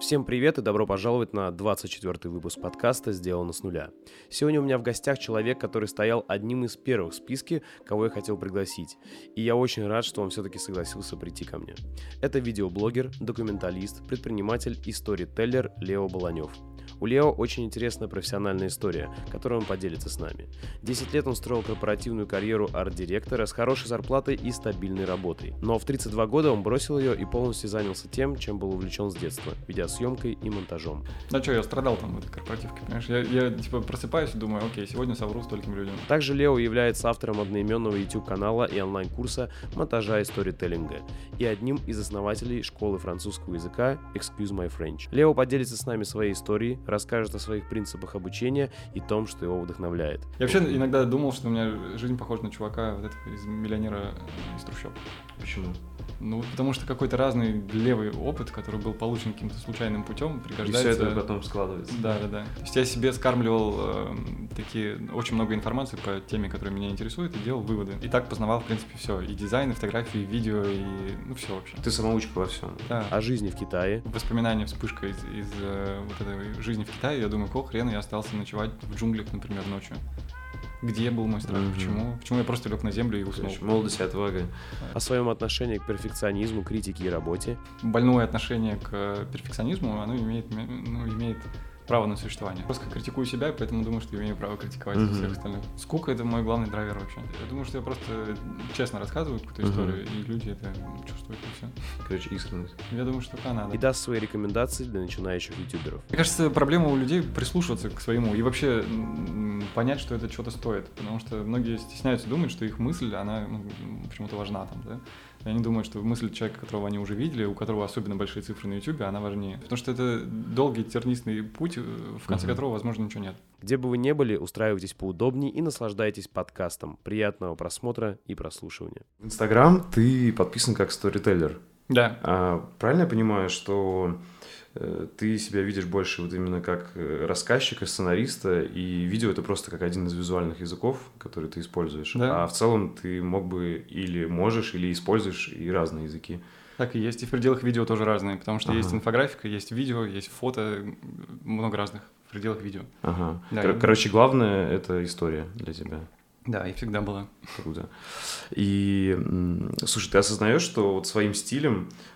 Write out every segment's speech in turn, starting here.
Всем привет и добро пожаловать на 24 выпуск подкаста «Сделано с нуля». Сегодня у меня в гостях человек, который стоял одним из первых в списке, кого я хотел пригласить. И я очень рад, что он все-таки согласился прийти ко мне. Это видеоблогер, документалист, предприниматель и сторителлер Лео Баланев – у Лео очень интересная профессиональная история, которую он поделится с нами. 10 лет он строил корпоративную карьеру арт-директора с хорошей зарплатой и стабильной работой. Но в 32 года он бросил ее и полностью занялся тем, чем был увлечен с детства – видеосъемкой и монтажом. Да что, я страдал там в этой корпоративке, понимаешь? Я, я типа просыпаюсь и думаю, окей, сегодня совру стольким людям. Также Лео является автором одноименного YouTube-канала и онлайн-курса монтажа и сторителлинга и одним из основателей школы французского языка Excuse My French. Лео поделится с нами своей историей, расскажет о своих принципах обучения и том, что его вдохновляет. Я вообще иногда думал, что у меня жизнь похожа на чувака вот этого из миллионера из трущоб. Почему? Ну, потому что какой-то разный левый опыт, который был получен каким-то случайным путем, пригождается. И все это потом складывается. Да, да, да. То есть я себе скармливал э, такие, очень много информации по теме, которая меня интересует, и делал выводы. И так познавал, в принципе, все. И дизайн, и фотографии, и видео, и ну все вообще. Ты самоучка во всем. Да. О жизни в Китае. Воспоминания, вспышка из, из э, вот этой жизни в Китае. Я думаю, какого хрена я остался ночевать в джунглях, например, ночью где был мой страх, mm-hmm. почему, почему я просто лег на землю и уснул. Конечно, молодость и отвага. О своем отношении к перфекционизму, критике и работе. Больное отношение к перфекционизму, оно имеет, ну, имеет право на существование. Просто критикую себя, поэтому думаю, что я имею право критиковать mm-hmm. всех остальных. Скука — это мой главный драйвер вообще. Я думаю, что я просто честно рассказываю какую-то mm-hmm. историю, и люди это чувствуют, и все. Короче, искренность. Я думаю, что это надо. И даст свои рекомендации для начинающих ютуберов. Мне кажется, проблема у людей прислушиваться к своему и вообще понять, что это что-то стоит. Потому что многие стесняются думать, что их мысль, она ну, почему-то важна там, да. И они думают, что мысль человека, которого они уже видели, у которого особенно большие цифры на YouTube, она важнее. Потому что это долгий тернистый путь, э, в конце uh-huh. которого, возможно, ничего нет. Где бы вы ни были, устраивайтесь поудобнее и наслаждайтесь подкастом. Приятного просмотра и прослушивания. В Инстаграм ты подписан как сторителлер. Да. А, правильно я понимаю, что ты себя видишь больше вот именно как э, рассказчика, сценариста, и видео это просто как один из визуальных языков, который ты используешь. Да. А в целом ты мог бы или можешь, или используешь и разные языки. Так и есть. И в пределах видео тоже разные, потому что ага. есть инфографика, есть видео, есть фото, много разных в пределах видео. Ага. Да, Кор- и... Короче, главное — это история для тебя. Да, и всегда была. Круто. И, слушай, ты осознаешь, что вот своим стилем Э,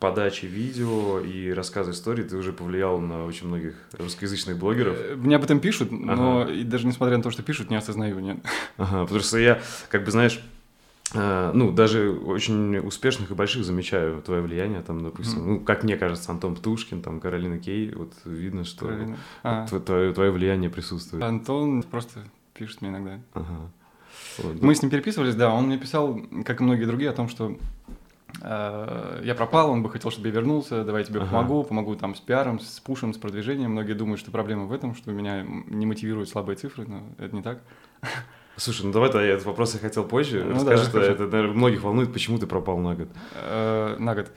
подачи видео и рассказа истории ты уже повлиял на очень многих русскоязычных блогеров. Э, мне об этом пишут, но ага. и даже несмотря на то, что пишут, не осознаю, нет. Ага, потому что я, как бы, знаешь, э, ну, даже очень успешных и больших замечаю твое влияние, там, допустим, mm ну, как мне кажется, Антон Птушкин, там, Каролина Кей, вот видно, что а. твое, твое влияние присутствует. Антон просто пишет мне иногда. Ага. Вот, Мы да. с ним переписывались, да, он мне писал, как и многие другие, о том, что Э, я пропал, он бы хотел, чтобы я вернулся, давай я тебе ага. помогу, помогу там с пиаром, с пушем, с продвижением. Многие думают, что проблема в этом, что меня не мотивируют слабые цифры, но это не так. Слушай, ну давай-то я этот вопрос я хотел позже. Ну, Расскажи, да, это, наверное, многих волнует, почему ты пропал на год. Э, на год.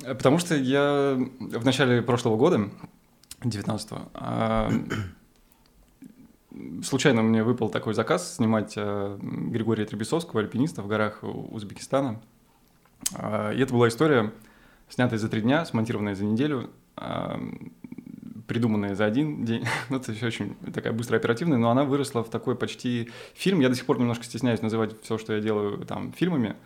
Потому что я в начале прошлого года, 19-го, а, случайно мне выпал такой заказ снимать э, Григория Требесовского, альпиниста в горах Узбекистана. А, и это была история, снятая за три дня, смонтированная за неделю, а, придуманная за один день. ну, это все очень такая быстро оперативная, но она выросла в такой почти фильм. Я до сих пор немножко стесняюсь называть все, что я делаю там фильмами.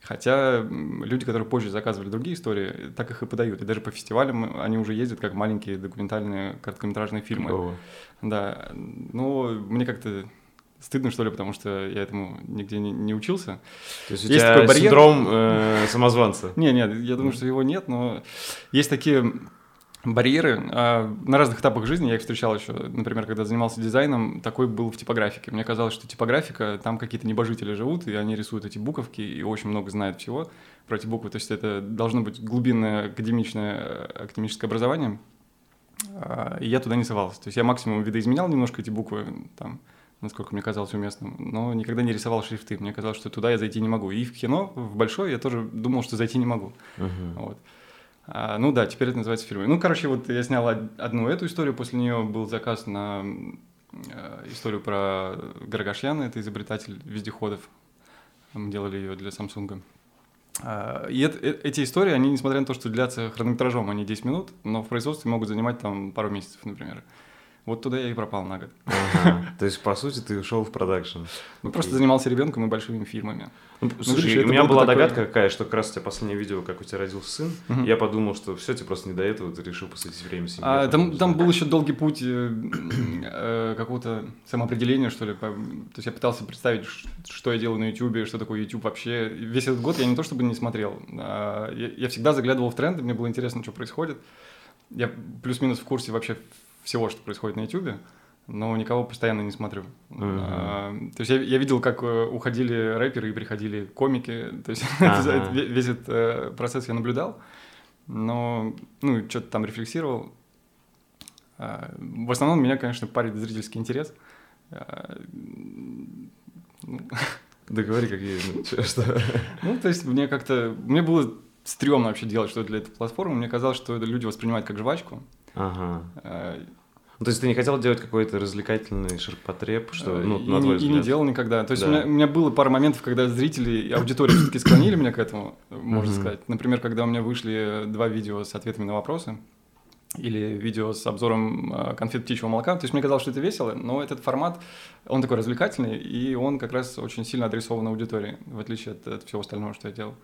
Хотя люди, которые позже заказывали другие истории, так их и подают. И даже по фестивалям они уже ездят как маленькие документальные короткометражные фильмы. О. Да. Но мне как-то стыдно, что ли, потому что я этому нигде не, не учился. То есть, есть у тебя такой барьер... синдром э, самозванца? Не, нет, я думаю, что его нет, но есть такие барьеры. А, на разных этапах жизни я их встречал еще. Например, когда занимался дизайном, такой был в типографике. Мне казалось, что типографика, там какие-то небожители живут, и они рисуют эти буковки, и очень много знают всего про эти буквы. То есть это должно быть глубинное академичное, э, академическое образование. А, и я туда не совался. То есть я максимум видоизменял немножко эти буквы, там, насколько мне казалось уместным, но никогда не рисовал шрифты. Мне казалось, что туда я зайти не могу. И в кино, в большое, я тоже думал, что зайти не могу. Uh-huh. Вот. А, ну да, теперь это называется фирмой. Ну, короче, вот я снял одну эту историю, после нее был заказ на э, историю про Гаргашьяна, это изобретатель вездеходов. Мы делали ее для Samsung. А, и это, э, эти истории, они, несмотря на то, что длятся хронометражом, они 10 минут, но в производстве могут занимать там пару месяцев, например. Вот туда я и пропал на год. Ага. То есть, по сути, ты ушел в продакшн. Ну, просто занимался ребенком и большими фильмами. Ну, Ну, слушай, у меня был была догадка какая, что как раз у тебя последнее видео, как у тебя родился сын. Я подумал, что все, тебе просто не до этого, ты решил посвятить время семье. А, там, был еще долгий путь э, э, какого-то самоопределения, что ли. по- То есть я пытался представить, что я делаю на YouTube, что такое YouTube вообще. Весь этот год я не то чтобы не смотрел. а я, я всегда заглядывал в тренды, мне было интересно, что происходит. Я плюс-минус в курсе вообще всего, что происходит на YouTube, но никого постоянно не смотрю. Мгм. А, то есть я, я видел, как э, уходили рэперы и приходили комики. То есть ве- весь этот э, процесс я наблюдал, но ну что-то там рефлексировал. А, В основном меня, конечно, парит зрительский интерес. А, ну, Да говори, какие, ну, что. Ну, то есть мне как-то... Мне было стрёмно вообще делать что-то для этой платформы. Мне казалось, что это люди воспринимают как жвачку. Ага. А, Ну, то есть ты не хотел делать какой-то развлекательный ширпотреб, что, ну, и, на не, твой и не взгляд? делал никогда. То есть Да. у, меня, у меня было пара моментов, когда зрители и аудитория все-таки склонили меня к этому, можно сказать. Например, когда у меня вышли два видео с ответами на вопросы, или видео с обзором э, конфет птичьего молока. То есть мне казалось, что это весело, но этот формат, он такой развлекательный, и он как раз очень сильно адресован аудитории, в отличие от, от всего остального, что я делал.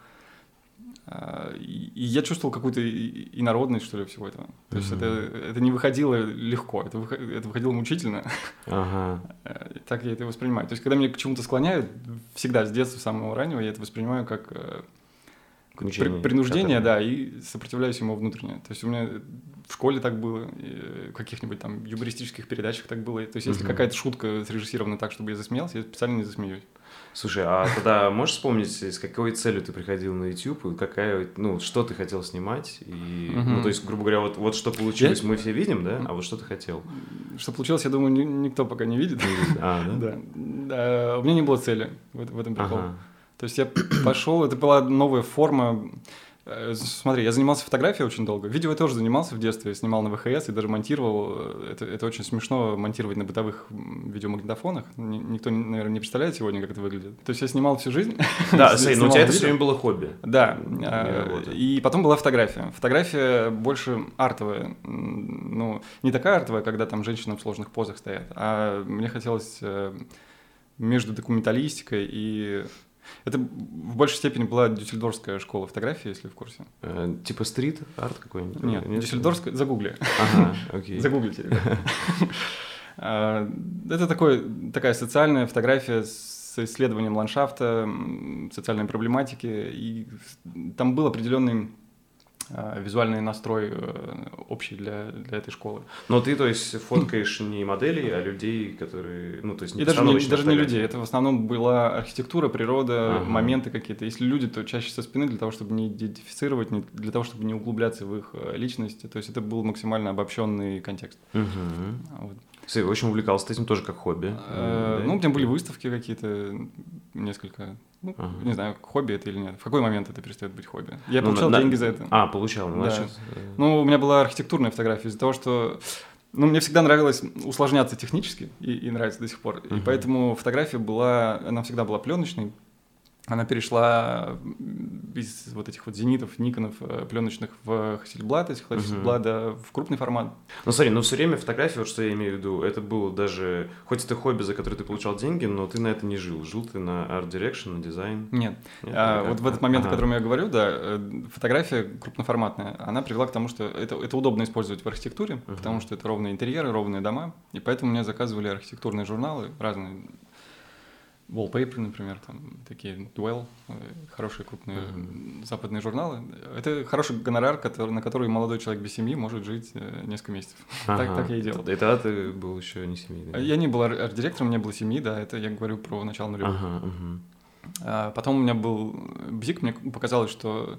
А, И, я чувствовал какую-то инородность, что ли, всего этого. То есть это, это не выходило легко, это, это выходило мучительно. Ага. Э, Так я это воспринимаю. То есть, когда меня к чему-то склоняют, всегда с детства, с самого раннего, я это воспринимаю как э, Мучение, принуждение, да, и сопротивляюсь ему внутренне. То есть у меня в школе так было, в каких-нибудь там юмористических передачах так было. То есть если Мгм. какая-то шутка срежиссирована так, чтобы я засмеялся, я специально не засмеюсь. Слушай, а тогда можешь вспомнить, с какой целью ты приходил на YouTube, и какая, ну, что ты хотел снимать, и, ну, Мгм. то есть, грубо говоря, вот, вот что получилось, мы все видим, да, а вот что ты хотел? Что получилось, я думаю, ни- никто пока не видит. А, да? Да. Да, У меня не было цели в в этом прикол. Ага. То есть я пошел, это была новая форма. Э, Смотри, я занимался фотографией очень долго. Видео я тоже занимался в детстве, я снимал на ВХС и даже монтировал. Э, Это, это очень смешно монтировать на бытовых видеомагнитофонах. Ни- Никто, наверное, не представляет сегодня, как это выглядит. То есть я снимал всю жизнь. Да, смотри, ну у тебя это все время было хобби. Да, а, и потом была фотография. Фотография больше артовая. Ну, не такая артовая, когда там женщины в сложных позах стоят, а мне хотелось э, между документалистикой и... Это в большей степени была дюссельдорфская школа фотографии, если в курсе. Э, Типа стрит, арт какой-нибудь? Нет, дюссельдорфская... Загугли. Ага, окей. Загуглите. А, Это такой, такая социальная фотография с исследованием ландшафта, социальной проблематики. И там был определенный визуальный настрой э, общий для, для этой школы. Но ты, то есть, фоткаешь не моделей, а людей, которые, ну, то есть, не И даже не, даже не людей, это в основном была архитектура, природа, Ага. моменты какие-то. Если люди, то чаще со спины для того, чтобы не идентифицировать, не- для того, чтобы не углубляться в их э, личности. То есть это был максимально обобщенный контекст. Мгм. Вот. Слушай, очень увлекался этим тоже как хобби. Э, Да? Ну, у меня были выставки какие-то, несколько. Ну, Ага. не знаю, хобби это или нет. В какой момент это перестает быть хобби? Я Ну, получал на- деньги за это. А, получал, ну, Да. значит, э, Ну, у меня была архитектурная фотография из-за того, что... Ну, мне всегда нравилось усложняться технически, и, и нравится до сих пор. И Мгм. поэтому фотография была, она всегда была пленочной. Она перешла из вот этих вот зенитов, никонов э, пленочных в Hasselblad, из Hasselblad в крупный формат. Ну смотри, ну все время фотографии, вот что я имею в виду, это было даже, хоть это хобби, за которое ты получал деньги, но ты на это не жил. Жил ты на арт direction, на дизайн. Нет. Нет? А, вот в этот момент, Ага. о котором я говорю, да, э, фотография крупноформатная, она привела к тому, что это, это удобно использовать в архитектуре, Мгм. потому что это ровные интерьеры, ровные дома, и поэтому мне заказывали архитектурные журналы разные. Wallpaper, например, там такие Dwell, э, хорошие крупные Мгм. западные журналы. Это хороший гонорар, который, на который молодой человек без семьи может жить э, несколько месяцев. Так, Ага. так я и делал. И тогда ты был еще не семейный. Я не был ар- арт-директором, не было семьи, да, это я говорю про начало нулевых. Ага. А потом у меня был бзик, мне показалось, что...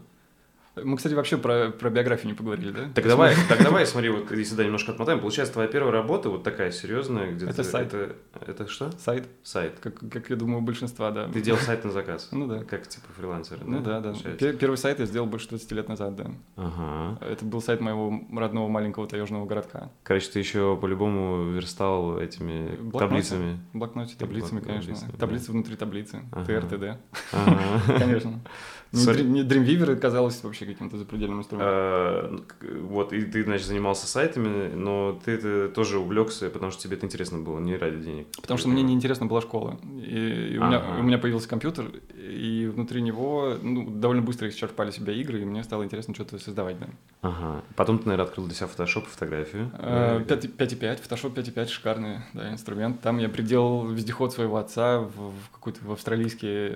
Мы, кстати, вообще про, про биографию не поговорили, да? Так давай, так давай, смотри, вот если да, немножко отмотаем. Получается, твоя первая работа вот такая серьезная, где Это сайт. Это, это что? Сайт, Сайт. как, как я думаю, большинства, да. Ты делал сайт на заказ? Ну да. Как типа фрилансер, Ну да, да. Первый сайт я сделал больше 20 лет назад, да. Ага. Это был сайт моего родного маленького таежного городка. Короче, ты еще по-любому верстал этими таблицами. Блокноте, таблицами, конечно. Таблицы внутри таблицы. ТРТД. Конечно. Не Dreamweaver казалось вообще каким-то запредельным инструментом. А, вот, и ты, значит, занимался сайтами, но ты это тоже увлекся, потому что тебе это интересно было, не ради денег. Потому что мне не интересна была школа. И, у, меня, появился компьютер, и внутри него ну, довольно быстро исчерпали себя игры, и мне стало интересно что-то создавать, да. Ага. Потом ты, наверное, открыл для себя Photoshop и фотографию. 5.5, э, Photoshop 5.5 шикарный инструмент. Там я приделал вездеход своего отца в, какой-то в австралийские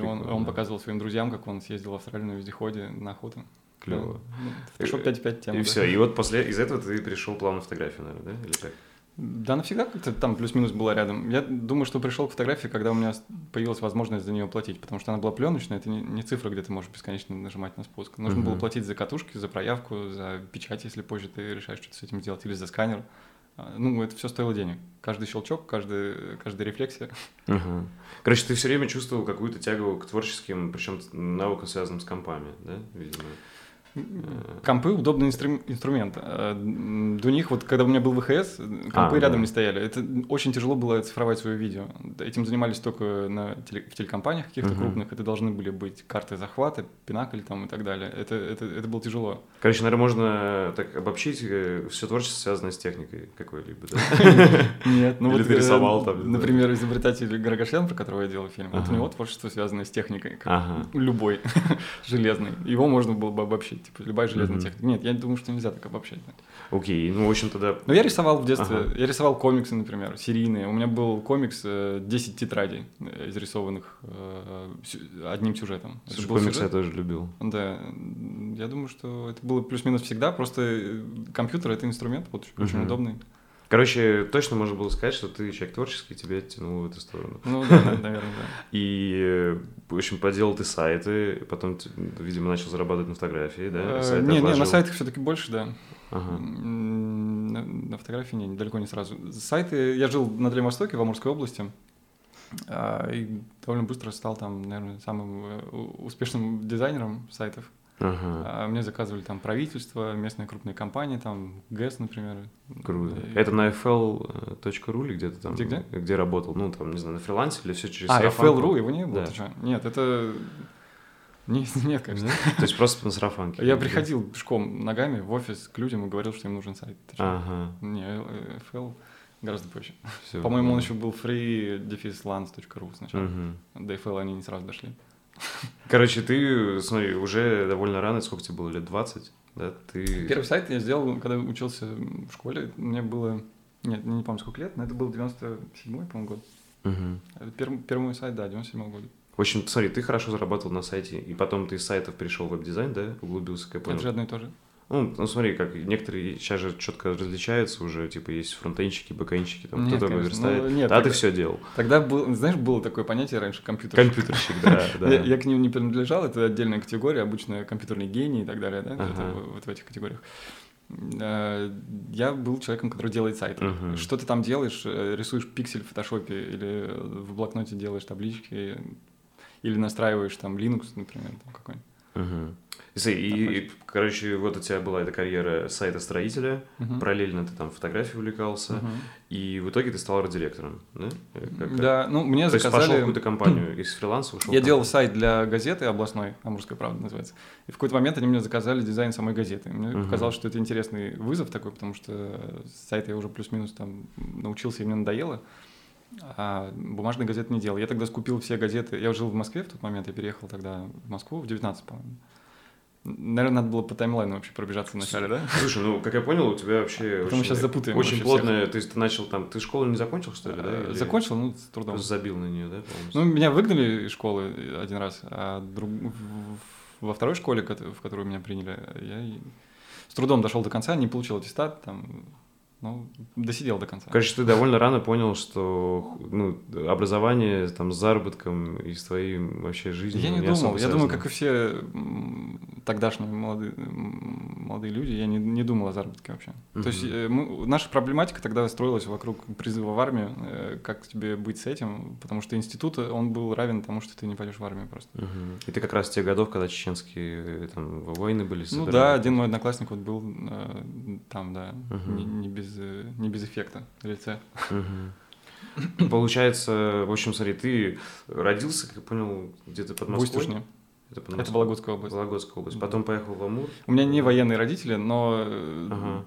ландшафты. он, он показывал своим друзьям, как он съездил в Австралию на вездеходе на охоту. Клево. Ну, Photoshop 5.5 тема. И да. все. И вот после из этого ты пришел плавно в фотографию, наверное, да? Или как? Да, навсегда как-то там плюс-минус была рядом. Я думаю, что пришел к фотографии, когда у меня появилась возможность за нее платить, потому что она была пленочная, это не, не цифра, где ты можешь бесконечно нажимать на спуск. Нужно uh-huh. было платить за катушки, за проявку, за печать, если позже ты решаешь что-то с этим сделать, или за сканер. А, ну, это все стоило денег. Каждый щелчок, каждый, каждая рефлексия. Угу. Короче, ты все время чувствовал какую-то тягу к творческим, причем навыкам, связанным с компами, да, видимо? Компы удобный инстру- инструмент. Э, до них, вот когда у меня был ВХС, компы а, рядом да. не стояли. Это очень тяжело было цифровать свое видео. Этим занимались только на теле- в телекомпаниях каких-то угу. крупных. Это должны были быть карты захвата, пинакль там и так далее. Это, это, это было тяжело. Короче, наверное, можно так обобщить э, все творчество, связанное с техникой какой-либо? Нет, ну вот... ты рисовал там. Например, изобретатель Гарагашьян, про которого я делал фильм, вот у него творчество связанное с техникой. Любой, железный. Его можно было бы обобщить типа любая железная mm-hmm. техника. Нет, я думаю, что нельзя так обобщать. Окей, okay. ну, в общем, тогда... Ну, я рисовал в детстве, ага. я рисовал комиксы, например, серийные. У меня был комикс 10 э, тетрадей, э, изрисованных э, одним сюжетом. Слушай, комиксы сюжет. я тоже любил. Да, я думаю, что это было плюс-минус всегда, просто компьютер — это инструмент, вот, очень mm-hmm. удобный. Короче, точно можно было сказать, что ты человек творческий, тебя тянул в эту сторону. Ну да, наверное, да. И, в общем, поделал ты сайты, потом, видимо, начал зарабатывать на фотографии, да? Э, не, не, на сайтах все-таки больше, да. Ага. На, фотографии не, далеко не сразу. Сайты, я жил на Дальнем Востоке, в Амурской области, а, и довольно быстро стал там, наверное, самым э, успешным дизайнером сайтов. Ага. А мне заказывали там правительство, местные крупные компании, там ГЭС, например. Круто. И... Это на fl.ru или где-то там? Где, где? Где работал? Ну, там, не знаю, на фрилансе или все через А, FL.ru, его не было? Да. Нет, это... Нет, нет, конечно. То есть просто на сарафанке? Я приходил пешком ногами в офис к людям и говорил, что им нужен сайт. Ага. Не, FL гораздо позже. По-моему, он еще был free-lands.ru сначала. До FL они не сразу дошли. Короче, ты, смотри, уже довольно рано, сколько тебе было, лет 20, да? Ты... Первый сайт я сделал, когда учился в школе, мне было, нет, не помню сколько лет, но это был 97-й, по-моему, год. Угу. Первый, первый мой сайт, да, 97-го года. В общем, смотри, ты хорошо зарабатывал на сайте, и потом ты из сайтов перешел в веб-дизайн, да, углубился, как я понял. Это же одно и то же. Ну, ну, смотри, как некоторые сейчас же четко различаются уже, типа есть фронтенщики, бэкенщики, там кто-то верстает. Ну, нет, а тогда, ты все делал. Тогда был, знаешь, было такое понятие раньше компьютерщик. Компьютерщик, да, да. Я, я к ним не принадлежал, это отдельная категория, обычно компьютерный гений и так далее, да, ага. вот в этих категориях. Э, я был человеком, который делает сайты. Uh-huh. Что ты там делаешь? Э, рисуешь пиксель в фотошопе или в блокноте делаешь таблички, или настраиваешь там Linux, например, там какой-нибудь. Uh-huh. И, и, короче, вот у тебя была эта карьера сайта строителя, угу. параллельно ты там фотографией увлекался, угу. и в итоге ты стал арт-директором, да? Как, да, ну мне То заказали... пошел в какую-то компанию, из фриланса ушел? Я делал сайт для газеты областной, Амурская правда называется, и в какой-то момент они мне заказали дизайн самой газеты. Мне угу. показалось, что это интересный вызов такой, потому что сайт я уже плюс-минус там научился, и мне надоело а бумажные газеты не делал. Я тогда скупил все газеты. Я жил в Москве в тот момент, я переехал тогда в Москву в 19, по-моему. Наверное, надо было по таймлайну вообще пробежаться вначале, да? Слушай, ну, как я понял, у тебя вообще Потом очень, сейчас запутаем очень всех. то есть ты начал там, ты школу не закончил, что ли, да? Или закончил, ну, с трудом. Забил на нее, да, полностью? Ну, меня выгнали из школы один раз, а друг... во второй школе, в которую меня приняли, я с трудом дошел до конца, не получил аттестат, там, ну, досидел до конца. Короче, ты довольно рано понял, что ну, образование там, с заработком и с твоей вообще жизнью Я не, не думал. Я думаю, как и все тогдашние молодые, молодые люди, я не, не думал о заработке вообще. Uh-huh. То есть э, мы, наша проблематика тогда строилась вокруг призыва в армию, э, как тебе быть с этим, потому что институт, он был равен тому, что ты не пойдешь в армию просто. Uh-huh. И ты как раз тех годов, когда чеченские там, войны были? Ну да, один мой одноклассник вот был э, там, да, uh-huh. не, не без без, не без эффекта на лице. Получается, в общем, смотри, ты родился, как я понял, где-то под Москвой? Устюжне. Это, под Это? Вологодская область. Вологодская область. Потом поехал в Амур. У меня не военные родители, но э, Ага.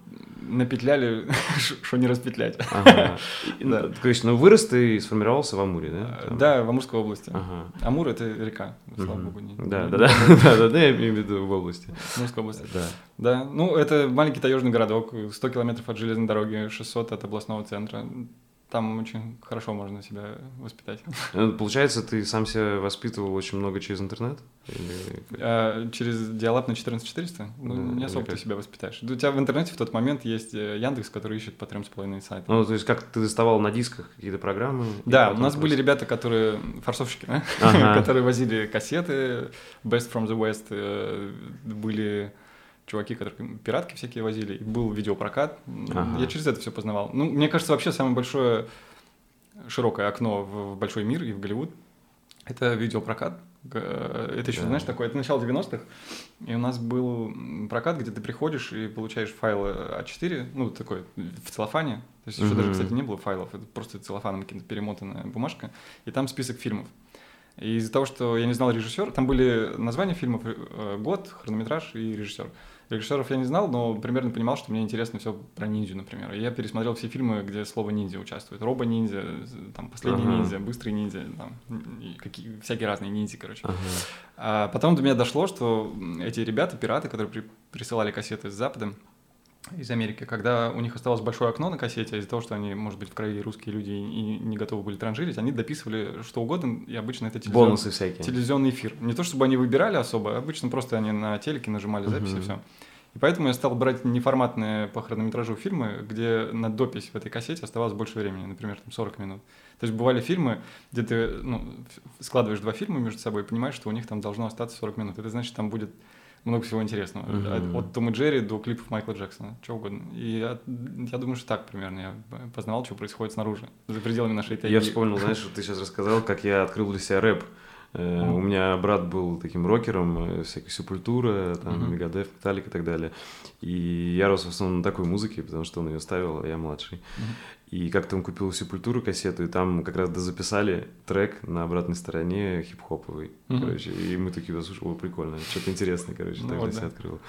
напетляли, что не распетлять. Ага. И, Да. ну, То есть, ну, вырос ты и сформировался в Амуре, да? Там? Да, в Амурской области. Ага. Амур — это река, слава богу. не- Да, не- да, да, да, да, да, я имею в виду в области. Амурская область. Да. Да, ну это маленький таежный городок, 100 километров от железной дороги, 600 от областного центра. Там очень хорошо можно себя воспитать. Ну, Получается, ты сам себя воспитывал очень много через интернет? Или- А через диалап на 14400, ну, Да, не особо ты себя воспитаешь. У тебя в интернете в тот момент есть э, Яндекс, который ищет по трем с половиной сайтам. Ну, то есть, как ты доставал на дисках какие-то программы? Да, у нас были просто- ребята, которые форсовщики? Ага. которые возили кассеты, Best from the West, э, были чуваки, которые пиратки всякие возили, и был видеопрокат. Ага. Я через это все познавал. Ну, мне кажется, вообще самое большое широкое окно в, большой мир и в Голливуд — это видеопрокат. Э, Это еще, Да. знаешь, такое, это начало 90-х, и у нас был прокат, где ты приходишь и получаешь файлы А4, ну, такой, в целлофане, то есть еще Мгм. даже, кстати, не было файлов, это просто целлофаном каким-то перемотанная бумажка, и там список фильмов. И из-за того, что я не знал режиссер, там были названия фильмов, э, год, хронометраж и режиссер. Режиссеров я не знал, но примерно понимал, что мне интересно все про ниндзю, например. И я пересмотрел все фильмы, где слово ниндзя участвует. Робо-ниндзя, там, последний Ага. ниндзя, быстрый ниндзя, там, какие, всякие разные ниндзя, короче. Ага. А потом до меня дошло, что эти ребята, пираты, которые при- присылали кассеты с Запада, из Америки, когда у них оставалось большое окно на кассете, а из-за того, что они, может быть, в крови русские люди и не готовы были транжирить, они дописывали что угодно, и обычно это телевизион- Бонусы всякие. телевизионный эфир. Не то, чтобы они выбирали особо, а обычно просто они на телеке нажимали запись и Мгм. все. И поэтому я стал брать неформатные по хронометражу фильмы, где на допись в этой кассете оставалось больше времени, например, там 40 минут. То есть бывали фильмы, где ты ну, складываешь два фильма между собой и понимаешь, что у них там должно остаться 40 минут. Это значит, там будет много всего интересного. Мгм. От, от Тома и Джерри до клипов Майкла Джексона, что угодно. И я, я думаю, что так примерно я познавал, что происходит снаружи, за пределами нашей тайги. Я вспомнил, знаешь, что ты сейчас рассказал, как я открыл для себя рэп. Мгм. У меня брат был таким рокером, э, всякая сепультура, там, Мгм. Мегадев, Металлик и так далее. И я рос в основном на такой музыке, потому что он ее ставил, а я младший. Мгм. И как-то он купил сепультуру кассету, и там как раз записали трек на обратной стороне хип-хоповый. Мгм. Короче, и мы такие, слушай, о, прикольно, что-то интересное, короче, Ну так вот да. открыл.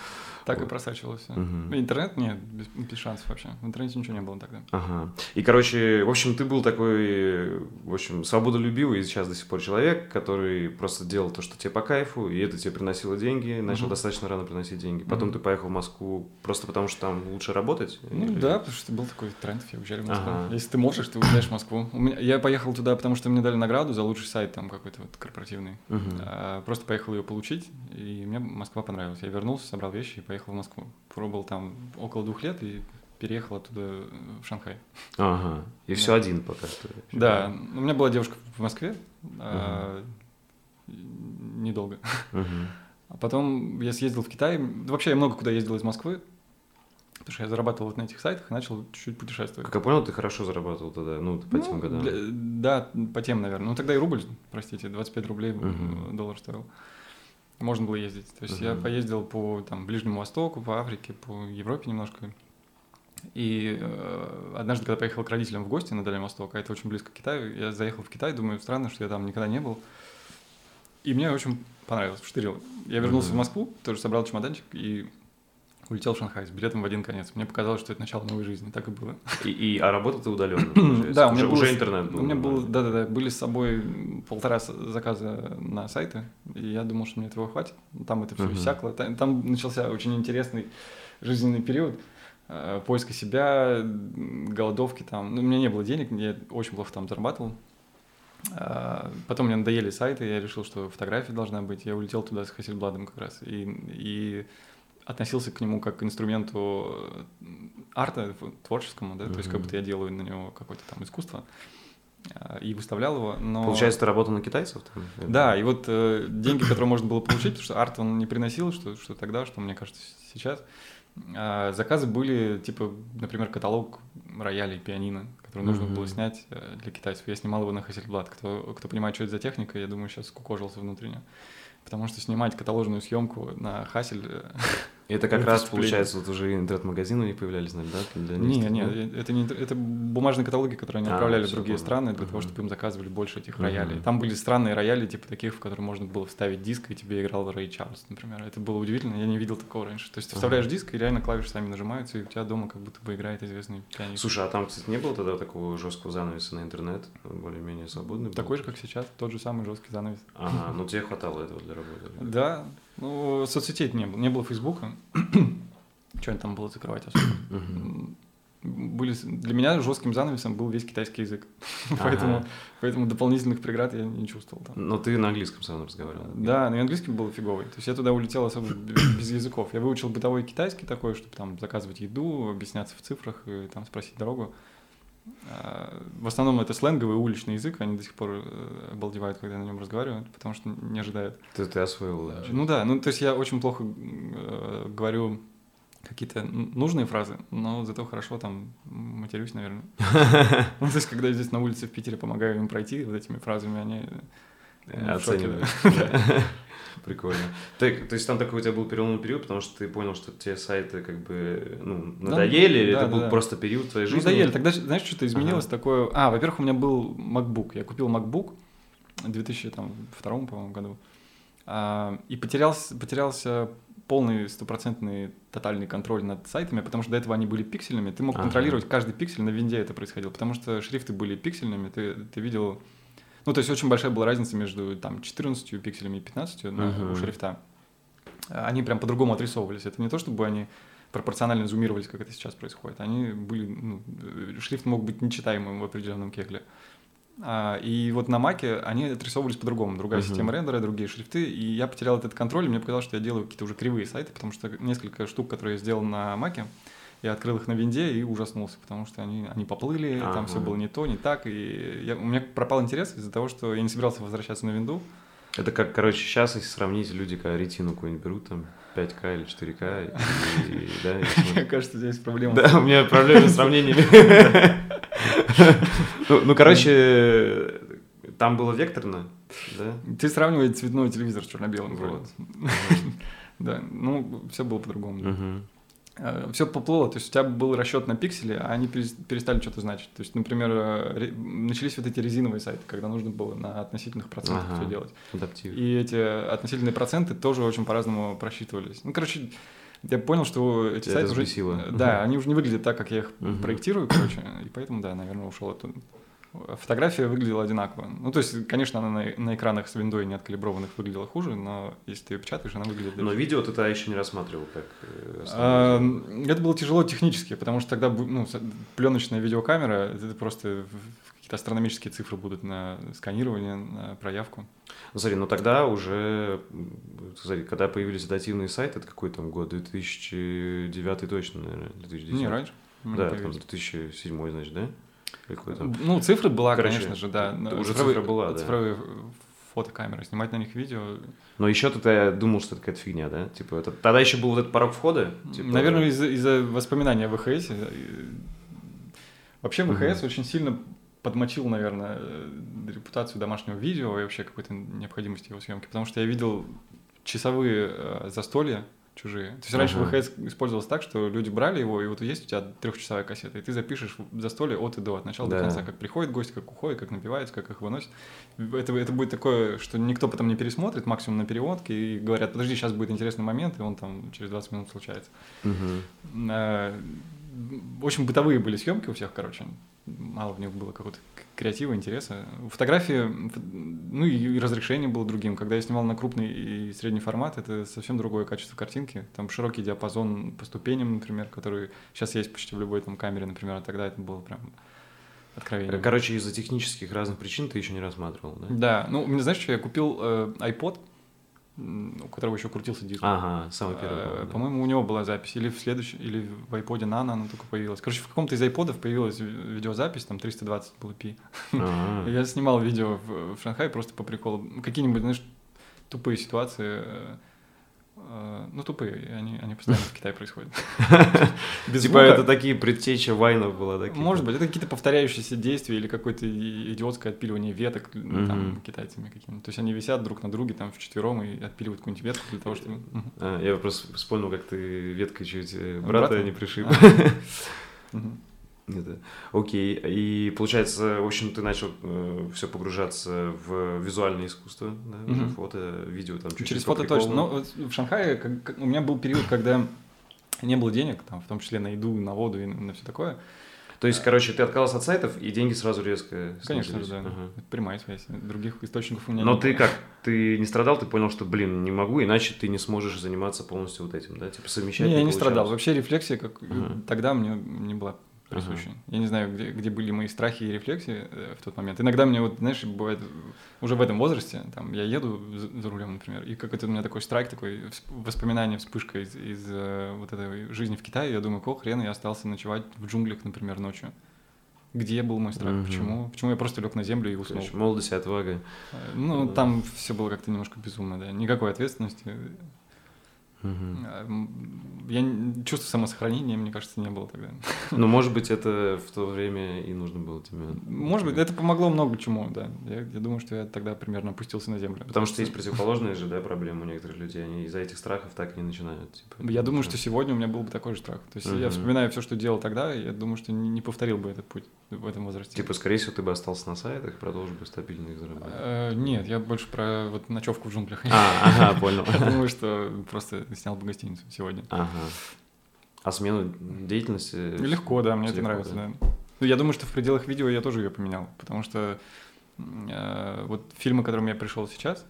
Так и Вот. просачивалось всё. Мгм. Интернет нет, без, без шансов вообще. В интернете ничего не было тогда. Ага. И, короче, в общем, ты был такой, в общем, свободолюбивый и сейчас до сих пор человек, который просто делал то, что тебе по кайфу, и это тебе приносило деньги, начал Мгм. достаточно рано приносить деньги. Потом Мгм. ты поехал в Москву просто потому, что там лучше работать? Ну Или- да, потому что был такой тренд, все уезжали в Москву. Ага. Если ты можешь, ты уезжаешь в Москву. У меня, я поехал туда, потому что мне дали награду за лучший сайт там какой-то вот корпоративный. Мгм. А, просто поехал ее получить, и мне Москва понравилась. Я вернулся, собрал вещи и поехал в Москву. Пробовал там около двух лет и переехал оттуда в Шанхай. Ага. И Да. все один пока что. Да, у меня была девушка в Москве, а, недолго. Мгм. А потом я съездил в Китай. Вообще я много куда ездил из Москвы, потому что я зарабатывал вот на этих сайтах и начал чуть-чуть путешествовать. Как я понял, ты хорошо зарабатывал тогда, ну, по тем Ну, годам. для- да, по тем, наверное. Ну, тогда и рубль, простите, 25 рублей Мгм. доллар стоил. Можно было ездить. То есть я Мгм. поездил по там, Ближнему Востоку, по Африке, по Европе немножко. И э, однажды, когда поехал к родителям в гости на Дальний Восток, а это очень близко к Китаю, я заехал в Китай, думаю, странно, что я там никогда не был. И мне очень понравилось, вштырило. Я вернулся Мгм. в Москву, тоже собрал чемоданчик и улетел в Шанхай с билетом в один конец. Мне показалось, что это начало новой жизни. Так и было. И, и- а работал ты удаленно? Да, у меня уже, был, уже интернет был. У меня был, нормально. да-да-да, были с собой полтора заказа на сайты, и я думал, что мне этого хватит. Там это все иссякло. Там, там начался очень интересный жизненный период э, поиска себя, голодовки там. Ну, у меня не было денег, я очень плохо там зарабатывал. А, Потом мне надоели сайты, я решил, что фотография должна быть. Я улетел туда с Хассельбладом как раз. И, и относился к нему как к инструменту э, арта творческому, да, то есть как будто я делаю на него какое-то там искусство а, и выставлял его, но... Получается, ты работал на китайцев? там? Да, и вот э, деньги, которые можно было получить, потому что арт он не приносил, что, что тогда, что мне кажется сейчас, а, заказы были, типа, например, каталог роялей, пианино, который нужно Мгм. было снять э, для китайцев. Я снимал его на Hasselblad. Кто, кто понимает, что это за техника, я думаю, сейчас скукожился внутренне. Потому что снимать каталожную съемку на э, Это как Ну, раз, получается, вот уже интернет-магазины у них появлялись, наверное, да? Для Не, не, это не это бумажные каталоги, которые они А, отправляли в другие страны для того, Мгм. чтобы им заказывали больше этих Мгм. роялей. Там были странные рояли, типа таких, в которые можно было вставить диск, и тебе играл Рэй Чарльз, например. Это было удивительно, я не видел такого раньше. То есть ты вставляешь диск, и реально клавиши сами нажимаются, и у тебя дома как будто бы играет известный пианист. Слушай, а там, кстати, не было тогда такого жесткого занавеса на интернет? Более-менее свободный был? Такой же, как сейчас, тот же самый жесткий занавес. Ага, ну тебе хватало этого для работы. Да, ну, соцсетей не было, не было Фейсбука. Что там было закрывать особо? Были, для меня жестким занавесом был весь китайский язык. Ага. поэтому, поэтому дополнительных преград я не чувствовал там. Но ты на английском сам разговаривал. Да, но и английский был фиговый. То есть я туда улетел особо без языков. Я выучил бытовой китайский такой, чтобы там заказывать еду, объясняться в цифрах и там спросить дорогу. А, В основном это сленговый уличный язык, они до сих пор э, обалдевают, когда я на нем разговариваю, потому что не ожидают. Ты, ты освоил. Значит. Ну да, ну то есть я очень плохо э, говорю какие-то нужные фразы, но зато хорошо там матерюсь, наверное. Ну, то есть, когда я здесь на улице в Питере помогаю им пройти вот этими фразами, они Э, да. Прикольно. Так, то есть там такой у тебя был переломный период, потому что ты понял, что те сайты как бы ну, надоели, или да, это да, был да. просто период твоей жизни? Надоели. Тогда, знаешь, что-то изменилось Ага. такое. А, во-первых, у меня был MacBook. Я купил MacBook в 2002, по-моему, году. А, и потерялся, потерялся полный стопроцентный тотальный контроль над сайтами, потому что до этого они были пиксельными. Ты мог Ага. контролировать каждый пиксель, на винде это происходило, потому что шрифты были пиксельными, ты, ты видел... Ну, то есть очень большая была разница между там 14 пикселями и 15 на, Мгм. у шрифта. Они прям по-другому отрисовывались. Это не то, чтобы они пропорционально зумировались, как это сейчас происходит. Они были, ну, э, шрифт мог быть нечитаемым в определенном кегле. А, и вот на Маке они отрисовывались по-другому. Другая Мгм. система рендера, другие шрифты. И я потерял этот контроль, и мне показалось, что я делаю какие-то уже кривые сайты, потому что несколько штук, которые я сделал на Маке, я открыл их на винде и ужаснулся, потому что они, они поплыли, там Ага. все было не то, не так. И я- у меня пропал интерес из-за того, что я не собирался возвращаться на винду. Это как, короче, сейчас, если сравнить, люди, когда ретину какую-нибудь берут, там, 5К или 4К, и, и- да, и Мне кажется, здесь проблема. Да, у меня проблемы с сравнениями. Ну, ну, короче, там было векторно, да? Ты сравнивай цветной телевизор с черно-белым. Вот. Да, ну, все было по-другому. Мгм. Все поплыло, то есть у тебя был расчет на пиксели, а они перес- перестали что-то значить. То есть, например, э, начались вот эти резиновые сайты, когда нужно было на относительных процентах Ага. все делать. Адаптивно. И эти относительные проценты тоже очень по-разному просчитывались. Ну, короче, я понял, что эти Тебя сайты уже... Да, они уже не выглядят так, как я их Мгм. проектирую, короче, и поэтому, да, наверное, ушел оттуда. Фотография выглядела одинаково. Ну, то есть, конечно, она на, на экранах с виндой не откалиброванных выглядела хуже, но если ты ее печатаешь, она выглядит... Но даже- видео ты тогда еще не рассматривал как А. Это было тяжело технически, потому что тогда ну, пленочная видеокамера, это просто какие-то астрономические цифры будут на сканирование, на проявку. Ну, смотри, ну тогда уже, смотри, когда появились адаптивные сайты, это какой там год? 2009 точно, наверное, 2010. Не, раньше. Да, там появились. 2007, значит, да? Или какой там? Ну, цифры была, Короче, конечно же, да. т- уже Цифровые- цифра была, да. Цифровые фотокамеры, снимать на них видео. Но еще тогда я думал, что это какая-то фигня, да? Типа, это, тогда еще был вот этот порог входа? Типа, Наверное, из-за из-за воспоминания о ВХС. э, Вообще. ВХС очень сильно подмочил, наверное, э, репутацию домашнего видео и вообще какой-то необходимости его съемки, потому что я видел часовые э, застолья чужие. То есть раньше Ага. ВХС использовался так, что люди брали его, и вот есть у тебя трехчасовая кассета, и ты запишешь застолье от и до, от начала Да. до конца, как приходит гость, как уходит, как напивается, как их выносит. Это, это будет такое, что никто потом не пересмотрит, максимум на переводке, и говорят, подожди, сейчас будет интересный момент, и он там через 20 минут случается. Э, Очень бытовые были съемки у всех, короче. Мало в них было какого-то креатива, интереса. Фотографии, ну и разрешение было другим. Когда я снимал на крупный и средний формат, это совсем другое качество картинки. Там широкий диапазон по ступеням, например, который сейчас есть почти в любой там камере, например, а тогда это было прям откровение. Короче, из-за технических разных причин ты еще не рассматривал, да? Да, ну, меня, знаешь, что я купил э, iPod, у которого еще крутился диск. Ага, самый первый. Э, по-моему, да. По-моему, у него была запись. Или в следующем, или в iPod Nano она только появилась. Короче, в каком-то из iPodов появилась ви- видеозапись, там 320 было пи. Ага. Я снимал видео в, в Шанхае просто по приколу. Какие-нибудь, знаешь, тупые ситуации. Э, Э, Ну, тупые, они, они постоянно в Китае происходят. Типа это такие предтеча вайнов была, да? Может быть, это какие-то повторяющиеся действия или какое-то идиотское отпиливание веток там, Мгм. китайцами какими-то. То есть они висят друг на друге там вчетвером и отпиливают какую-нибудь ветку для того, чтобы... А, я просто вспомнил, как ты веткой чуть э, брата не пришиб. Это. Окей. И получается, в общем, ты начал все погружаться в визуальное искусство, да, уже Мгм. фото, видео, там чуть-чуть Через фото точно. приколу. Но вот в Шанхае как- как- у меня был период, когда не было денег, там, в том числе на еду, на воду и на все такое. То есть, короче, ты отказался от сайтов, и деньги сразу резко Конечно снизились. да. Ага. Это прямая связь. Других источников у меня Но не ты как? Ты не страдал, ты понял, что, блин, не могу, иначе ты не сможешь заниматься полностью вот этим, да? Типа совмещать Не, я не получалось. страдал. Вообще рефлексия как Ага. тогда мне не была присуща. Я не знаю, где, где были мои страхи и рефлексии э, в тот момент. Иногда мне вот, знаешь, бывает уже в этом возрасте, там, я еду за, за рулем, например, и какой-то у меня такой страйк, такой воспоминание, вспышка из, из э, вот этой жизни в Китае. Я думаю, какого хрена я остался ночевать в джунглях, например, ночью? Где был мой страх? Мгм. Почему? Почему я просто лег на землю и уснул? есть молодость и отвага. Э, Ну, Да. там все было как-то немножко безумно, да. Никакой ответственности. М, Я чувство самосохранения, мне кажется, не было тогда. Ну, может быть, это в то время и нужно было тебе. Может быть, это помогло много чему, да. Я, я думаю, что я тогда примерно опустился на землю. Потому что есть противоположные же, да, проблемы у некоторых людей. Они из-за этих страхов так и не начинают. Типа, Я думаю, что сегодня у меня был бы такой же страх. То есть я Мгм. вспоминаю все, что делал тогда, и я думаю, что не, не повторил бы этот путь в этом возрасте. Типа, скорее всего, ты бы остался на сайтах и продолжил бы стабильно их зарабатывать. Э, нет, я больше про вот ночевку в джунглях. А, ага, понял. Я думаю, что просто снял бы гостиницу сегодня. Ага. А смену деятельности? Легко, да, мне это нравится, да? да. Ну, я думаю, что в пределах видео я тоже ее поменял, потому что э, вот фильмы, к которым я пришел сейчас,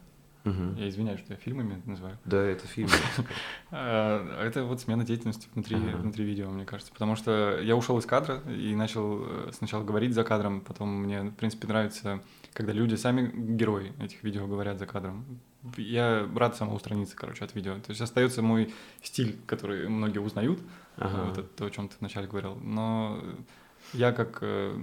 Мгм. я извиняюсь, что я фильмами называю, Да, это фильм. э, это вот смена деятельности внутри, Ага. внутри видео, мне кажется, потому что я ушел из кадра и начал э, сначала говорить за кадром, потом мне, в принципе, нравится, когда люди сами герои этих видео говорят за кадром. Я рад самоустраниться, короче, от видео. То есть остается мой стиль, который многие узнают, Ага. вот это то, о чем ты вначале говорил. Но я как э,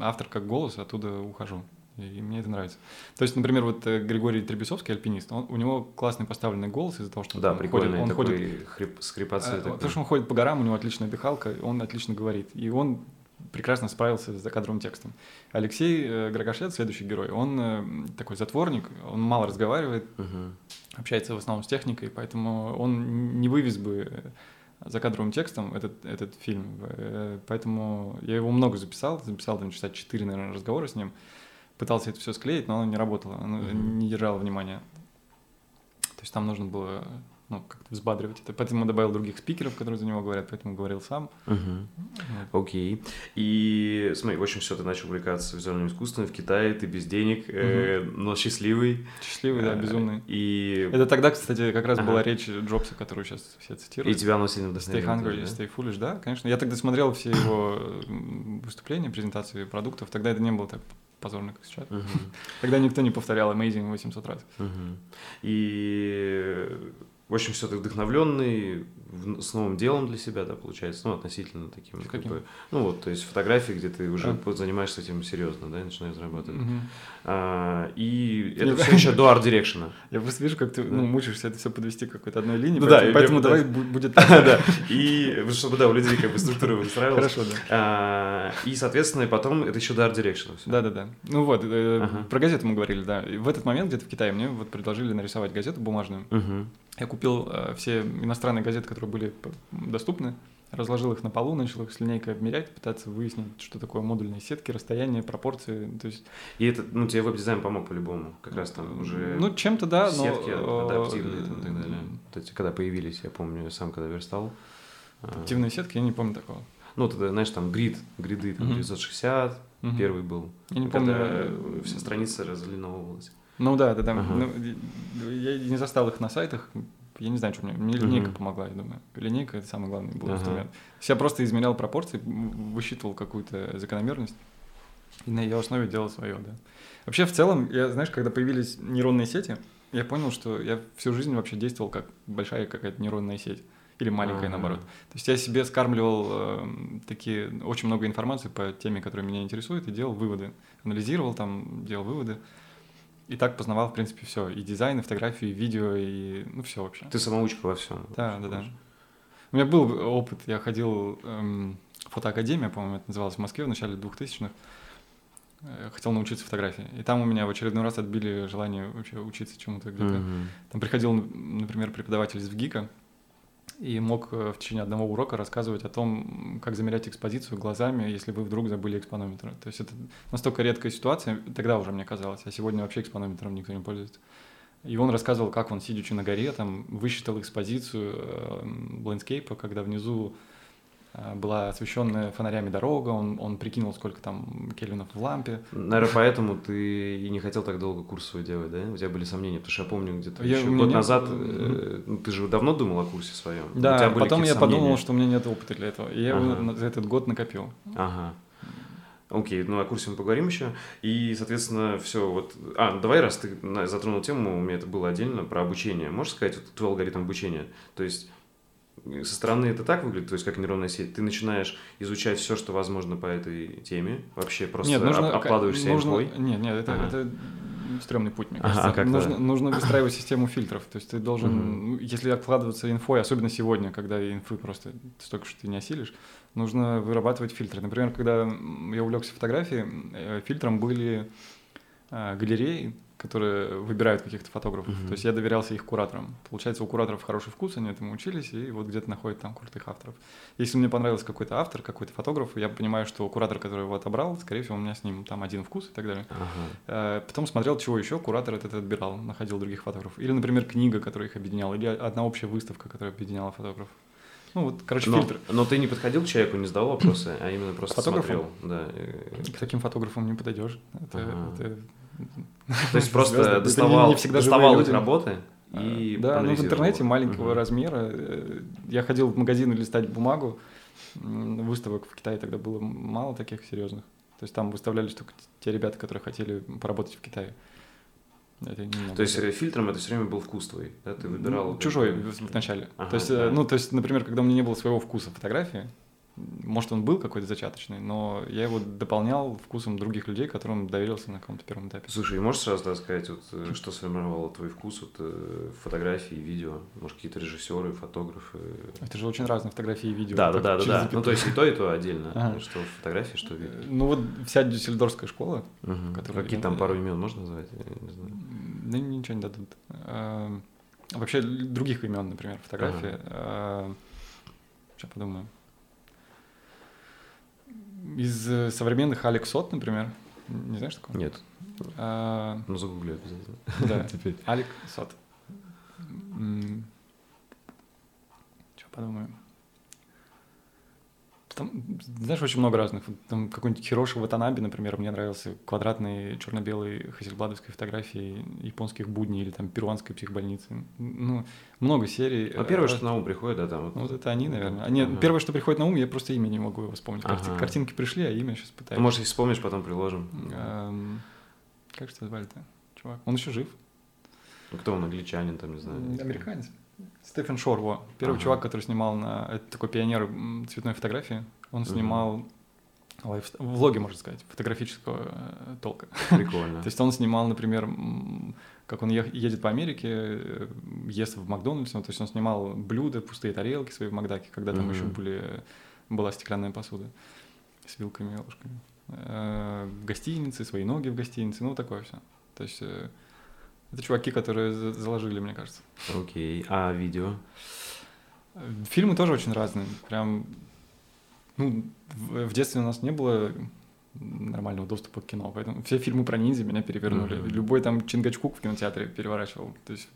автор, как голос оттуда ухожу. И мне это нравится. То есть, например, вот э, Григорий Требесовский, альпинист, он, у него классный поставленный голос из-за того, что он Да, там прикольный ходит, он такой ходит, хрип, скрипация э, потому что он ходит по горам, у него отличная дыхалка, он отлично говорит. И он прекрасно справился с закадровым текстом. Алексей э, следующий герой, он э, такой затворник, он мало разговаривает, Мгм. общается в основном с техникой, поэтому он не вывез бы э, за кадровым текстом этот, этот фильм. Э, Поэтому я его много записал, записал там часа 4, наверное, разговора с ним. Пытался это все склеить, но оно не работало, оно Мгм. не держало внимания. То есть там нужно было ну, как-то взбадривать это. Поэтому добавил других спикеров, которые за него говорят, поэтому говорил сам. Мгм. Вот. Окей. И смотри, в общем, все, ты начал увлекаться визуальным искусством в Китае, ты без денег, э, но счастливый. Счастливый, да, Э, безумный. И, Это тогда, кстати, как раз Ага. была речь Джобса, которую сейчас все и цитируют. тебя оно сильно Stay вдохновило. Hungry, тоже, да? Stay Foolish, да, конечно. Я тогда смотрел все его м, выступления, презентации продуктов. Тогда это не было так позорно, как сейчас. Мгм. Тогда никто не повторял Amazing 800 раз. Мгм. И, в общем, все ты вдохновленный с новым делом для себя, да, получается, ну, относительно таким. С как каким? бы, ну, вот, то есть фотографии, где ты уже А. занимаешься этим серьезно, да, и начинаешь зарабатывать. Мгм. А, и Я- это все еще до арт-дирекшена. Я просто вижу, как ты ну, Да. мучаешься это все подвести к какой-то одной линии, Ну поэтому, да, я поэтому давай будет Да, и чтобы, да, у людей как бы структура выстраивалась. Хорошо, да. А, И, соответственно, потом это еще до арт-дирекшена. Да-да-да. Ну вот, э, про газету мы говорили, да. В этот момент где-то в Китае мне вот предложили нарисовать газету бумажную. Я купил э, все иностранные газеты, которые были доступны, разложил их на полу, начал их с линейкой обмерять, пытаться выяснить, что такое модульные сетки, расстояние, пропорции. То есть, И это, ну, тебе веб-дизайн помог по-любому. Как раз там уже ну, чем-то да, но... сетки э, адаптивные там и так далее. Вот эти, когда появились, я помню, сам когда верстал. а, Адаптивные сетки, я не помню такого. Ну, тогда, знаешь, там грид, гриды, там Мгм. 960, Мгм. первый был. Я не когда помню. э, вся страница разлиновывалась. Ну да, да, да. Ага. Ну, я не застал их на сайтах. Я не знаю, что мне. Мне линейка Мгм. помогла, я думаю. Линейка это самый главный был Ага. инструмент. Я просто измерял пропорции, высчитывал какую-то закономерность и на ее основе делал свое, да. Вообще, в целом, я, знаешь, когда появились нейронные сети, я понял, что я всю жизнь вообще действовал как большая какая-то нейронная сеть. Или маленькая, Ага. наоборот. То есть я себе скармливал эм, такие, очень много информации по теме, которая меня интересует, и делал выводы. Анализировал там, делал выводы. И так познавал, в принципе, все. И дизайн, и фотографию, и видео, и ну все вообще. Ты самоучка во всем. Да, да, да. У меня был опыт, я ходил эм, в фотоакадемия, по-моему, это называлось в Москве в начале 2000-х. Э, хотел научиться фотографии. И там у меня в очередной раз отбили желание вообще учиться чему-то где-то. Mm-hmm. Там приходил, например, преподаватель из ВГИКа, и мог э, в течение одного урока рассказывать о том, как замерять экспозицию глазами, если вы вдруг забыли экспонометр. То есть это настолько редкая ситуация, тогда уже мне казалось, а сегодня вообще экспонометром никто не пользуется. И он рассказывал, как он, сидячи на горе, там, высчитал экспозицию э, ландскейпа, когда внизу была освещенная фонарями дорога, он, он прикинул, сколько там кельвинов в лампе. Наверное, поэтому ты и не хотел так долго курс свой делать, да? У тебя были сомнения, потому что я помню где-то я, еще год нет... назад, э, ну, ты же давно думал о курсе своем? Да, потом я сомнения? подумал, что у меня нет опыта для этого, и я ага. его за этот год накопил. Ага. Окей, ну о курсе мы поговорим еще. И, соответственно, все вот... А, давай, раз ты затронул тему, у меня это было отдельно, про обучение. Можешь сказать, вот, твой алгоритм обучения? То есть со стороны это так выглядит, то есть как нейронная сеть, ты начинаешь изучать все, что возможно по этой теме, вообще просто нет, нужно, обкладываешься нужно, инфой. Нет, нет, это, ага. это стрёмный путь, мне кажется. Ага, как нужно, нужно выстраивать систему фильтров. То есть ты должен, угу. если обкладываться инфой, особенно сегодня, когда инфы просто столько, что ты не осилишь, нужно вырабатывать фильтры. Например, когда я увлекся фотографией, э, фильтром были э, галереи, которые выбирают каких-то фотографов. Mm-hmm. То есть я доверялся их кураторам. Получается, у кураторов хороший вкус, они этому учились, и вот где-то находят там крутых авторов. Если мне понравился какой-то автор, какой-то фотограф, я понимаю, что куратор, который его отобрал, скорее всего, у меня с ним там один вкус и так далее. Uh-huh. Потом смотрел, чего еще куратор этот отбирал, находил других фотографов. Или, например, книга, которая их объединяла, или одна общая выставка, которая объединяла фотографов. Ну вот, короче, но, фильтр. Но ты не подходил к человеку, не задавал вопросы, а именно просто смотрел. Да. К таким фотографам не подойдешь. Это, ага. это то есть просто доставал, не, всегда доставал их работы и Да, ну в интернете маленького угу. размера. Э, я ходил в магазин листать бумагу. Выставок в Китае тогда было мало таких серьезных. То есть там выставлялись только те ребята, которые хотели поработать в Китае. Это то есть э, фильтром это все время был вкус твой, да? Ты выбирал... Чужой вначале. Ага, то есть, э, да. ну, то есть, например, когда у меня не было своего вкуса фотографии, может, он был какой-то зачаточный, но я его дополнял вкусом других людей, которым доверился на каком-то первом этапе. Слушай, можешь сразу рассказать, вот, э, что сформировало твой вкус вот, э, фотографии, видео? Может, какие-то режиссеры, фотографы? Это же очень разные фотографии и видео. Да, да, да, да, да. Ну, то есть и то, и то отдельно. Ага. Что фотографии, что видео. Ну, вот вся дюссельдорфская школа. Угу. Которая... Какие там пару имен можно назвать? Я не знаю. Да ничего не дадут. А, вообще, других имен, например, фотографии. Ага. А, сейчас подумаю. Из э, современных Алекс Сот, например. Не знаешь такого? Нет. А... Ну, загугли обязательно. Да, теперь. Алек Сот. Что подумаем? Там, знаешь, очень много разных. Там какой-нибудь Хироши Ватанаби, например, мне нравился квадратный черно-белый хасельбладовской фотографии японских будней или там перуанской психбольницы. Ну, много серий. А первое, что на ум приходит, да, там. Вот, ну, вот это они, наверное. А нет, ага. первое, что приходит на ум, я просто имя не могу его вспомнить. Ага. Картинки пришли, а имя сейчас пытаюсь. Ну, может, если вспомнишь, потом приложим. Эм, как же звали-то? Чувак. Он еще жив. Ну, кто он, англичанин, там, не знаю. Американец. Стефен Шор, во. Первый ага. чувак, который снимал на... Это такой пионер цветной фотографии. Он снимал угу. лайф... влоги, можно сказать, фотографического э, толка. Прикольно. То есть он снимал, например, как он едет по Америке, э, ест в Макдональдс, ну, то есть он снимал блюда, пустые тарелки свои в Макдаке, когда там еще были, была стеклянная посуда с вилками и ложками. Э, гостиницы, свои ноги в гостинице, ну, такое все. То есть это чуваки, которые заложили, мне кажется. Окей. Okay. А видео? Фильмы тоже очень разные. Прям, ну, в, детстве у нас не было нормального доступа к кино, поэтому все фильмы про ниндзя меня перевернули. Mm-hmm. Любой там Чингачкук в кинотеатре переворачивал. То есть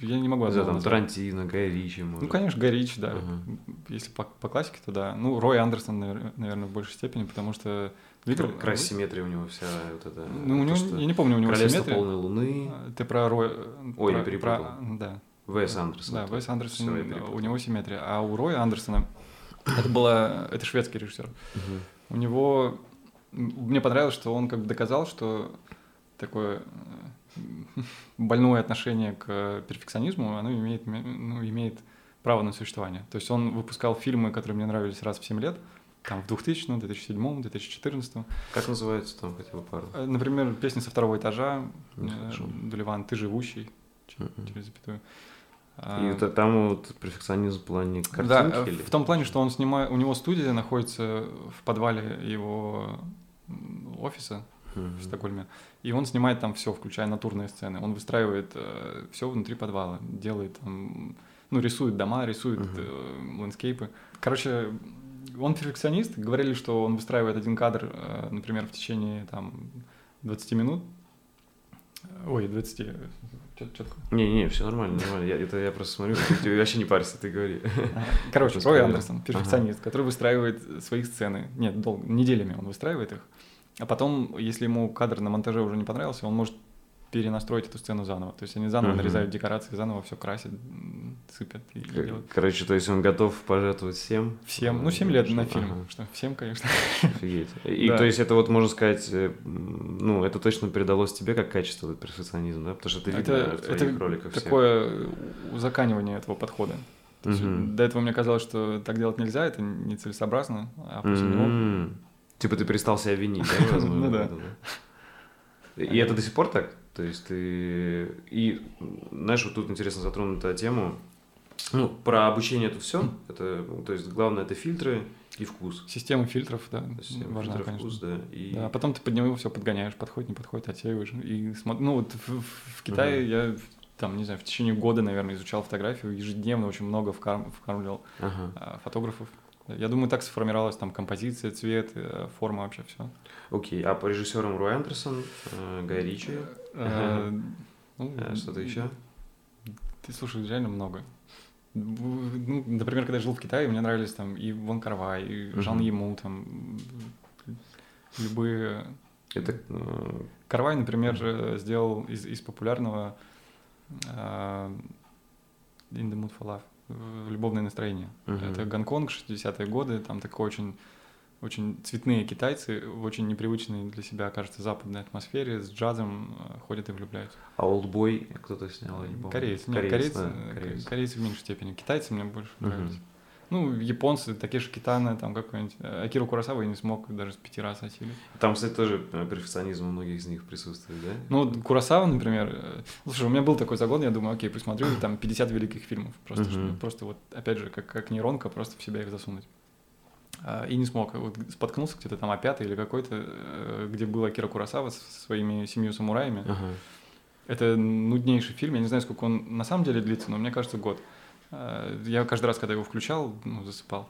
я не могу Да, там Тарантино, Гай Ричи, может. Ну, конечно, Гай Ричи, да. Uh-huh. Если по, по классике, то да. Ну, Рой Андерсон, наверное, в большей степени, потому что Видел? Какая симметрия у него вся вот эта. Ну, у него, то, я не помню, у него Королевство симметрия. полной луны. А, ты про Роя... Ой, про, я перепутал. Про, да. Вес Андерсон. Да, Вес Андерсон, у него симметрия. А у Роя Андерсона, это была, это шведский режиссер. У него, мне понравилось, что он как бы доказал, что такое э, больное отношение к перфекционизму, оно имеет, ну, имеет право на существование. То есть он выпускал фильмы, которые мне нравились раз в 7 лет, там в 2000, 2007, 2014. Как называется там хотя бы пару? Э, Например, песня со второго этажа, э. Дуливан, ты живущий, через запятую. И А, вот там вот перфекционизм в плане картинки Да, э, или? в том плане, что он снимает, у него студия находится в подвале его офиса Мгм. в Стокгольме, и он снимает там все, включая натурные сцены. Он выстраивает все внутри подвала, делает там, ну, рисует дома, рисует Мгм. э, ландскейпы. Короче, он перфекционист. Говорили, что он выстраивает один кадр, э, например, в течение там 20 минут. Ой, 20... Что такое? Не-не, все нормально, нормально. Я, это я просто смотрю, ты, вообще не парься, ты говори. Короче, Рой Андерсон, перфекционист, который выстраивает свои сцены. Нет, долго, неделями он выстраивает их. А потом, если ему кадр на монтаже уже не понравился, он может перенастроить эту сцену заново. То есть они заново Мгм. нарезают декорации, заново все красят, сыпят и, и К- делают. Короче, то есть он готов пожертвовать всем? Всем, ну, Э, 7 лет что- на фильм. ага, Что, всем, конечно. Офигеть. И Да. то есть это вот, можно сказать, э, ну, это точно передалось тебе как качество, этот перфекционизм, да? Потому что ты видно Это, в твоих это роликах всех. такое узаканивание этого подхода. То есть Мгм. До этого мне казалось, что так делать нельзя, это нецелесообразно, а после него М. Типа ты перестал себя винить, да? Ну да? И это до сих пор так? То есть ты... И, знаешь, вот тут интересно затронута тему. Ну, про обучение это все. Это, то есть главное это фильтры и вкус. система фильтров, да, Система важна, фильтров, конечно. вкус, да. И... Да, а потом ты под него все подгоняешь, подходит, не подходит, отсеиваешь. И смо- ну вот в, в- Китае я там, не знаю, в течение года, наверное, изучал фотографию, ежедневно очень много вкарм- вкармливал а, фотографов. Я думаю, так сформировалась там композиция, цвет, э, форма вообще все. Окей, а по режиссерам Рой Андерсон, э, Гай Ричи, Э, ну, э, что-то еще? Ты слушай, реально много. Ну, например, когда я жил в Китае, мне нравились там и Вон Карвай, и Жан. Ему, там любые Это... Карвай, например, сделал из, из популярного In the Mood for Love, любовное настроение. Мгм. Это Гонконг, 60-е годы, там такой очень, очень цветные китайцы, в очень непривычной для себя, кажется, западной атмосфере, с джазом э, ходят и влюбляются. А Олдбой кто-то снял, я не помню. Корейцы, нет, корейцы, да, э, корейцы. корейцы в меньшей степени. Китайцы мне больше нравились. Ну, японцы, такие же Китана, там какой-нибудь. э, Акиру Курасава я не смог даже с пяти раз осилить. Там, кстати, тоже э, перфекционизм у многих из них присутствует, да? Ну, вот Курасава, например, э, слушай, у меня был такой загон, я думаю, окей, посмотрю там 50 великих фильмов. Просто, чтобы- просто вот, опять же, как, как нейронка, просто в себя их засунуть. А, И не смог. Вот споткнулся где-то там о пятый или какой-то, где был Акира Курасава со своими семью самураями. Ага. Это нуднейший фильм, я не знаю, сколько он на самом деле длится, но мне кажется, год. Э, Я каждый раз, когда его включал, ну, засыпал.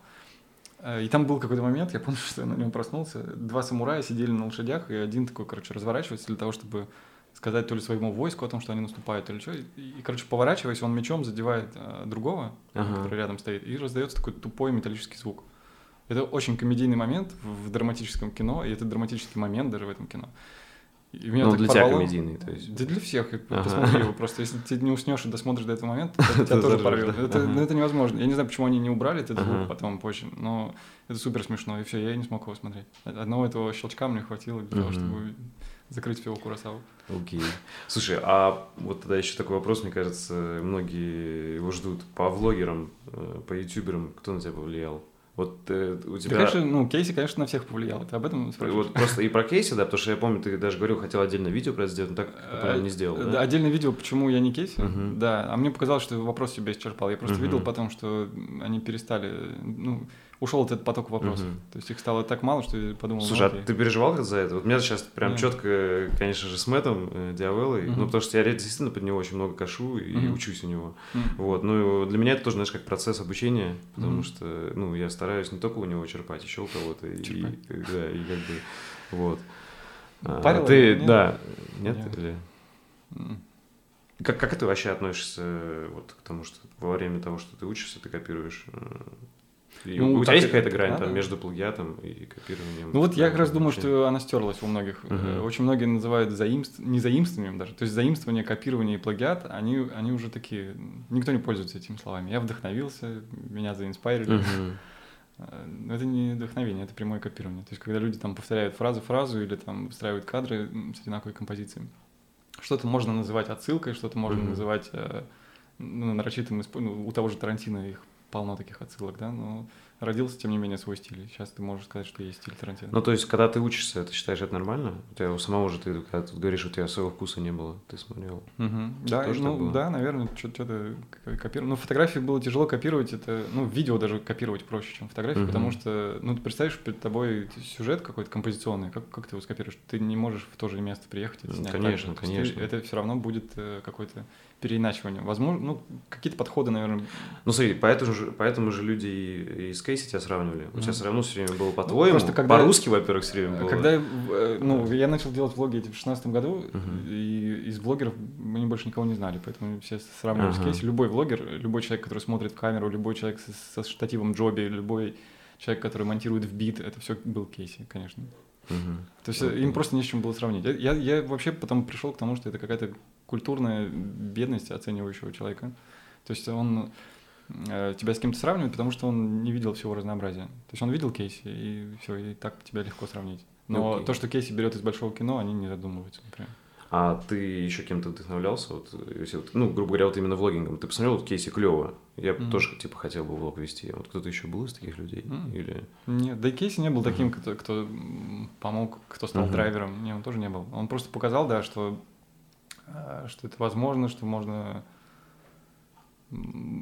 Э, И там был какой-то момент, я помню, что я на нем проснулся. Два самурая сидели на лошадях, и один такой, короче, разворачивается для того, чтобы сказать то ли своему войску о том, что они наступают, то ли что. И, и, короче, поворачиваясь, он мечом задевает э, другого, Ага. который рядом стоит, и раздается такой тупой металлический звук. Это очень комедийный момент в, в драматическом кино, и это драматический момент даже в этом кино. И меня Ну, для тебя порвало. комедийный, то есть. Да для всех. Ага. Посмотри его просто. Если ты не уснешь и досмотришь до этого момента, то тебя тоже порвет. Это, ну, это невозможно. Я не знаю, почему они не убрали этот звук потом позже, но это супер смешно. И все, я не смог его смотреть. Одного этого щелчка мне хватило для того, чтобы закрыть всего Курасаву. Окей. Слушай, а вот тогда еще такой вопрос, мне кажется, многие его ждут. По влогерам, э, по ютуберам, кто на тебя повлиял? Вот э, у Да, тебя... конечно, ну, Кейси, конечно, на всех повлиял. Ты об этом спрашиваешь? Вот просто и про кейсы, да, потому что я помню, ты даже говорил, хотел отдельное видео про это сделать, но так понял, не сделал, Э, да? Отдельное видео, почему я не Кейси, да, а мне показалось, что вопрос себя исчерпал. Я просто видел потом, что они перестали, ну, ушел этот поток вопросов. Мгм. То есть их стало так мало, что я подумал, Слушай, ну, а ты переживал за это? Вот у меня сейчас прям Нет. четко, конечно же, с Мэттом э, Диавеллой, Мгм. ну, потому что я действительно под него очень много кашу и Мгм. учусь у него. М. Вот, ну, для меня это тоже, знаешь, как процесс обучения, потому Мгм. что, ну, я стараюсь не только у него черпать, еще у кого-то. И, да, и как бы, вот. А, Парило ты, нет? да, нет? Нет. Или... Как, как ты вообще относишься э, вот к тому, что во время того, что ты учишься, ты копируешь? И Ну, у тебя есть какая-то грань там между плагиатом и копированием? Ну вот я как раз думаю, что она стерлась у многих. Э, Очень многие называют заимств... не заимствованием даже. То есть заимствование, копирование и плагиат, они, они уже такие... Никто не пользуется этими словами. Я вдохновился, меня заинспайрили. Э, Но это не вдохновение, это прямое копирование. То есть когда люди там повторяют фразу-фразу или там выстраивают кадры с одинаковой композицией. Что-то можно называть отсылкой, что-то можно Мгм. называть э, ну, нарочитым исп- ну, у того же Тарантино их полно таких отсылок, да, но родился, тем не менее, свой стиль. Сейчас ты можешь сказать, что есть стиль Тарантино. Ну, то есть, когда ты учишься, ты считаешь это нормально? У тебя у самого же, ты когда ты говоришь, у тебя своего вкуса не было, ты смотрел. Угу. Да, тоже ну, да, наверное, что-то копировать. Ну, фотографии было тяжело копировать, это, ну, видео даже копировать проще, чем фотографии, Мгм. потому что, ну, ты представишь, перед тобой сюжет какой-то композиционный, как, как ты его скопируешь? Ты не можешь в то же место приехать и Ну, снять. конечно, так конечно. Это все равно будет э, какое-то переиначивание. Возможно, ну, какие-то подходы, наверное, Ну, смотри, поэтому же, поэтому же люди и, и с Кейси тебя сравнивали. У тебя все равно все время было по-твоему. просто когда- По-русски, во-первых, все время было. Когда э, ну, я начал делать влоги в шестнадцатом году, Мгм. и из блогеров мы больше никого не знали, поэтому все сравнивали с Ага. Кейси. Любой блогер, любой человек, который смотрит в камеру, любой человек со, со штативом Джоби, любой человек, который монтирует в бит, это все был Кейси, конечно. Мгм. То есть Окей. э, им просто не с чем было сравнить. Я, я, я вообще потом пришел к тому, что это какая-то культурная бедность оценивающего человека. То есть он э, тебя с кем-то сравнивает, потому что он не видел всего разнообразия. То есть он видел Кейси, и все, и так тебя легко сравнить. Но Окей. то, что Кейси берет из большого кино, они не задумываются, например. А ты еще кем-то вдохновлялся? Вот, если вот, ну, грубо говоря, вот именно влогингом. Ты посмотрел, вот Кейси клево. Я Мгм. тоже, типа, хотел бы влог вести. Вот кто-то еще был из таких людей? М. Или... Нет, да и Кейси не был таким, кто, кто м, помог, кто стал Мгм. драйвером. Не, он тоже не был. Он просто показал, да, что, что это возможно, что можно...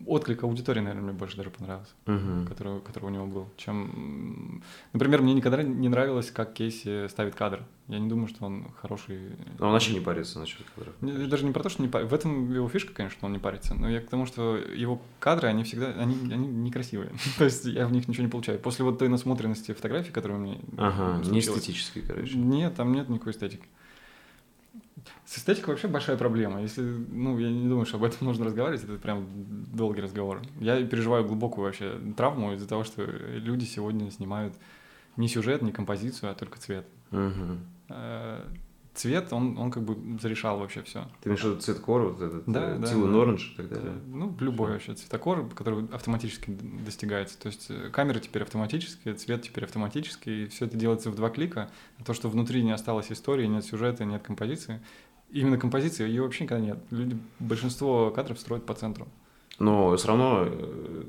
Отклик аудитории, наверное, мне больше даже понравился, Мгм. который, который у него был. Чем, например, мне никогда не нравилось, как Кейси ставит кадр. Я не думаю, что он хороший. А он вообще не парится насчет кадров. Не- Даже не про то, что не пар- В этом его фишка, конечно, он не парится. Но я к тому, что его кадры, они всегда, они, они некрасивые. То есть я в них ничего не получаю. После вот той насмотренности фотографий, которые у меня Ага, не случилось, эстетический, короче. Нет, там нет никакой эстетики. С эстетикой вообще большая проблема. Если, ну, я не думаю, что об этом нужно разговаривать, это прям долгий разговор. Я переживаю глубокую вообще травму из-за того, что люди сегодня снимают не сюжет, не композицию, а только цвет. Мгм. Цвет, он, он как бы зарешал вообще все. Ты имеешь в виду цветкор, вот этот, Да, э, да, Тилан да. Оранж и так далее? Ну, любой вообще цветокор, который автоматически достигается. То есть э, камера теперь автоматическая, цвет теперь автоматический, и все это делается в два клика. А то, что внутри не осталось истории, нет сюжета, нет композиции. Именно композиции ее вообще никогда нет. Люди, большинство кадров строят по центру. Но все равно, э,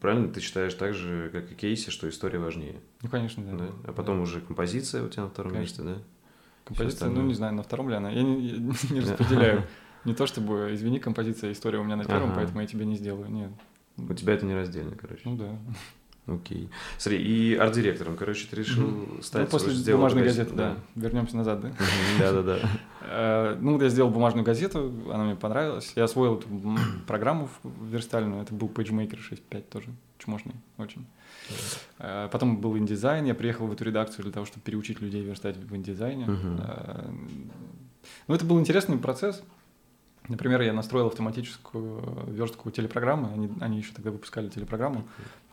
правильно, ты считаешь так же, как и Кейси, что история важнее, Ну, конечно, да. да? А потом уже композиция у тебя на втором Конечно. месте, да? Композиция, ну, не знаю, на втором ли она. Я не, я не распределяю. Не то чтобы, извини, композиция, история у меня на первом, Ага. поэтому я тебе не сделаю. Нет. У тебя это не раздельно, короче. Ну да. Окей. Смотри, и арт-директором, короче, ты решил Мгм. стать... Ну, после сделал бумажной такая- газеты, да. Вернемся назад, да? Да-да-да. Э, Ну, вот я сделал бумажную газету, она мне понравилась. Я освоил эту программу верстальную. Это был PageMaker 6.5 тоже, чмошный очень. Э, Потом был индизайн. Я приехал в эту редакцию для того, чтобы переучить людей верстать в индизайне. Э, Ну, это был интересный процесс. Например, я настроил автоматическую верстку телепрограммы. Они, они еще тогда выпускали телепрограмму,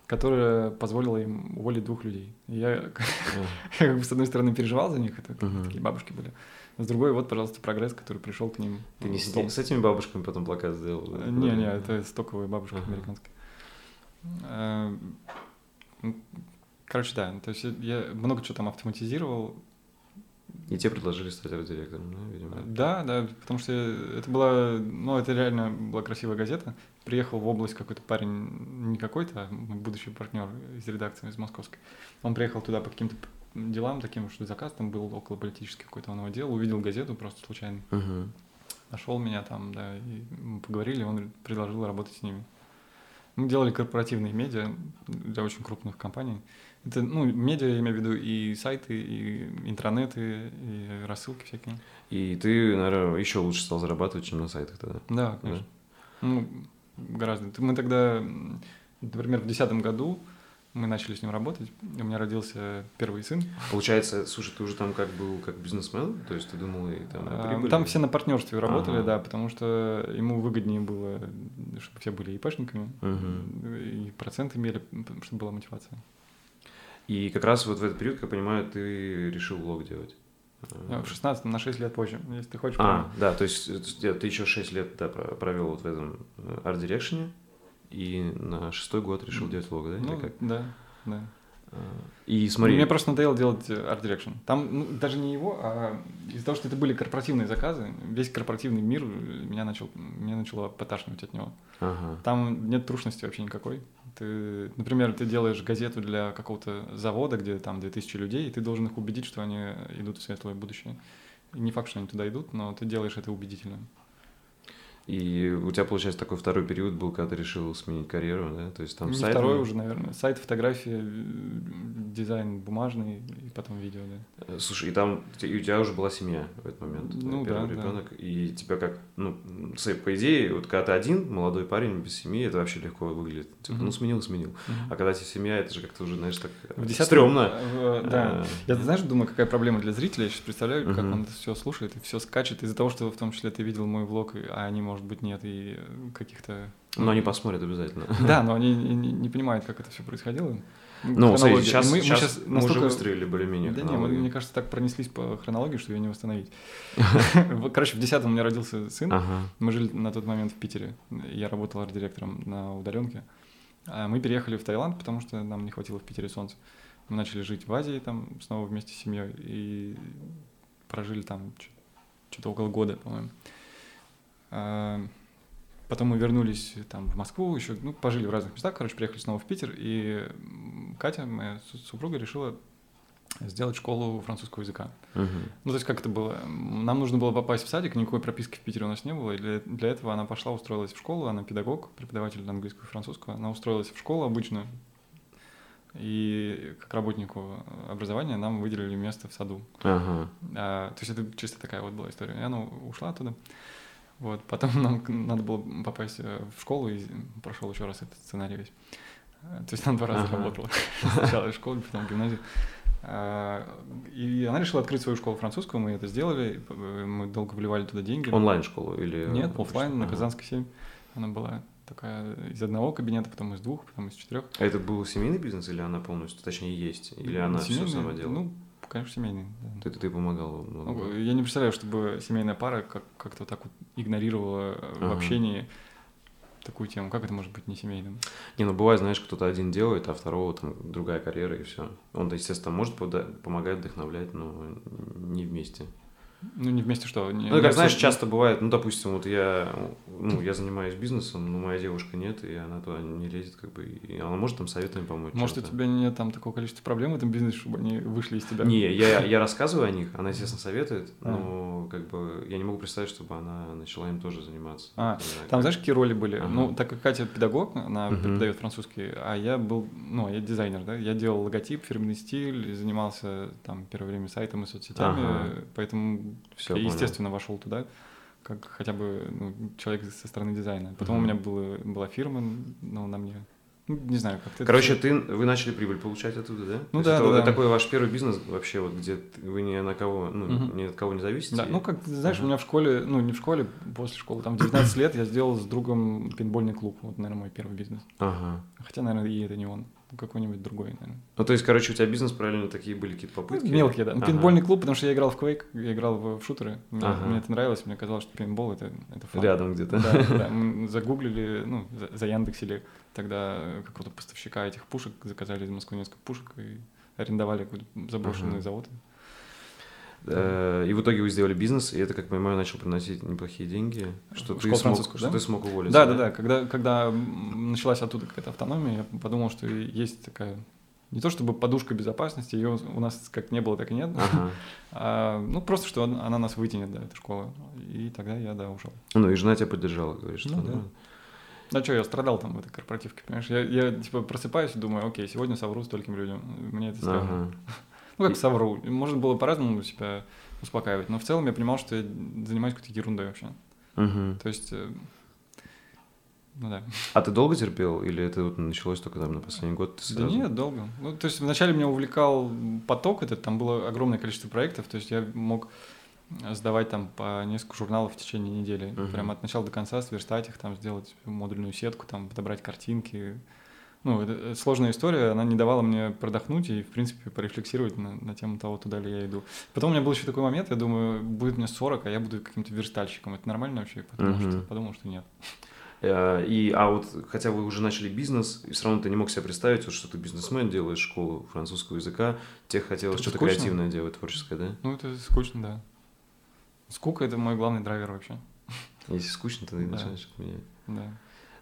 которая позволила им уволить двух людей. И я, я как бы с одной стороны переживал за них, это такие бабушки были. А с другой, вот, пожалуйста, прогресс, который пришел к ним. Ты не с, дом. с этими бабушками потом плакат сделал? да? Не, не, это стоковые бабушки американские. Ну, Короче, да, то есть я много чего там автоматизировал. И тебе предложили стать арт-директором, да, видимо? Да, да, потому что это была, ну, это реально была красивая газета. Приехал в область какой-то парень, не какой-то, а будущий партнер из редакции, из московской. Он приехал туда по каким-то делам таким, что заказ там был около политический какой-то, он его делал, увидел газету просто случайно. Мгм. Нашел меня там, да, и мы поговорили, он предложил работать с ними. Мы делали корпоративные медиа для очень крупных компаний. Это, ну, медиа, я имею в виду и сайты, и интранеты, и рассылки всякие. И ты, наверное, еще лучше стал зарабатывать, чем на сайтах тогда. Да, конечно. Ну, гораздо. Мы тогда, например, в 2010 году мы начали с ним работать. У меня родился первый сын. Получается, слушай, ты уже там как был как бизнесмен, то есть ты думал и там А, прибыли? Там все на партнерстве работали, Ага. да, потому что ему выгоднее было, чтобы все были ИПшниками, Мгм. и процент имели, чтобы была мотивация. И как раз вот в этот период, как я понимаю, ты решил влог делать. А В 16 на 6 лет позже, если ты хочешь. А, да, то есть э, ты ты еще 6 лет да, про- провел вот в этом э, art direction е, и на шестой год решил делать влог, да? или ну, как? да, да. А, И смотри, Мне просто надоело делать э, art direction. Там ну, даже не его, а из-за того, что это были корпоративные заказы, весь корпоративный мир э, меня начал, меня начало поташнивать от него. ага. Там нет трушности вообще никакой. Ты, например, ты делаешь газету для какого-то завода, где там 2000 людей, и ты должен их убедить, что они идут в светлое будущее. И не факт, что они туда идут, но ты делаешь это убедительно. И у тебя, получается, такой второй период был, когда ты решил сменить карьеру, да? То есть там Не сайт... второй уже, наверное. Сайт, фотография, дизайн бумажный и потом видео, да. Э, Слушай, и там и у тебя уже была семья в этот момент, Ну первый да, да. ребенок, и тебя как, ну, по идее, вот когда ты один, молодой парень без семьи, это вообще легко выглядит. Типа, Мгм. ну, сменил, сменил. Мгм. А когда тебе семья, это же как-то уже, знаешь, так э, В десятом- стрёмно. э, Да. Я, знаешь, думаю, какая проблема для зрителя. Я сейчас представляю, как он это все слушает и все скачет. Из-за того, что в том числе ты видел мой влог, а они, может быть, нет, и э, каких-то... Но они посмотрят обязательно. Да, но они не, не- понимают, как это все происходило. Ну, смотри, сейчас, И мы, мы сейчас щас мы уже настолько- выстроили более-менее Да не, мы, хронологию. мне кажется, так пронеслись по хронологии, что ее не восстановить. Короче, в десятом у меня родился сын. Мы жили на тот момент в Питере. Я работал арт-директором на удаленке. А мы переехали в Таиланд, потому что нам не хватило в Питере солнца. Мы начали жить в Азии там снова вместе с семьей и прожили там что-то около года, по-моему. А, Потом мы вернулись там в Москву, еще, ну, пожили в разных местах, короче, приехали снова в Питер, и Катя, моя су- супруга, решила сделать школу французского языка. Мгм. Ну, то есть как это было? Нам нужно было попасть в садик, никакой прописки в Питере у нас не было, и для, для этого она пошла, устроилась в школу, она педагог, преподаватель английского и французского, она устроилась в школу обычную, и как работнику образования нам выделили место в саду. Ага. А, то есть это чисто такая вот была история. И она ушла оттуда. Вот. Потом нам надо было попасть э, в школу, и прошел еще раз этот сценарий весь. А, То есть она два раза Ага. работала. Сначала в школе, потом в гимназии. А, И она решила открыть свою школу французского, мы это сделали, э, мы долго вливали туда деньги. Онлайн-школу или... Нет, офлайн на. Казанской 7. Она была такая из одного кабинета, потом из двух, потом из четырех. А это был семейный бизнес или она полностью, точнее, есть? Или она все Семейный, сама делала? Ну, конечно, семейный. да. Ты, ты помогал? ну, Ну, Я не представляю, чтобы семейная пара как- как-то так вот игнорировала э, в Ага. общении такую тему. Как это может быть не семейным? Не, ну бывает, знаешь, кто-то один делает, а второго там другая карьера и все. Он, естественно, может помогать, вдохновлять, но не вместе. Ну, не вместе что? Не, Ну, как знаешь, абсолютно- часто бывает, ну, допустим, вот я, ну, я занимаюсь бизнесом, но моя девушка нет, и она туда не лезет, как бы, и она может там советами помочь. Может, у тебя нет там такого количества проблем в этом бизнесе, чтобы они вышли из тебя? Не, я, я рассказываю о них, она, естественно, советует, А. но как бы я не могу представить, чтобы она начала им тоже заниматься. А, знаю, Там, знаешь, какие роли были? Ага. Ну, так как Катя педагог, она Мгм. преподает французский, а я был, ну, я дизайнер, да, я делал логотип, фирменный стиль, занимался там первое время сайтом и соцсетями, Ага. поэтому Всё, я, понял. естественно, вошел туда, как хотя бы ну, человек со стороны дизайна. Потом у Мгм. меня было, была фирма, ну, на мне, ну, не знаю, как-то... это Короче, ты, вы начали прибыль получать оттуда, да? Ну То да, это, да, это да. такой ваш первый бизнес вообще, вот где вы ни на кого, ну, Мгм. ни от кого не зависите. Да, ну, как ты знаешь, Ага. у меня в школе, ну, не в школе, после школы, там, в 19 лет я сделал с другом пейнтбольный клуб, вот, наверное, мой первый бизнес. Ага. Хотя, наверное, и это не он, какой-нибудь другой, наверное. Ну, то есть, короче, у тебя бизнес параллельно такие были какие-то попытки? Мелкие, да. Ну, Ага. пейнтбольный клуб, потому что я играл в Quake, я играл в, в шутеры. Мне, Ага. мне это нравилось, мне казалось, что пейнтбол это, это фан. Рядом где-то. Да, да, мы загуглили, ну, за, заяндексили тогда э, какого-то поставщика этих пушек, заказали из Москвы несколько пушек и арендовали какой-то заброшенный Ага. завод. Э, И в итоге вы сделали бизнес, и это, как понимаю, начал приносить неплохие деньги, что, ты смог, французского, что да? ты смог уволиться. Да, да, да. Когда, когда началась оттуда какая-то автономия, я подумал, что есть такая не то чтобы подушка безопасности, ее у нас как не было, так и нет. Ага. А, ну, просто, что он- она нас вытянет, да, эта школа. И тогда я, да, ушел. Ну, и жена тебя поддержала, говоришь, что Ну, да. Да что, я страдал там в этой корпоративке, понимаешь? Я, я типа просыпаюсь и думаю, окей, сегодня совру стольким людям. Мне это стрёмно. Ага. Ну, как совру. Можно было по-разному себя успокаивать. Но в целом я понимал, что я занимаюсь какой-то ерундой вообще. Мгм. То есть, э, ну да. А ты долго терпел, или это вот началось только там на последний год? Ты Да сразу- нет, долго. Ну, то есть вначале меня увлекал поток этот, там было огромное количество проектов, то есть я мог сдавать там по несколько журналов в течение недели. Мгм. Прям от начала до конца сверстать их, там сделать модульную сетку, там подобрать картинки. Ну, это э, сложная история, она не давала мне продохнуть и, в принципе, порефлексировать на, на тему того, туда ли я иду. Потом у меня был еще такой момент, я думаю, будет мне 40, а я буду каким-то верстальщиком. Это нормально вообще? Потому что, Мгм. подумал, что нет. Э, И, а вот, хотя вы уже начали бизнес, и все равно ты не мог себе представить, вот, что ты бизнесмен, делаешь школу французского языка, тебе хотелось что-то скучно. креативное делать, творческое, да? Ну, это скучно, да. Скука — это мой главный драйвер вообще. Если скучно, то ты Да. начинаешь менять. Да.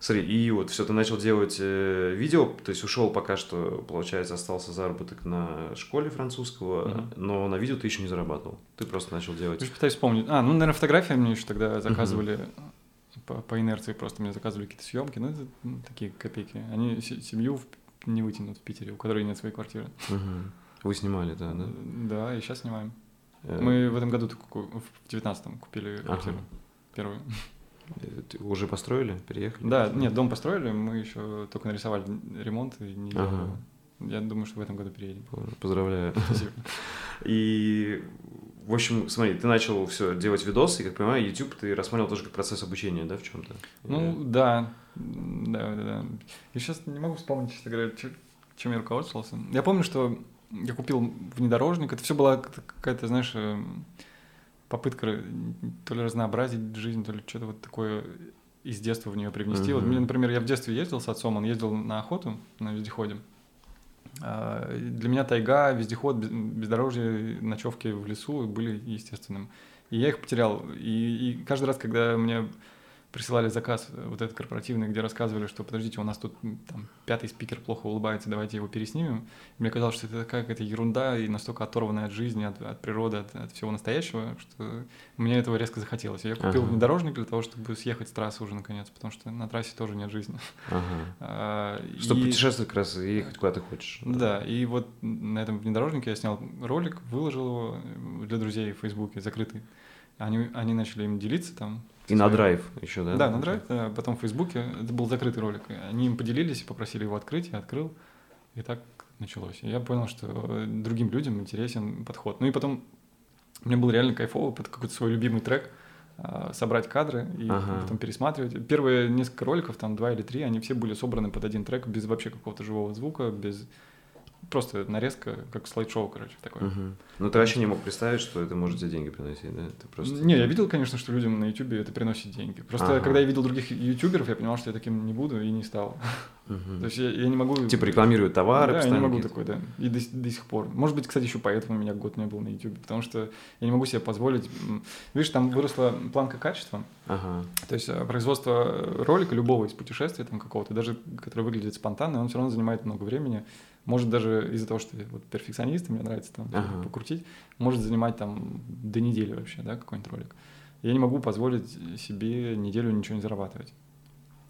Смотри, и вот все, ты начал делать э, видео, то есть ушел пока что, получается, остался заработок на школе французского, Мгм. но на видео ты еще не зарабатывал. Ты просто начал делать. Я пытаюсь вспомнить. А, ну, наверное, фотографии мне еще тогда заказывали по, по инерции просто мне заказывали какие-то съемки, ну, это ну, такие копейки. Они се- семью в- не вытянут в Питере, у которой нет своей квартиры. Мгм. Вы снимали, да, да? Да, и сейчас снимаем. Э, Мы в этом году в девятнадцатом купили Ага. квартиру. Первую. Уже построили, переехали? Да, нет, дом построили, мы еще только нарисовали ремонт и не. Ага. Я думаю, что в этом году переедем. Поздравляю. Спасибо. И, в общем, смотри, ты начал все делать видосы, и, как понимаю, YouTube ты рассматривал тоже как процесс обучения, да, в чем-то? Ну, да, да, да, да. Я сейчас не могу вспомнить, честно говоря, чем я руководствовался. Я помню, что я купил внедорожник. Это все была какая-то, знаешь, эм, попытка то ли разнообразить жизнь, то ли что-то вот такое из детства в нее привнести. Вот Мгм. мне, например, я в детстве ездил с отцом, он ездил на охоту на вездеходе. А, Для меня тайга, вездеход, без- бездорожье, ночевки в лесу были естественным. И я их потерял. И, и каждый раз, когда мне присылали заказ э, вот этот корпоративный, где рассказывали, что подождите, у нас тут там пятый спикер плохо улыбается, давайте его переснимем. Мне казалось, что это такая какая-то ерунда и настолько оторванная от жизни, от, от природы, от, от всего настоящего, что мне этого резко захотелось. И я купил Ага. внедорожник для того, чтобы съехать с трассы уже наконец, потому что на трассе тоже нет жизни. Ага. А, Чтобы и- путешествовать как раз и ехать куда ты хочешь. да, и вот на этом внедорожнике я снял ролик, выложил его э, для друзей в Фейсбуке, закрытый. Они, они начали им делиться там. И на драйв еще, да? Да, на драйв, да, потом в Фейсбуке. Это был закрытый ролик. Они им поделились и попросили его открыть, я открыл. И так началось. И я понял, что другим людям интересен подход. Ну и потом мне было реально кайфово под какой-то свой любимый трек а, собрать кадры и Ага. потом пересматривать. Первые несколько роликов, там два или три, они все были собраны под один трек, без вообще какого-то живого звука, без... Просто нарезка, как слайд-шоу, короче, такое. Мгм. Ну ты вообще не мог представить, что это может тебе деньги приносить, да? Ты просто... Не, я видел, конечно, что людям на Ютубе это приносит деньги. Просто Ага. когда я видел других ютуберов, я понимал, что я таким не буду и не стал. Мгм. То есть я, я не могу... Типа рекламируют товары, Да, я не могу такой, да. И до, до сих пор. Может быть, кстати, еще поэтому у меня год не был на Ютубе, потому что я не могу себе позволить... Видишь, там выросла планка качества, Ага. то есть э, производство ролика любого из путешествий там какого-то, даже который выглядит спонтанно, он все равно занимает много времени. Может даже из-за того, что я вот перфекционист, мне нравится там Ага. покрутить, может занимать там до недели вообще, да, какой-нибудь ролик. Я не могу позволить себе неделю ничего не зарабатывать.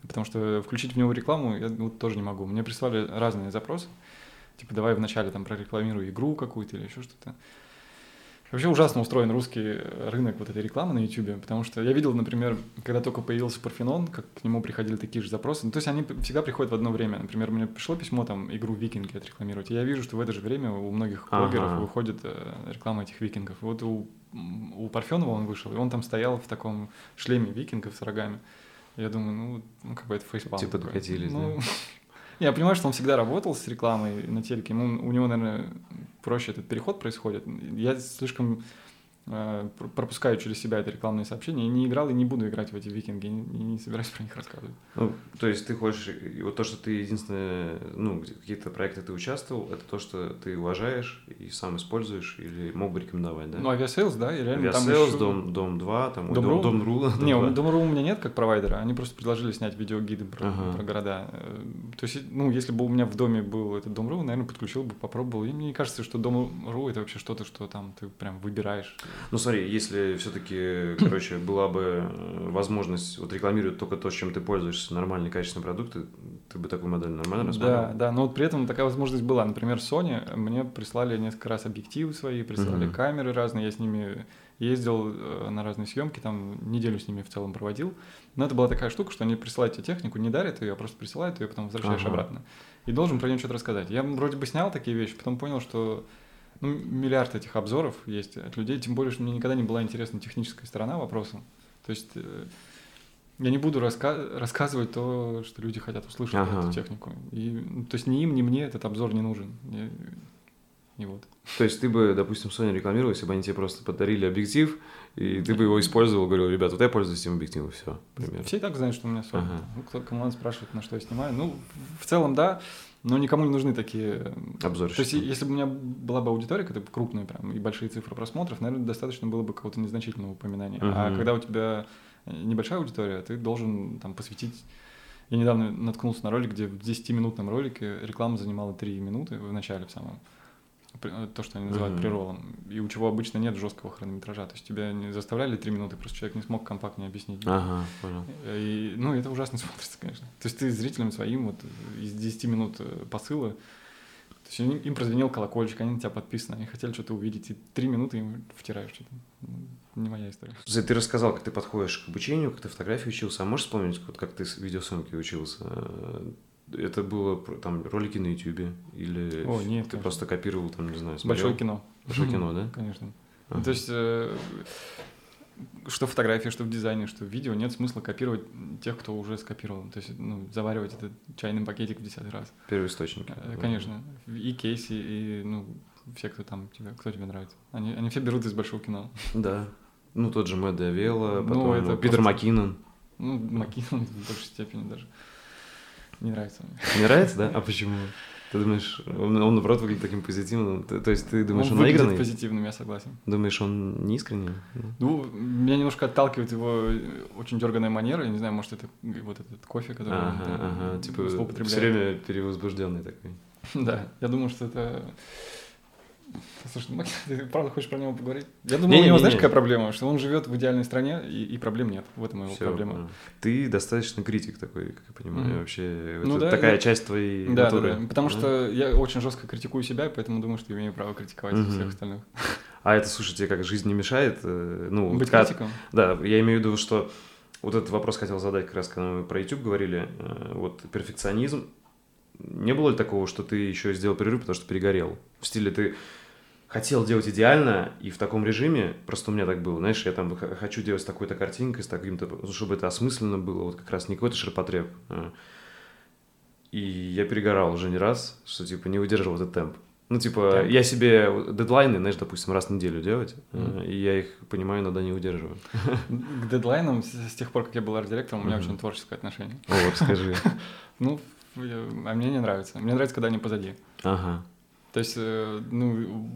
Потому что включить в него рекламу я вот тоже не могу. Мне прислали разные запросы. Типа, давай вначале там прорекламируй игру какую-то или еще что-то. Вообще ужасно устроен русский рынок вот этой рекламы на YouTube, потому что я видел, например, когда только появился Парфенон, как к нему приходили такие же запросы. Ну, то есть они всегда приходят в одно время. Например, мне пришло письмо там игру Викинги отрекламировать, и я вижу, что в это же время у многих Ага. блогеров выходит э, реклама этих викингов. И вот у, у Парфенова он вышел, и он там стоял в таком шлеме викингов с рогами. Я думаю, ну, ну как бы это фейспалм. Типа докатились, ну, Я понимаю, что он всегда работал с рекламой на телеке. Ему, у него, наверное, проще этот переход происходит. Я слишком пропускаю через себя это рекламные сообщения. Я не играл и не буду играть в эти викинги. И не, собираюсь про них рассказывать. Ну, то есть ты хочешь, вот то, что ты единственное, ну, какие-то проекты ты участвовал, это то, что ты уважаешь и сам используешь или мог бы рекомендовать, да? Ну, Aviasales, да, и реально там Aviasales, ещё- Дом, Дом 2, там, ой? Дом, Дом.ру, Дом Не, 2. у Дом.ру у меня нет как провайдера, они просто предложили снять видеогиды про, Ага. про города. Э, То есть, ну, если бы у меня в доме был этот Дом.ру, наверное, подключил бы, попробовал. И мне не кажется, что Дом.ру это вообще что-то, что там ты прям выбираешь. Ну смотри, если все-таки, короче, была бы э, возможность вот рекламировать только то, чем ты пользуешься, нормальные качественные продукты, ты бы такую модель нормально рассматривал? Да, да, но вот при этом такая возможность была. Например, Sony мне прислали несколько раз объективы свои, прислали Мгм. камеры разные, я с ними ездил э, на разные съемки, там неделю с ними в целом проводил. Но это была такая штука, что они присылают тебе технику, не дарят ее, а просто присылают ее, потом возвращаешь Ага. обратно. И должен про нее что-то рассказать. Я вроде бы снял такие вещи, потом понял, что ну, миллиард этих обзоров есть от людей, тем более, что мне никогда не была интересна техническая сторона вопроса. То есть э, я не буду раска- рассказывать то, что люди хотят услышать Ага. эту технику. И, ну, то есть ни им, ни мне этот обзор не нужен. И, и вот. То есть ты бы, допустим, Sony рекламировал, если бы они тебе просто подарили объектив, и ты бы его использовал, говорил, ребят, вот я пользуюсь этим объективом, все, примерно. Все и так знают, что у меня Sony. Ага. Ну, кто, кому надо спрашивать, на что я снимаю. Ну, в целом, да, но никому не нужны такие... Обзорщики. То есть, если бы у меня была бы аудитория, когда крупная прям, и большие цифры просмотров, наверное, достаточно было бы какого-то незначительного упоминания. А Мгм. когда у тебя небольшая аудитория, ты должен там посвятить Я недавно наткнулся на ролик, где в 10-минутном ролике реклама занимала 3 минуты в начале в самом. При- То, что они называют Мгм. преролом. И у чего обычно нет жесткого хронометража. То есть тебя не заставляли 3 минуты, просто человек не смог компактнее объяснить. Ага, понял. И, ну, это ужасно смотрится, конечно. То есть ты зрителям своим вот из 10 минут э, посыла, то есть им, им прозвенел колокольчик, они на тебя подписаны, они хотели что-то увидеть, и три минуты им втираешь что-то. Ну, Не моя история. Ты рассказал, как ты подходишь к обучению, как ты фотографии учился. А можешь вспомнить, вот как ты с видеосъемки учился? Это было там ролики на Ютубе или О, нет, ты конечно. просто копировал там, не знаю, смотрел? Большое кино. Большое кино, да? Конечно. Ну, То есть, э, что в фотографии, что в дизайне, что в видео, нет смысла копировать тех, кто уже скопировал. То есть, ну, заваривать этот чайный пакетик в десятый раз. Первоисточники. Э, Конечно. И Кейси, и, ну, все, кто там тебе, кто тебе нравится. Они, они все берут из большого кино. Да. Ну, тот же Мэтт Авелла, Ну, потом это Питер просто- Маккинон. Ну, Маккинон в большей степени даже. Не нравится мне. Не нравится, да? А почему? Ты думаешь, он, он наоборот выглядит таким позитивным? Ты- то есть ты думаешь, он, выглядит наигранный? позитивным, я согласен. Думаешь, он не искренний? Ну. Ну, меня немножко отталкивает его очень дерганная манера. Я не знаю, может, это вот этот кофе, который он, Ага, э, ага. Типа все время перевозбужденный такой. Да, я думаю, что это... Слушай, ну, Макс, ты правда хочешь про него поговорить? Я думаю, у него, знаешь, какая проблема? Что он живет в идеальной стране, и, и проблем нет. В этом его Всё, проблема. понял. Ты достаточно критик такой, как я понимаю, Мгм. вообще. Ну это да, такая я- часть твоей Да, да, натуры. да. Потому Да? что я очень жестко критикую себя, поэтому думаю, что имею право критиковать Мгм. всех остальных. А это, слушай, тебе как жизнь не мешает? э, Ну, Быть когда- критиком? Да, я имею в виду, что вот этот вопрос хотел задать как раз, когда мы про YouTube говорили. э, Вот перфекционизм. Не было ли такого, что ты еще сделал перерыв, потому что перегорел? В стиле ты хотел делать идеально, и в таком режиме, просто у меня так было, знаешь, я там хочу делать с такой-то картинкой, с таким-то, чтобы это осмысленно было, вот как раз не какой-то ширпотреб. а. И я перегорал уже не раз, что, типа, не выдерживал этот темп. Ну, типа, Так. я себе дедлайны, знаешь, допустим, раз в неделю делать, Мгм. и я их, понимаю, иногда не удерживаю. К дедлайнам с, с тех пор, как я был арт-директором, у меня Мгм. очень творческое отношение. О, вот скажи. Ну, а мне не нравится. Мне нравится, когда они позади. Ага. То есть, э, ну,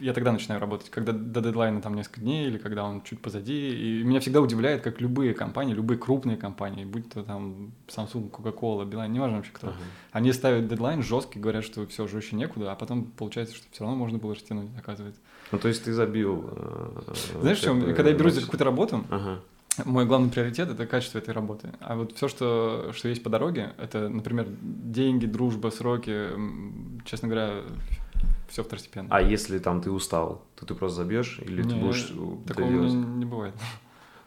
я тогда начинаю работать, когда до дедлайна там несколько дней, или когда он чуть позади. И меня всегда удивляет, как любые компании, любые крупные компании, будь то там Samsung, Coca-Cola, Билайн, неважно вообще кто, ага. они ставят дедлайн жесткий, говорят, что все, жестче некуда, а потом получается, что все равно можно было растянуть, оказывается. Ну, то есть ты забил... э, Знаешь, чем? Когда я берусь за какую-то работу, Ага. Мой главный приоритет это качество этой работы. А вот все, что, что есть по дороге, это, например, деньги, дружба, сроки, честно говоря, все второстепенно. А если там ты устал, то ты просто забьешь или ты Не, будешь Такого у меня доделать? не бывает.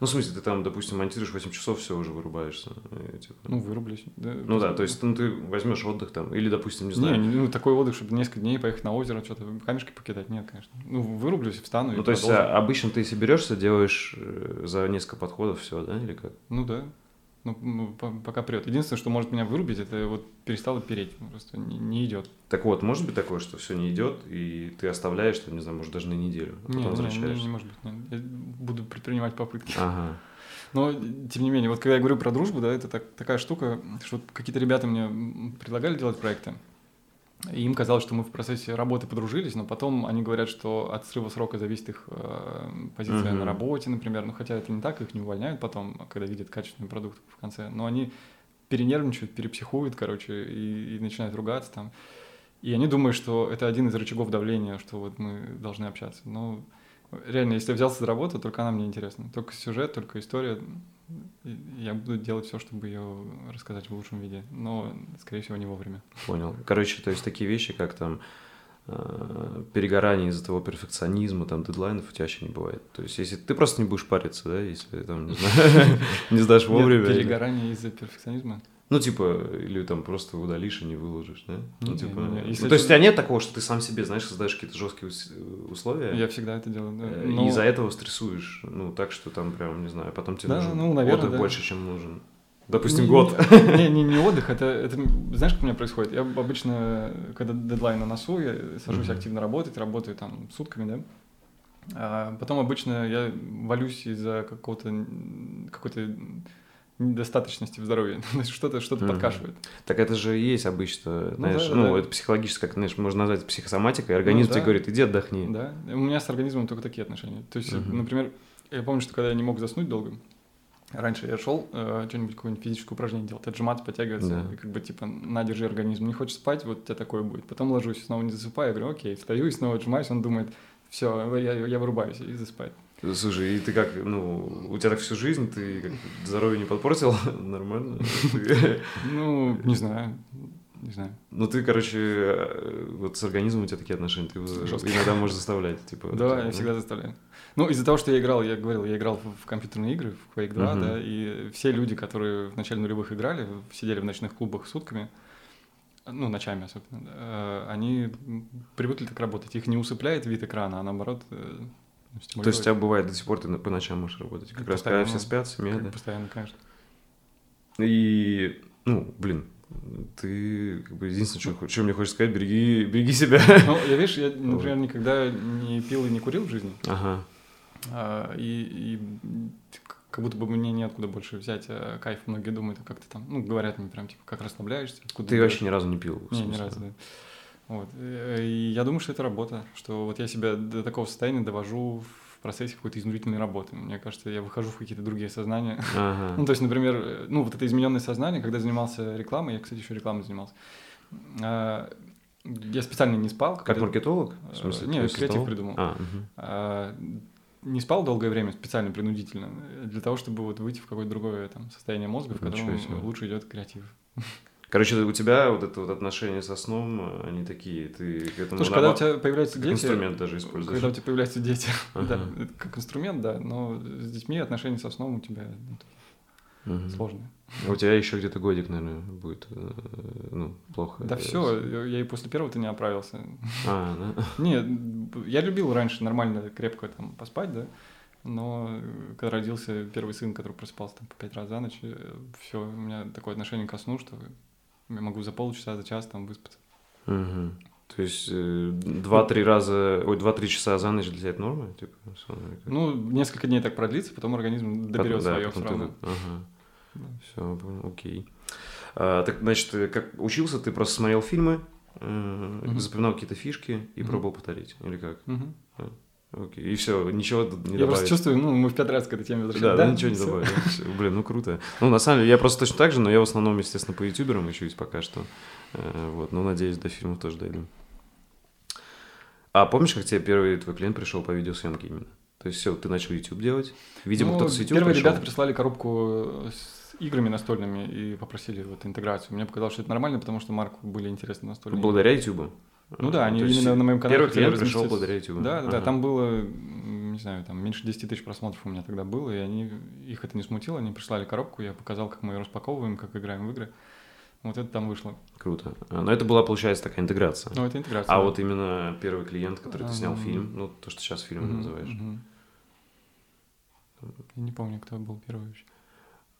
Ну, в смысле, ты там, допустим, монтируешь 8 часов, все, уже вырубаешься. и, типа. Ну, вырублюсь. Да, Ну да, то есть ну, ты возьмешь отдых там, или, допустим, не знаю. не, ну, такой отдых, чтобы несколько дней поехать на озеро, что-то камешки покидать, нет, конечно. Ну, вырублюсь, встану Ну, и то есть продолжу. а, обычно ты если берешься, делаешь э, за несколько подходов все, да, или как? Ну да. Ну, ну, по- пока прет. Единственное, что может меня вырубить, это вот перестало переть. Просто не, не идет. Так вот, может быть такое, что все не идет, и ты оставляешь, что, не знаю, может, даже на неделю, а потом Не, не, не, возвращаешься. не может быть. нет. Я буду предпринимать попытки. Ага. Но, тем не менее, вот когда я говорю про дружбу, да, это так- такая штука, что какие-то ребята мне предлагали делать проекты, и им казалось, что мы в процессе работы подружились, но потом они говорят, что от срыва срока зависит их э, позиция Мгм. на работе, например. Ну, хотя это не так, их не увольняют потом, когда видят качественный продукт в конце. Но они перенервничают, перепсихуют, короче, и, и начинают ругаться там. И они думают, что это один из рычагов давления, что вот мы должны общаться. Но реально, если я взялся за работу, только она мне интересна. Только сюжет, только история. Я буду делать все, чтобы ее рассказать в лучшем виде. Но, скорее всего, не вовремя. Понял. Короче, то есть такие вещи, как там э, перегорание из-за того перфекционизма, там дедлайнов у тебя вообще не бывает. То есть если ты просто не будешь париться, да, если там, не знаю, не сдашь вовремя. Перегорание из-за перфекционизма. Ну, типа, или там просто удалишь и не выложишь, да? Ну, Не, типа, не, не. ну, Если то есть у тебя нет такого, что ты сам себе, знаешь, создаешь какие-то жесткие ус- условия, Я всегда это делаю. да. э, Но- и из-за этого стрессуешь, ну, так что там прям, не знаю, потом тебе Да, нужен ну, наверное, отдых да. больше, чем нужен. Допустим, Не- год. Не, не, не отдых, это, это, знаешь, как у меня происходит? Я обычно, когда дедлайн на носу, я сажусь Мгм. активно работать, работаю там сутками, да. А потом обычно я валюсь из-за какого-то, какой-то недостаточности в здоровье. Что-то что Мгм. подкашивает. Так это же и есть обычно, знаешь, да, ну, да. это психологически, как, знаешь, можно назвать психосоматикой, организм Ну, тебе да. говорит, иди отдохни. Да, у меня с организмом только такие отношения. То есть, Мгм. например, я помню, что когда я не мог заснуть долго, Раньше я шел э, что-нибудь, какое-нибудь физическое упражнение делать, отжиматься, подтягиваться, Да. как бы типа, на, держи организм, не хочешь спать, вот у тебя такое будет. Потом ложусь, снова не засыпаю, я говорю, окей, встаю и снова отжимаюсь, он думает, все, я, я вырубаюсь и засыпаю. Слушай, и ты как, ну, у тебя так всю жизнь, ты как, здоровье не подпортил? Нормально? Ну, не знаю, не знаю. Ну, ты, короче, э, вот с организмом у тебя такие отношения, ты его иногда можешь заставлять, типа... Да, я всегда заставляю. Ну, из-за того, что я играл, я говорил, я играл в, компьютерные игры, в Quake 2, Мгм. да, и все люди, которые в начале нулевых играли, сидели в ночных клубах сутками, ну, ночами особенно, э, они привыкли так работать. Их не усыпляет вид экрана, а наоборот э, То есть у тебя бывает до сих пор ты по ночам можешь работать, как раз когда все спят, семья, Как да? Постоянно, конечно. И, ну, блин, ты, как бы, единственное, что, что мне хочешь сказать, береги, береги себя. Ну, я, видишь, я, например, никогда не пил и не курил в жизни, Ага. а, и, и как будто бы мне неоткуда больше взять а, кайф. Многие думают, а как ты там, ну, говорят мне прям, типа, как расслабляешься, откуда Ты берёшь. вообще ни разу не пил? Не, ни разу, да. Вот. э, И я думаю, что это работа, что вот я себя до такого состояния довожу в процессе какой-то изнурительной работы. Мне кажется, я выхожу в какие-то другие сознания. Ну, Ага. то есть, например, э, ну, вот это измененное сознание, когда занимался рекламой, я, кстати, еще рекламой занимался, а, я специально не спал. Как когда- маркетолог? В Э, смысле, не, ты креатив создавал? придумал. А, а, не спал долгое время специально, принудительно, э, для того, чтобы вот выйти в какое-то другое там, состояние мозга, в котором лучше идет креатив. Короче, у тебя вот это вот отношения со сном, э, они такие, ты к этому Слушай, когда у тебя появляются как дети... инструмент даже используешь. Когда у тебя появляются дети, Ага. да, как инструмент, да, но с детьми отношения со сном у тебя Мгм. сложные. А У тебя еще где-то годик, наверное, будет, э, ну, плохо. Да э, все, я и после первого-то не оправился. А, да? Не, я любил раньше нормально, крепко там поспать, да, но э, когда родился первый сын, который просыпался там по пять раз за ночь, все, у меня такое отношение ко сну, что я могу за полчаса, за час там выспаться. Мгм. То есть э, два-три раза, ой, два-три часа за ночь для тебя это норма? Типа? Ну, несколько дней так продлится, потом организм доберет Потом- да, свое потом все ты равно. вы- Ага. Да. Все, окей. А, так, значит, э, как учился, ты просто смотрел фильмы, Мгм. запоминал какие-то фишки и Мгм. пробовал повторить, или как? Мгм. Окей. И все, ничего не Я просто добавить. чувствую, ну, мы в пятый раз к этой теме Да, возвращаемся. да, ничего не добавить. да, всё. Блин, ну круто. Ну, на самом деле, я просто точно так же, но я в основном, естественно, по ютуберам учусь пока что. Э, Вот, но надеюсь, до фильмов тоже дойду. А помнишь, как тебе первый твой клиент пришел по видеосъемке именно? То есть все, ты начал YouTube делать. Видимо, Ну, кто-то с YouTube Первые пришел. ребята прислали коробку с играми настольными и попросили вот интеграцию. Мне показалось, что это нормально, потому что Марку были интересны настольные. Благодаря YouTube. Ну да, А, они именно на моем канале Первый клиент пришел благодаря YouTube. Да, да, там было, не знаю, там меньше 10 тысяч просмотров у меня тогда было, и они, их это не смутило, они прислали коробку, я показал, как мы ее распаковываем, как играем в игры. Вот это там вышло. Круто. А, Но это была, получается, такая интеграция. Ну, это интеграция. А да. вот именно первый клиент, который ты снял Ам. фильм, ну, то, что сейчас фильм называешь. Я не помню, кто был первый вообще.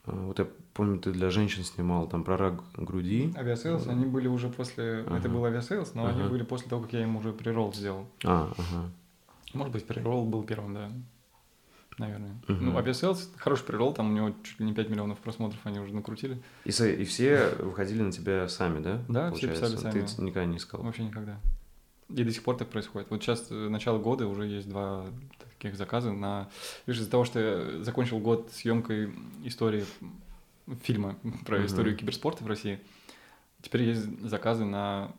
А, Вот я помню, ты для женщин снимал там про рак груди. Aviasales, они были уже после... Ага. Это был Aviasales, но они Ага. были после того, как я им уже pre-roll сделал. А, ага. Может быть, pre-roll был первым, да. Наверное. Мгм. Ну, Aviasales, хороший pre-roll, там у него чуть ли не 5 миллионов просмотров они уже накрутили. И, и все выходили на тебя сами, да? Да, все получается? писали сами. Ты никогда не искал. Вообще никогда. И до сих пор так происходит. Вот сейчас, э, начало года, уже есть два таких заказа на... Видишь, из-за того, что я закончил год съемкой истории фильма про историю киберспорта в России, теперь есть заказы на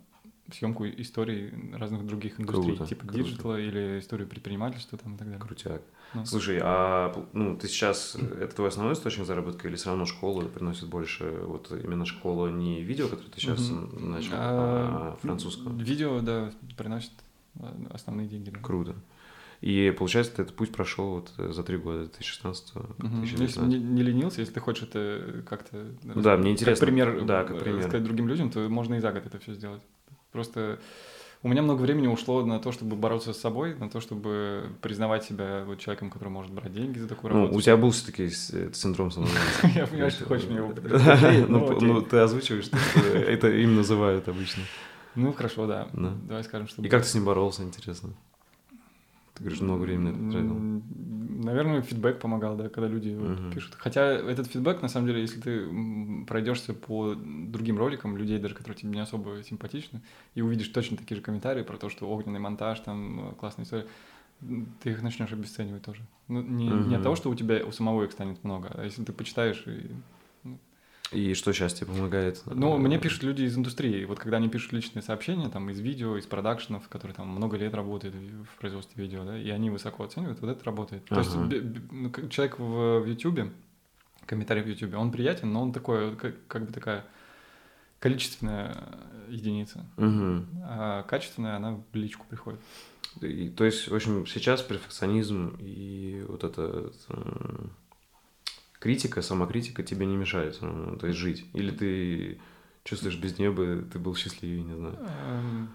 съемку историй разных других индустрий, Круто, типа digital а или историю предпринимательства там и так далее. Крутяк. Ну. Слушай, а ну ты сейчас это твой основной источник заработка или все равно школа приносит больше? Вот именно школа не видео, которое ты сейчас Мгм. начал, А, а французского. Видео, да, приносит э, основные деньги. да. Круто. И получается, ты этот путь прошел вот э, за три года, 2016 по Мгм. Ну, Если 2019. не, не ленился, если ты хочешь это как-то... Да, мне интересно. Как пример, Да, как э, пример. сказать другим людям, то можно и за год это все сделать. Просто у меня много времени ушло на то, чтобы бороться с собой, на то, чтобы признавать себя вот человеком, который может брать деньги за такую Ну, работу. у тебя был все-таки синдром самозванца. Я понимаю, что ты хочешь мне его. Ну, Ну, ну, ты озвучиваешь, это им называют обычно. Ну, хорошо. Да. Давай скажем, что... И как ты с ним боролся, интересно? Ты говоришь, много времени тратил. Наверное, фидбэк помогал, да, когда люди Мгм. пишут. Хотя этот фидбэк, на самом деле, если ты пройдешься по другим роликам, людей, даже которые тебе не особо симпатичны, и увидишь точно такие же комментарии про то, что огненный монтаж, там, э, классная история, ты их начнешь обесценивать тоже. Ну, не, угу. не от того, что у тебя у самого их станет много, а если ты почитаешь и и что сейчас тебе помогает? Ну, мне пишут люди из индустрии. Вот когда они пишут личные сообщения, там, из видео, из продакшенов, которые там много лет работают в производстве видео, да, и они высоко оценивают, вот это работает. Ага. То есть ну, человек в, в YouTube, комментарий в YouTube, он приятен, но он такой, как, как бы такая количественная единица. Угу. А качественная, она в личку приходит. И, то есть, в общем, сейчас перфекционизм и вот это критика, самокритика тебе не мешает, то есть жить? Или ты чувствуешь, без нее бы ты был счастливее, не знаю? Эм,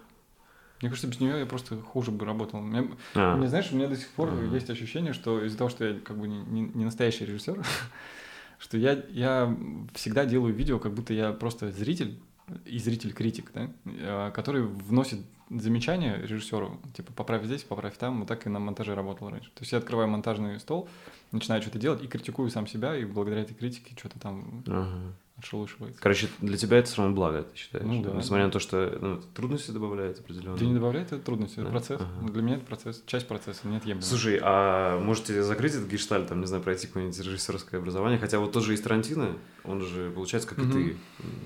мне кажется, без нее я просто хуже бы работал. Мне, а. мне знаешь, у меня до сих пор а. есть ощущение, что из-за того, что я как бы не, не настоящий режиссер, что я, я всегда делаю видео, как будто я просто зритель и зритель-критик, да, э, который вносит замечания режиссеру, типа поправь здесь, поправь там, вот так и на монтаже работал раньше. То есть я открываю монтажный стол, начинаю что-то делать и критикую сам себя, и благодаря этой критике что-то там ага. Отшелушивается. Короче, для тебя это все равно благо, ты считаешь? Ну, да. Несмотря на то, что ну, трудности добавляет определенно. Да не добавляет, это трудности, да? это процесс. Ага. Для меня это процесс, часть процесса, нет я. Слушай, а можете закрыть этот гештальт, там, не знаю, пройти какое-нибудь режиссерское образование? Хотя вот тоже есть Тарантино, он же получается, как mm-hmm. и ты.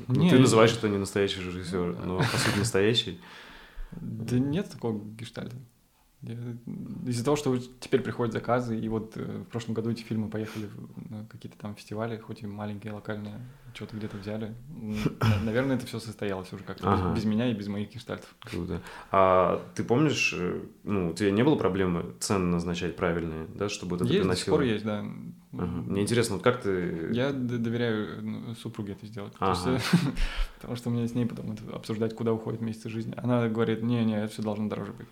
Ну, ты называешь это не настоящий режиссер, но по сути настоящий. Да нет такого гештальта. Из-за того, что теперь приходят заказы, и вот э, в прошлом году эти фильмы поехали на какие-то там фестивали, хоть и маленькие, локальные, что-то где-то взяли. Наверное, это все состоялось уже как-то ага. без, без меня и без моих гештальтов. Круто. А ты помнишь, э, ну, у тебя не было проблемы цены назначать правильные, да, чтобы это есть, приносило? Есть, до сих пор есть, да. Ага. Мне интересно, вот как ты... Я доверяю ну, супруге это сделать. Ага. потому что у меня с ней потом обсуждать, куда уходит месяцы жизни. Она говорит, не-не, это все должно дороже быть.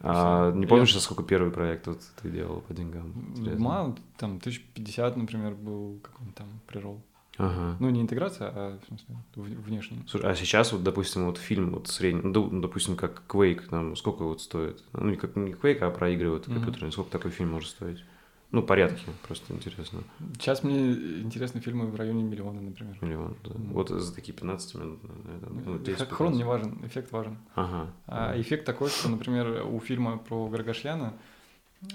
А, не помнишь, я... сколько первый проект вот ты делал по деньгам? Мало, там, 1050, например, был какой-нибудь там прирол. Ага. Ну, не интеграция, а в смысле, внешний. Слушай, а сейчас вот, допустим, вот фильм вот средний, ну, допустим, как Quake, там, сколько вот стоит? Ну, не как не Quake, а про игры вот компьютерные. Mm-hmm. Сколько такой фильм может стоить? Ну, порядки, просто интересно. Сейчас мне интересны фильмы в районе миллиона, например. Миллион, да. Mm. Вот за такие 15 минут, наверное. Ну, 10 Хрон не важен, эффект важен. Ага. А эффект такой, что, например, у фильма про Гаргашьяна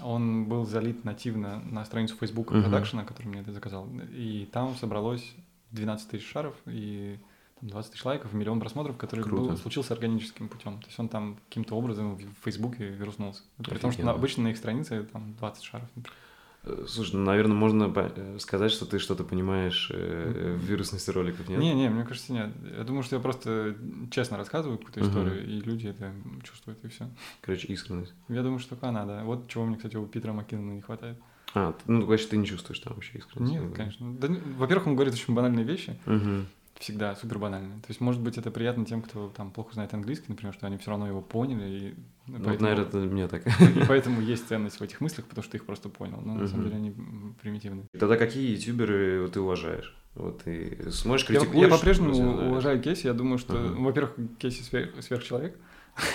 он был залит нативно на страницу Facebook uh-huh. продакшена, который мне это заказал. И там собралось 12 тысяч шаров и 20 тысяч лайков, миллион просмотров, который был, случился органическим путем. То есть он там каким-то образом в Фейсбуке вируснулся. При том, что на, обычно на их странице там 20 шаров. Например. Э, слушай, ну, наверное, можно э, сказать, что ты что-то понимаешь э, в вирусности роликов, нет? Не, не, мне кажется, нет. Я думаю, что я просто честно рассказываю какую-то историю, uh-huh. и люди это чувствуют, и все. Короче, искренность. Я думаю, что она, да. Вот чего мне, кстати, у Питера Маккинона не хватает. А, ну, значит, ты не чувствуешь там вообще искренность? Нет, конечно. Да, во-первых, он говорит очень банальные вещи. Uh-huh всегда супер банально. То есть, может быть, это приятно тем, кто там плохо знает английский, например, что они все равно его поняли. И ну, поэтому, наверное, это мне так. И поэтому есть ценность в этих мыслях, потому что ты их просто понял. Но на самом деле они примитивные. Тогда какие ютуберы ты уважаешь? Вот ты сможешь критикуешь? Я, я по-прежнему уважаю Кейси. Я думаю, что, uh-huh. во-первых, Кейси сверх, сверхчеловек.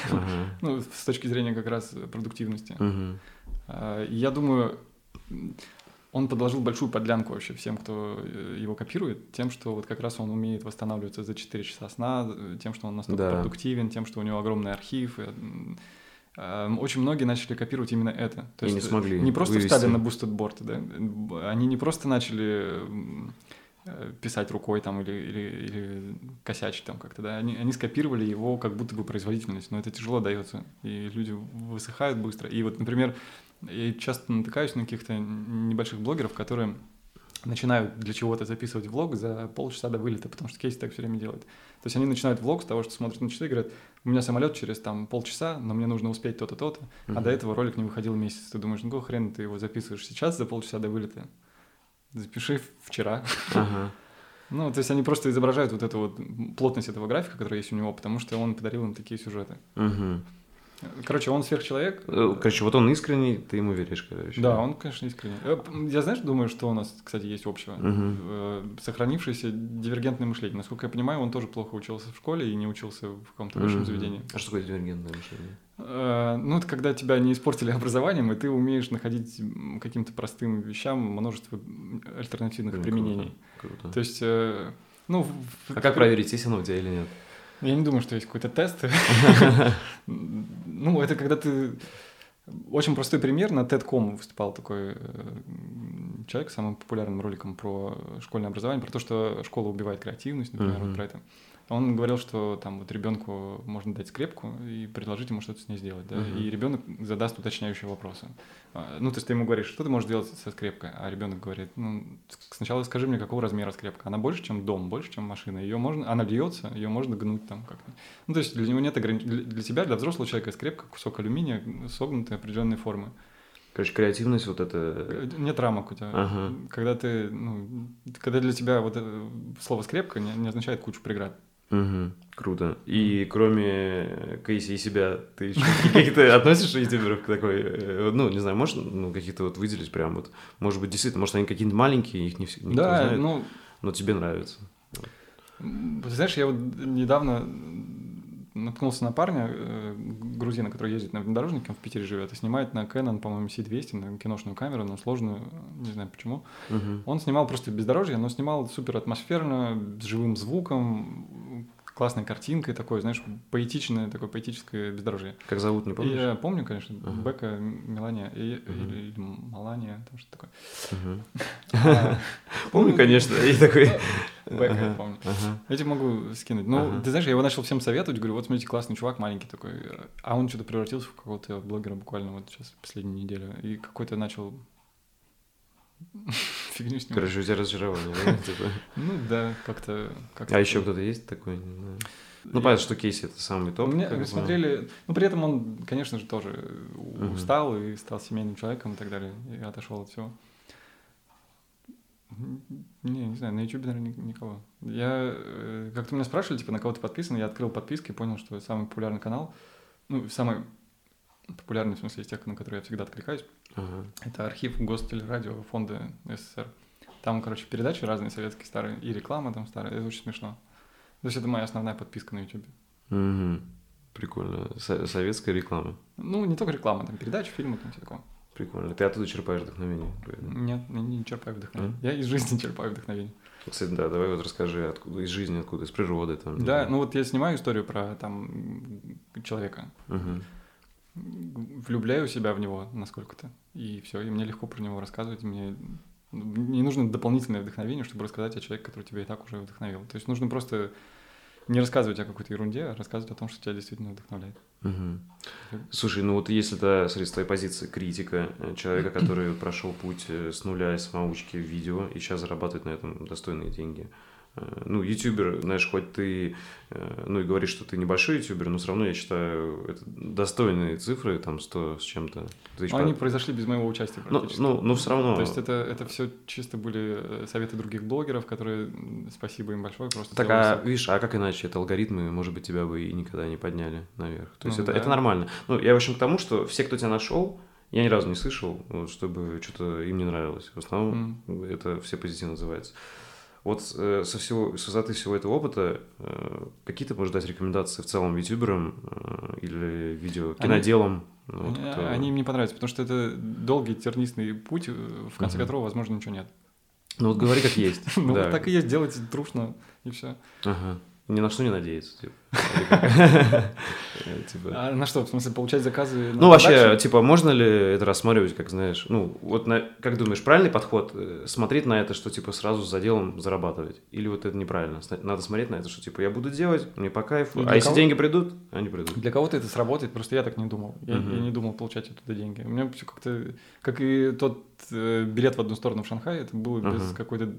Uh-huh. ну, с точки зрения как раз продуктивности. Uh-huh. Я думаю, он подложил большую подлянку вообще всем, кто э, его копирует, тем, что вот как раз он умеет восстанавливаться за 4 часа сна, э, тем, что он настолько да. продуктивен, тем, что у него огромный архив. Э, очень многие начали копировать именно это. То и есть не смогли Не просто вывести. встали на boosted board, да? они не просто начали писать рукой там или, или, или косячить там как-то, да, они, они скопировали его как будто бы производительность, но это тяжело дается, и люди высыхают быстро. И вот, например, я часто натыкаюсь на каких-то небольших блогеров, которые начинают для чего-то записывать влог за полчаса до вылета, потому что Кейси так все время делает. То есть они начинают влог с того, что смотрят на часы и говорят, у меня самолет через там полчаса, но мне нужно успеть то-то, то-то, uh-huh. а до этого ролик не выходил месяц. Ты думаешь, ну какого хрена ты его записываешь сейчас за полчаса до вылета? Запиши вчера. Ну, то есть они просто изображают вот эту вот плотность этого графика, который есть у него, потому что он подарил им такие сюжеты. Uh-huh. Короче, он сверхчеловек. Э, короче, вот он искренний, ты ему веришь, короче. Да, он, конечно, искренний. Э, я, знаешь, думаю, что у нас, кстати, есть общего. Угу. Сохранившееся дивергентное мышление. Насколько я понимаю, он тоже плохо учился в школе и не учился в каком-то высшем угу. заведении. А что такое дивергентное мышление? Ну, это когда тебя не испортили образованием, и ты умеешь находить каким-то простым вещам множество альтернативных ну, применений. Круто, круто. То есть, ну... А как проверить, есть оно у тебя или нет? Я не думаю, что есть какой-то тест. Ну, это когда ты Очень простой пример. На TED.com выступал такой э, человек с самым популярным роликом про школьное образование, про то, что школа убивает креативность, например, вот про это. Он говорил, что там вот ребенку можно дать скрепку и предложить ему что-то с ней сделать, да, Мгм. и ребенок задаст уточняющие вопросы. А, Ну, то есть ты ему говоришь, что ты можешь делать со скрепкой, а ребенок говорит, ну, сначала скажи мне, какого размера скрепка. Она больше, чем дом, больше, чем машина. Ее можно, она льется, ее можно гнуть там как-то. Ну, то есть для него нет ограничений. Для, тебя, для взрослого человека скрепка, кусок алюминия, согнутый определенной формы. Короче, креативность вот это... Э, Нет рамок у тебя. Ага. Когда ты, ну, когда для тебя вот это слово скрепка не, не означает кучу преград. Мгм. Круто. И кроме Кейси и себя, ты еще каких-то относишь ютуберов к такой, э, ну, не знаю, можешь ну, каких-то вот выделить прям вот, может быть, действительно, может, они какие-то маленькие, их не все да, знает, ну, но тебе нравится. ты знаешь, я вот недавно наткнулся на парня, э, грузина, который ездит на внедорожнике, он в Питере живет, и снимает на Canon, по-моему, C200, на киношную камеру, но сложную, не знаю почему. Мгм. Он снимал просто бездорожье, но снимал супер атмосферно, с живым звуком, классной картинкой такой, знаешь, поэтичное, такое поэтическое бездорожье. Как зовут, не помнишь? я помню, конечно, Ага. Бека, Мелания и, Мгм. или, Малания, там что такое. А, Помню, ну, конечно, и такой... Бека, я помню. Я тебе могу скинуть. Ну, ты знаешь, я его начал всем советовать, говорю, вот смотрите, классный чувак, маленький такой. А он что-то превратился в какого-то блогера буквально вот сейчас, последнюю неделю. И какой-то начал фигню снимать. Короче, у тебя разочарование, да? типа? Ну да, как-то... как А еще кто-то есть такой? Ну, понятно, что Кейси это самый топ. Мне как бы. смотрели... Ну, при этом он, конечно же, тоже устал и стал семейным человеком и так далее. И отошел от всего. Не, не знаю, на YouTube, наверное, ни- никого. Я, э, как-то меня спрашивали, типа, на кого ты подписан, я открыл подписки и понял, что самый популярный канал, ну, самый популярный, в смысле, из тех, на которые я всегда откликаюсь, Ага. это архив Гостелерадио фонда СССР. Там, короче, передачи разные, советские, старые, и реклама там старая, это очень смешно. То есть это моя основная подписка на YouTube. Мгм. Прикольно. Со- Советская реклама. Ну, не только реклама, там передачи, фильмы, там все такое. Прикольно. Ты оттуда черпаешь вдохновение. правильно? Нет, я не черпаю вдохновение. М? Я из жизни черпаю вдохновение. Кстати, да, давай вот расскажи, откуда из жизни, откуда, из природы там. Да, ну вот я снимаю историю про там человека, Мгм. Влюбляю себя в него насколько-то, и все, и мне легко про него рассказывать, мне не нужно дополнительное вдохновение, чтобы рассказать о человеке, который тебя и так уже вдохновил. То есть нужно просто не рассказывать о какой-то ерунде, а рассказывать о том, что тебя действительно вдохновляет. Мгм. Слушай, ну вот если это, смотри, с твоей позиции критика, э, человека, который прошел путь э, с нуля из самоучки в видео и сейчас зарабатывает на этом достойные деньги. Э, Ну, ютубер, знаешь, хоть ты, э, ну и говоришь, что ты небольшой ютубер, но все равно я считаю, это достойные цифры, там 100 с чем-то. тысяч они произошли без моего участия Ну, практически. ну, ну, все равно. То есть это, это все чисто были э, советы других блогеров, которые, спасибо им большое, просто Так, а видишь, а как иначе? Это алгоритмы, может быть, тебя бы и никогда не подняли наверх. То есть Ну это, да. это нормально. Ну, я, в общем, к тому, что все, кто тебя нашел, я ни разу не слышал, чтобы что-то им не нравилось. В основном это все позитивно называется. Вот э, со всего, с высоты всего этого опыта, э, какие ты можешь дать рекомендации в целом ютуберам э, или видео киноделам? Ну, вот Они, кто- они им не понравятся, потому что это долгий тернистый путь, э, в конце Мгм. которого, возможно, ничего нет. Ну вот говори как есть. Ну, вот так и есть, делайте трушно, и все. Ага. Ни на что не надеяться. типа. Типа. А на что, в смысле, получать заказы? Ну, вообще, типа, можно ли это рассматривать, как знаешь, ну, вот как думаешь, правильный подход э, смотреть на это, что, типа, сразу за делом зарабатывать? Или вот это неправильно? Надо смотреть на это, что, типа, я буду делать, мне по кайфу, а если деньги придут, они придут. Для кого-то это сработает, просто я так не думал. Я, не думал получать оттуда деньги. У меня все как-то... Как и тот э, билет в одну сторону в Шанхай, это было без какой-то...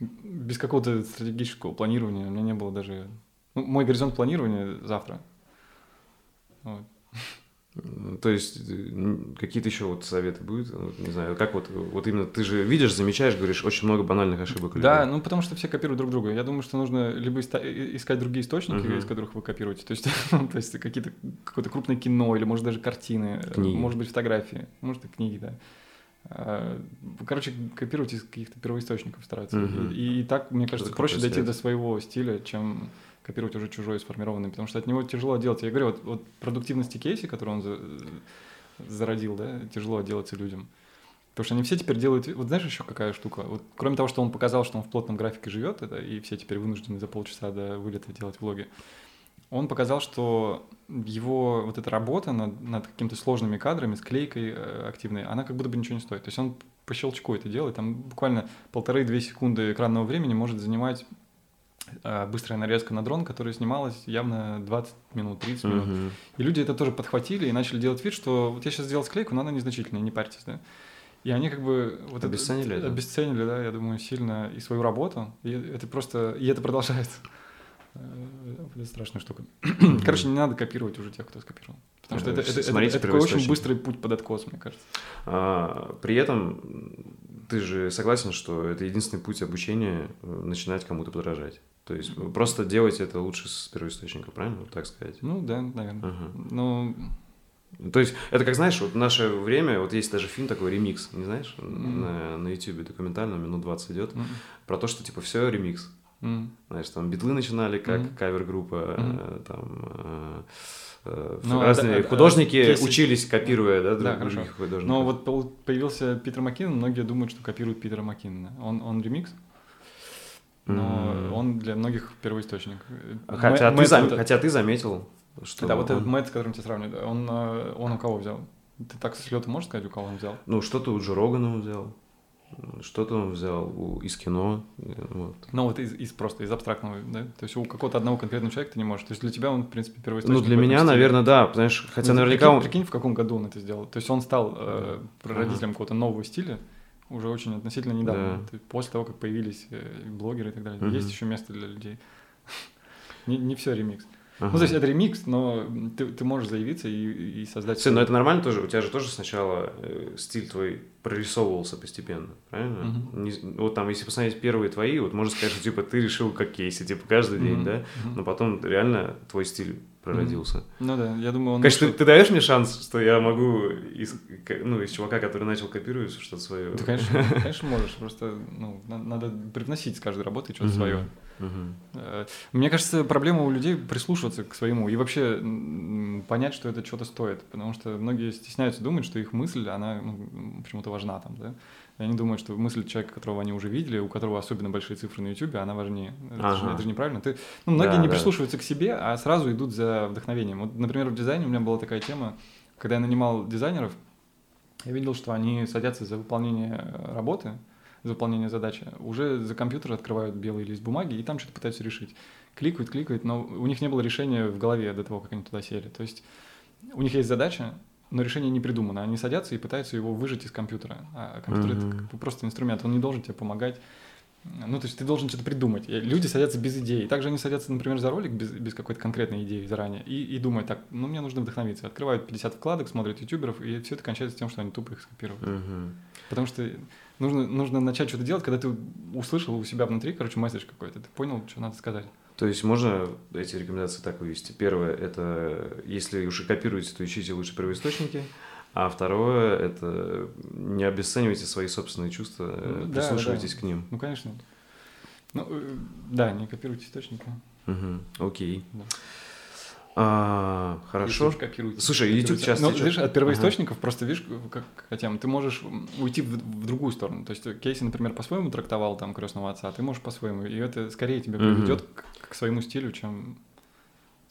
Без какого-то стратегического планирования. У меня не было даже... Ну, мой горизонт планирования завтра. Вот. То есть, э, какие-то еще вот советы будут? Вот, Не знаю, как вот, вот именно ты же видишь, замечаешь, говоришь, очень много банальных ошибок. Да, ну потому что все копируют друг друга. Я думаю, что нужно либо искать другие источники, Мгм. из которых вы копируете. То есть, то есть какие-то какое-то крупное кино или может даже картины, Книги. может быть фотографии, может и книги, да. А, Короче, копируйте из каких-то первоисточников стараться. Мгм. И, и так, мне кажется, Это проще дойти до своего стиля, чем копировать уже чужой сформированный, потому что от него тяжело делать. Я говорю, вот, вот продуктивности Кейси, который он за- зародил, да, тяжело отделаться людям. Потому что они все теперь делают... Вот знаешь еще какая штука? Вот кроме того, что он показал, что он в плотном графике живет, это, и все теперь вынуждены за полчаса до вылета делать влоги, он показал, что его вот эта работа над, над какими-то сложными кадрами, склейкой э, активной, она как будто бы ничего не стоит. То есть он по щелчку это делает, там буквально полторы-две секунды экранного времени может занимать э, быстрая нарезка на дрон, которая снималась явно 20 минут, 30 минут. Мгм. И люди это тоже подхватили и начали делать вид, что вот я сейчас сделал склейку, но она незначительная, не парьтесь, да. И они как бы вот Обесценили это, это? обесценили, да, я думаю, сильно и свою работу. И это просто, и это продолжается. Э, Это страшная штука. Короче, не надо копировать уже тех, кто скопировал. Потому что это, это, это- Смотрите это такой очень быстрый путь под откос, мне кажется. А, при этом ты же согласен, что это единственный путь обучения э, начинать кому-то подражать. То есть э, просто делайте это лучше с первоисточника, правильно? Вот так сказать. Ну да, наверное. Ага. Ну, То есть это как, знаешь, вот в наше время, вот есть даже фильм такой «Ремикс», не знаешь? Мгм. На, на YouTube документально, минут 20 идет, м, про то, что типа все ремикс. М. Знаешь, там битлы начинали как Мгм. кавер-группа, э, там э, э, Ну, разные да, да, художники Кейси- учились, копируя, да, Да, других художников. но вот появился Питер Маккинон, многие думают, что копируют Питера Маккинона. Он, он ремикс, но М. он для многих первоисточник. Хотя, Мэ- ты Мэтт зам- это- хотя ты заметил, что... Да, вот этот Мэтт, с которым тебя сравнивают, он, э, он у кого взял? Ты так с лета можешь сказать, у кого он взял? Ну, что-то у Джо Рогана он взял, что-то он взял у, из кино. Вот. Ну, вот из, из просто из абстрактного, да? То есть у какого-то одного конкретного человека ты не можешь. То есть для тебя он, в принципе, первоисточник. Ну, для меня, стиле. наверное, да, знаешь, хотя Ну, наверняка прикинь, он... прикинь, в каком году он это сделал. То есть он стал э, прародителем Ага. какого-то нового стиля уже очень относительно недавно. Да. После того, как появились э, блогеры и так далее. Мгм. Есть еще место для людей. Не, не все ремикс. Ага. Ну, то есть это ремикс, но ты, ты можешь заявиться и, и создать... Сын, ну свой- это нормально тоже, у тебя же тоже сначала э, стиль твой прорисовывался постепенно, правильно? Мгм. Не- вот там, если посмотреть первые твои, вот можно сказать, что типа ты решил как кейси, типа каждый день, Мгм. да? Мгм. Но потом реально твой стиль прородился. Ну да, я думаю, он... Конечно, ты, ты даешь мне шанс, что я могу из, ну, из чувака, который начал копировать что-то свое. Ты, конечно, конечно, можешь. Просто ну, на- надо привносить с каждой работы что-то Мгм. свое. Э, Мне кажется, проблема у людей прислушиваться к своему и вообще понять, что это что-то стоит. Потому что многие стесняются думать, что их мысль, она ну, почему-то важна там, да. И они думают, что мысль человека, которого они уже видели, у которого особенно большие цифры на YouTube, она важнее. Это, же, Ага. это же неправильно. Ты, ну, многие Да, не да. прислушиваются к себе, а сразу идут за вдохновением. Вот, например, в дизайне у меня была такая тема, когда я нанимал дизайнеров, я видел, что они садятся за выполнение э, работы, за выполнение задачи, уже за компьютер открывают белый лист бумаги и там что-то пытаются решить. Кликают, кликают, но у них не было решения в голове до того, как они туда сели. То есть у них есть задача, но решение не придумано. Они садятся и пытаются его выжать из компьютера. А компьютер это как бы просто инструмент, он не должен тебе помогать. Ну, то есть ты должен что-то придумать. И люди садятся без идей. Также они садятся, например, за ролик без, без какой-то конкретной идеи заранее и, и думают, так, ну, мне нужно вдохновиться. Открывают 50 вкладок, смотрят ютуберов, и все это кончается тем, что они тупо их скопируют. Мгм. Потому что нужно, нужно начать что-то делать, когда ты услышал у себя внутри, короче, месседж какой-то, ты понял, что надо сказать. То есть можно эти рекомендации так вывести. Первое, это если уж и копируете, то ищите лучше первоисточники. А второе, это не обесценивайте свои собственные чувства, э, Да, прислушивайтесь да. к ним. Ну, конечно. Ну, э, да, не копируйте источники. Мгм. Окей. Да. А, хорошо. Уж копируете. Слушай, YouTube часто Ну, идет- видишь, от первоисточников просто, видишь, как хотя ты можешь уйти в, в другую сторону. То есть Кейси, например, по-своему трактовал там крестного отца, а ты можешь по-своему. И это скорее тебя Мгм. приведет к, к своему стилю, чем,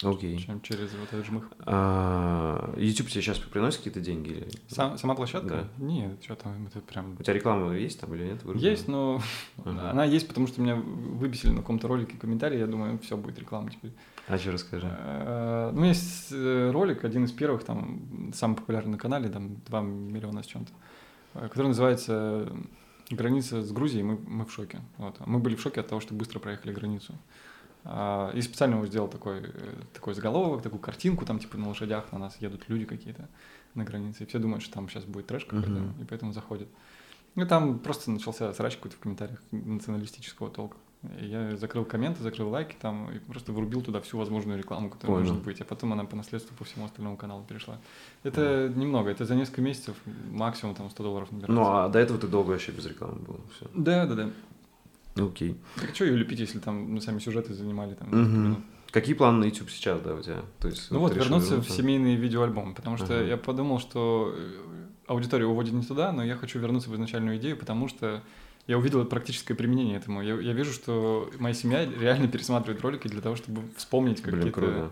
Окей. чем через вот этот жмых. А, YouTube тебе сейчас приносит какие-то деньги? Или... Сам- сама площадка? Да. Нет, что там, это прям... У тебя реклама есть там или нет? Вырублена? Есть, но Ага. она есть, потому что меня выбесили на каком-то ролике комментарии, я думаю, все будет реклама теперь. А что расскажи? Э, Ну, есть э, ролик, один из первых, там, самый популярный на канале, там, 2 миллиона с чем-то, э, который называется «Граница с Грузией, мы, мы в шоке». Вот. Мы были в шоке от того, что быстро проехали границу. А, И специально его сделал такой, такой заголовок, такую картинку, там, типа, на лошадях на нас едут люди какие-то на границе, и все думают, что там сейчас будет трэш какой-то, Мгм. и поэтому заходят. И там просто начался срач какой-то в комментариях националистического толка. Я закрыл комменты, закрыл лайки там и просто врубил туда всю возможную рекламу, которая Понял. может быть. А потом она по наследству по всему остальному каналу перешла. Это немного, это за несколько месяцев максимум там 100 долларов набирается. Ну, а до этого ты долго вообще без рекламы был. Все. Да, да, да. Окей. Так что ее лепить, если там ну, сами сюжеты занимали там минут? Какие планы на YouTube сейчас, да, у тебя? То есть, Ну вот, решил вернуться в семейный видеоальбом, потому что Ага. я подумал, что э, аудитория уводит не туда, но я хочу вернуться в изначальную идею, потому что я увидел практическое применение этому. Я, я вижу, что моя семья реально пересматривает ролики для того, чтобы вспомнить Блин, какие-то круто.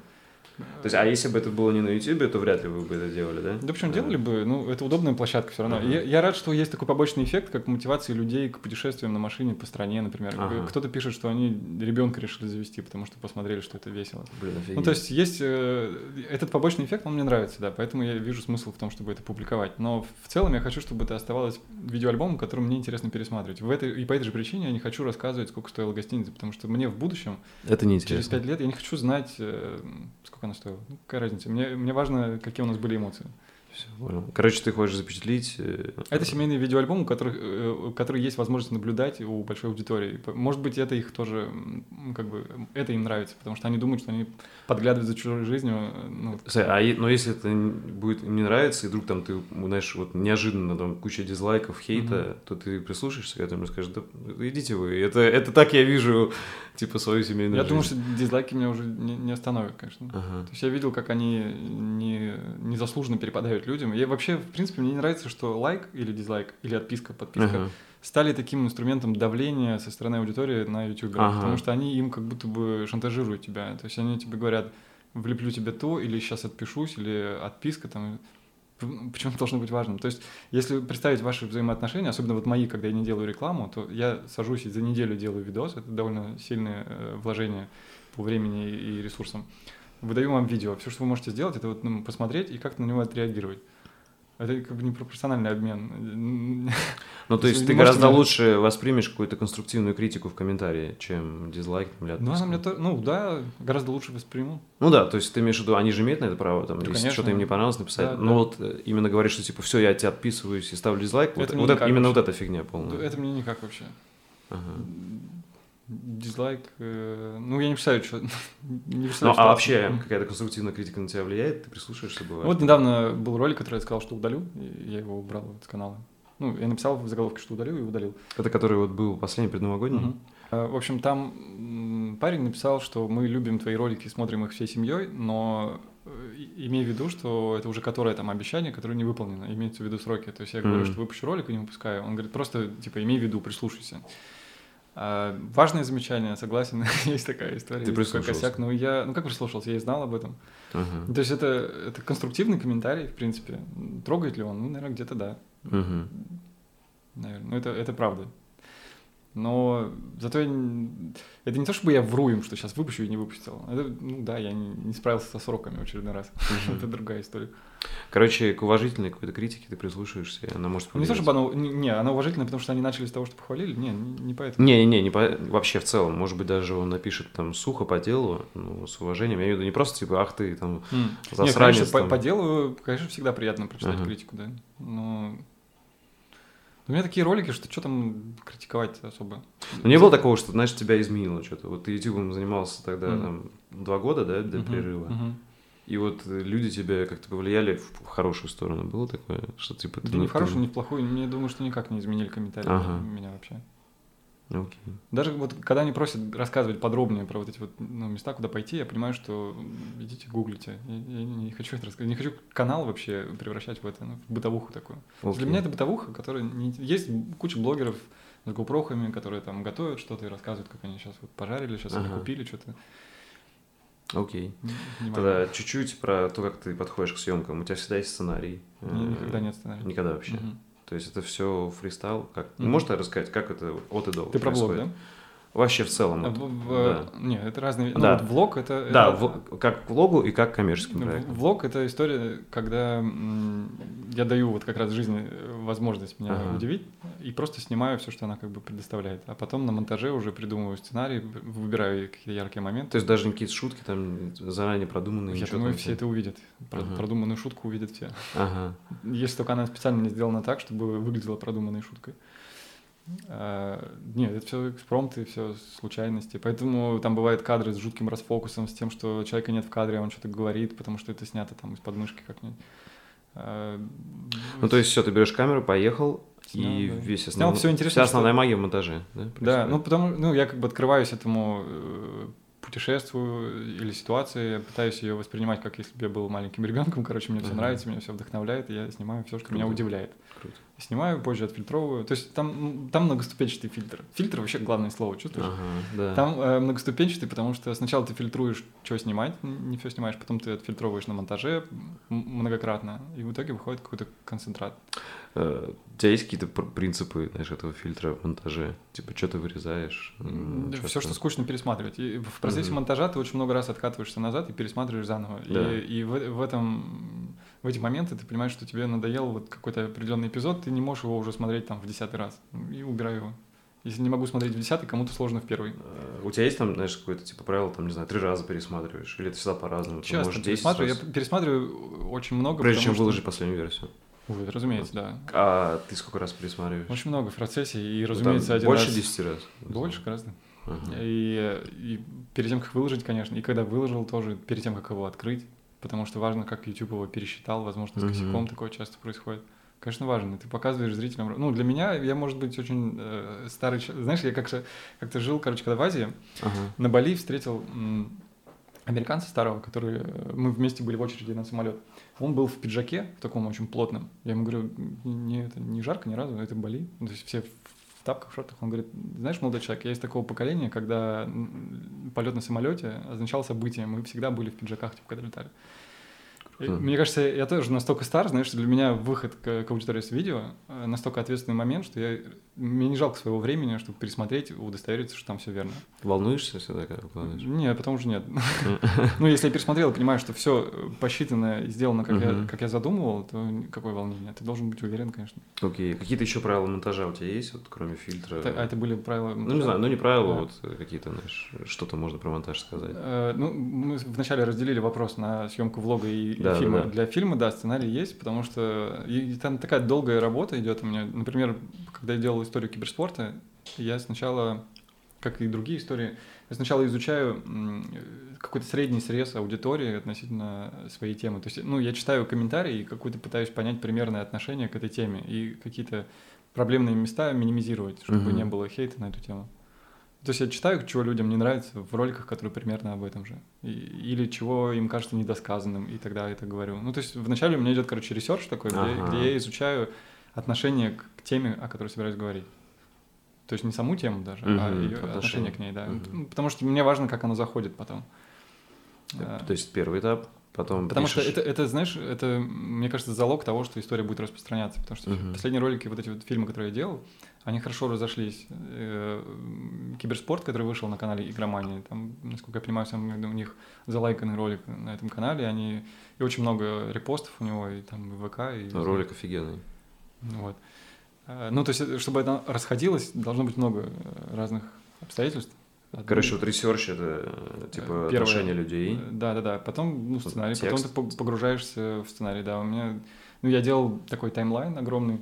То есть, а если бы это было не на YouTube, то вряд ли вы бы это делали, да? Да причем делали бы, ну, это удобная площадка все равно. Uh-huh. Я, я рад, что есть такой побочный эффект, как мотивация людей к путешествиям на машине по стране, например. Uh-huh. Кто-то пишет, что они ребенка решили завести, потому что посмотрели, что это весело. Блин, ну, то есть есть э, этот побочный эффект, он мне нравится, да, поэтому я вижу смысл в том, чтобы это публиковать. Но в целом я хочу, чтобы это оставалось видеоальбомом, который мне интересно пересматривать. В этой, и по этой же причине я не хочу рассказывать, сколько стоила гостиница, потому что мне в будущем, это не через пять лет, я не хочу знать, э, сколько она стоила. Ну, какая разница? Мне, мне важно, какие у нас были эмоции. Все, понял. Короче, ты хочешь запечатлить... Э, это семейный видеоальбом, у которых, э, который есть возможность наблюдать у большой аудитории. Может быть, это их тоже, как бы, это им нравится, потому что они думают, что они подглядывают за чужой жизнью. Э, ну, а но если это будет им не нравится, и вдруг там ты, знаешь, вот неожиданно там куча дизлайков, хейта, mm-hmm. то ты прислушаешься к этому и скажешь, да идите вы, это, это так я вижу, типа, свою семейную Я жизнь. думаю, что дизлайки меня уже не, не остановят, конечно. Ага. То есть я видел, как они не, незаслуженно перепадают людям. Я вообще, в принципе, мне не нравится, что лайк или дизлайк, или отписка, подписка ага. стали таким инструментом давления со стороны аудитории на YouTube, ага. потому что они им как будто бы шантажируют тебя. То есть они тебе говорят, влеплю тебе то, или сейчас отпишусь, или отписка там. Почему это должно быть важным? То есть, если представить ваши взаимоотношения, особенно вот мои, когда я не делаю рекламу, то я сажусь и за неделю делаю видос, это довольно сильное э, вложение по времени и ресурсам выдаю вам видео. Все, что вы можете сделать, это вот ну, посмотреть и как-то на него отреагировать. Это как бы не пропорциональный обмен. Ну, то есть ты гораздо лучше воспримешь какую-то конструктивную критику в комментарии, чем дизлайк или Ну, она мне то, ну да, гораздо лучше восприму. Ну да, то есть ты имеешь в виду, они же имеют на это право, там, если что-то им не понравилось, написать. Да, Но вот э, именно говоришь, что типа все, я тебя отписываюсь и ставлю дизлайк, вот, вот это, именно вот эта фигня полная. Это мне никак вообще. Ага. Дизлайк, э, ну я не представляю, что... не представляю, ну, а вообще какая-то конструктивная критика на тебя влияет? Ты прислушаешься, бывает? Вот недавно был ролик, который я сказал, что удалю, я его убрал с канала. Ну, я написал в заголовке, что удалю, и удалил. Это который вот был последний предновогодний? Угу. В общем, там парень написал, что мы любим твои ролики, смотрим их всей семьей, но э, имей в виду, что это уже которое там обещание, которое не выполнено, имеется в виду сроки. То есть я говорю, mm что выпущу ролик и не выпускаю. Он говорит, просто, типа, имей в виду, прислушайся. А, важное замечание, согласен, есть такая история. Ты прислушался? Косяк, но я, ну как прислушался, я и знал об этом. Uh-huh. То есть это, это конструктивный комментарий, в принципе. Трогает ли он? Ну, наверное, где-то да. Uh-huh. Наверное, ну это, это правда. Но зато я... это не то, чтобы я вру им, что сейчас выпущу и не выпустил. Это, ну да, я не, не справился со сроками в очередной раз. это другая история. Короче, к уважительной какой-то критике ты прислушаешься, и она может Не то, чтобы она... Не, она уважительная, потому что они начали с того, что похвалили. Не, не, поэтому. Не, не, не по... вообще в целом. Может быть, даже он напишет там сухо по делу, ну, с уважением. Я имею в виду не просто типа, ах ты там засранец. Не, конечно. По, по делу, конечно, всегда приятно прочитать критику, да. Но у меня такие ролики, что что там критиковать особо. Ну, не было такого, что, знаешь, тебя изменило что-то. Вот ты ютубом занимался тогда mm. там два года, да, до mm-hmm. перерыва. Mm-hmm. И вот люди тебя как-то повлияли в хорошую сторону. Было такое, что типа... Да ты, не в хорошую, не в плохую. Я думаю, что никак не изменили комментарии ага. меня вообще. Okay. Даже вот когда они просят рассказывать подробнее про вот эти вот ну, места, куда пойти, я понимаю, что идите гуглите. Я, я не хочу это рассказывать. Не хочу канал вообще превращать в это, ну, в бытовуху такую. Okay. Для меня это бытовуха, которая не... есть куча блогеров с GoPro, которые там готовят что-то и рассказывают, как они сейчас вот пожарили, сейчас ага. они купили что-то. Окей. Okay. Тогда чуть-чуть про то, как ты подходишь к съемкам. У тебя всегда есть сценарий. Никогда нет сценария. Никогда вообще. Угу. То есть это все фристайл. Как... Mm-hmm. Можешь рассказать, как это от и до? Ты происходит? про блог, да? Вообще в целом. В, в, да. Нет, это разные. Ну, да. вот влог это. Да, это... В, как влогу и как коммерческим проектом. Влог это история, когда я даю вот как раз жизни возможность меня ага. удивить и просто снимаю все, что она как бы предоставляет. А потом на монтаже уже придумываю сценарий, выбираю какие-то яркие моменты. То есть даже какие-то шутки там заранее продуманные. Я думаю, все это увидят. Ага. Продуманную шутку увидят все. Ага. Если только она специально не сделана так, чтобы выглядела продуманной шуткой. А, нет, это все экспромты, все случайности. Поэтому там бывают кадры с жутким расфокусом, с тем, что человека нет в кадре, а он что-то говорит, потому что это снято там из подмышки как-нибудь. А, ну, то есть все, ты берешь камеру, поехал, Снял, и да. весь основной, все интересно, вся основная что... магия в монтаже, да? Да, ну потому, ну я как бы открываюсь этому э, путешествую или ситуации, я пытаюсь ее воспринимать как если бы я был маленьким ребенком, короче, мне все нравится, меня все вдохновляет, и я снимаю все, что Круто. меня удивляет. Круто. Снимаю, позже отфильтровываю. То есть там, там многоступенчатый фильтр. Фильтр вообще главное слово, чувствуешь? Ага, да. Там э, многоступенчатый, потому что сначала ты фильтруешь, что снимать, не все снимаешь, потом ты отфильтровываешь на монтаже многократно, и в итоге выходит какой-то концентрат. Э, у тебя есть какие-то принципы, знаешь, этого фильтра в монтаже? Типа, что ты вырезаешь? Все, что скучно пересматривать. И в процессе uh-huh. монтажа ты очень много раз откатываешься назад и пересматриваешь заново. Да. И, и в, в этом в эти моменты ты понимаешь, что тебе надоел вот какой-то определенный эпизод, ты не можешь его уже смотреть там в десятый раз. И убираю его. Если не могу смотреть в десятый, кому-то сложно в первый. Э, у тебя есть там, знаешь, какое-то типа правило, там, не знаю, три раза пересматриваешь? Или это всегда по-разному? Часто может, пересматриваю. Раз... Я пересматриваю очень много. Прежде чем что... выложить последнюю версию. Ой, разумеется, да. А ты сколько раз пересматриваешь? Очень много в процессе, и, ну, разумеется, один больше раз... Больше 10 раз? Больше гораздо. Uh-huh. И, и перед тем, как выложить, конечно, и когда выложил тоже, перед тем, как его открыть, потому что важно, как YouTube его пересчитал, возможно, с uh-huh. косяком такое часто происходит. Конечно, важно. Ты показываешь зрителям. Ну, для меня, я, может быть, очень э, старый человек. Знаешь, я как-то, как-то жил, короче, когда в Азии, uh-huh. на Бали встретил м, американца старого, который... Э, мы вместе были в очереди на самолет. Он был в пиджаке, в таком очень плотном. Я ему говорю, не, это не жарко ни разу, это Бали. То есть все в тапках, в шортах. Он говорит, знаешь, молодой человек, я из такого поколения, когда полет на самолете означал событие. Мы всегда были в пиджаках, типа, когда летали. Мне кажется, я тоже настолько стар, знаешь, что для меня выход к, к аудитории с видео э, настолько ответственный момент, что я мне не жалко своего времени, чтобы пересмотреть, удостовериться, что там все верно. Волнуешься всегда, когда выкладываешь? Нет, потому что нет. Ну, если я пересмотрел и понимаю, что все посчитано и сделано, как я, как я задумывал, то какое волнение? Ты должен быть уверен, конечно. Окей. Какие-то еще правила монтажа у тебя есть, вот кроме фильтра? А это были правила Ну, не знаю, ну не правила, вот какие-то, знаешь, что-то можно про монтаж сказать. Э, ну, мы вначале разделили вопрос на съемку влога и фильма. Для фильма, да, сценарий есть, потому что там такая долгая работа идет у меня. Например, когда я делал историю киберспорта, я сначала, как и другие истории, я сначала изучаю какой-то средний срез аудитории относительно своей темы. То есть, ну, я читаю комментарии и какую-то пытаюсь понять примерное отношение к этой теме и какие-то проблемные места минимизировать, чтобы uh-huh. не было хейта на эту тему. То есть я читаю, чего людям не нравится в роликах, которые примерно об этом же. И, или чего им кажется недосказанным, и тогда это говорю. Ну, то есть вначале у меня идет, короче, research такой, где, ага. где я изучаю отношение к, теме, о которой собираюсь говорить. То есть не саму тему даже, угу, а ее отношение. отношение к ней, да. Угу. Потому что мне важно, как оно заходит потом. То есть первый этап, потом Потому пишешь... что это, это, знаешь, это, мне кажется, залог того, что история будет распространяться. Потому что угу. последние ролики, вот эти вот фильмы, которые я делал, они хорошо разошлись. Э, киберспорт, который вышел на канале Игромания, там, насколько я понимаю, сам, у них залайканный ролик на этом канале, они и очень много репостов у него, и там и ВК. И... Ролик офигенный. Вот. Э, ну, то есть, э, чтобы это расходилось, должно быть много э, разных обстоятельств. Короче, вот research это типа Первое, отношение людей. Да, да, да. Потом ну, сценарий, Текст. потом ты погружаешься в сценарий. Да, у меня. Ну, я делал такой timeline огромный.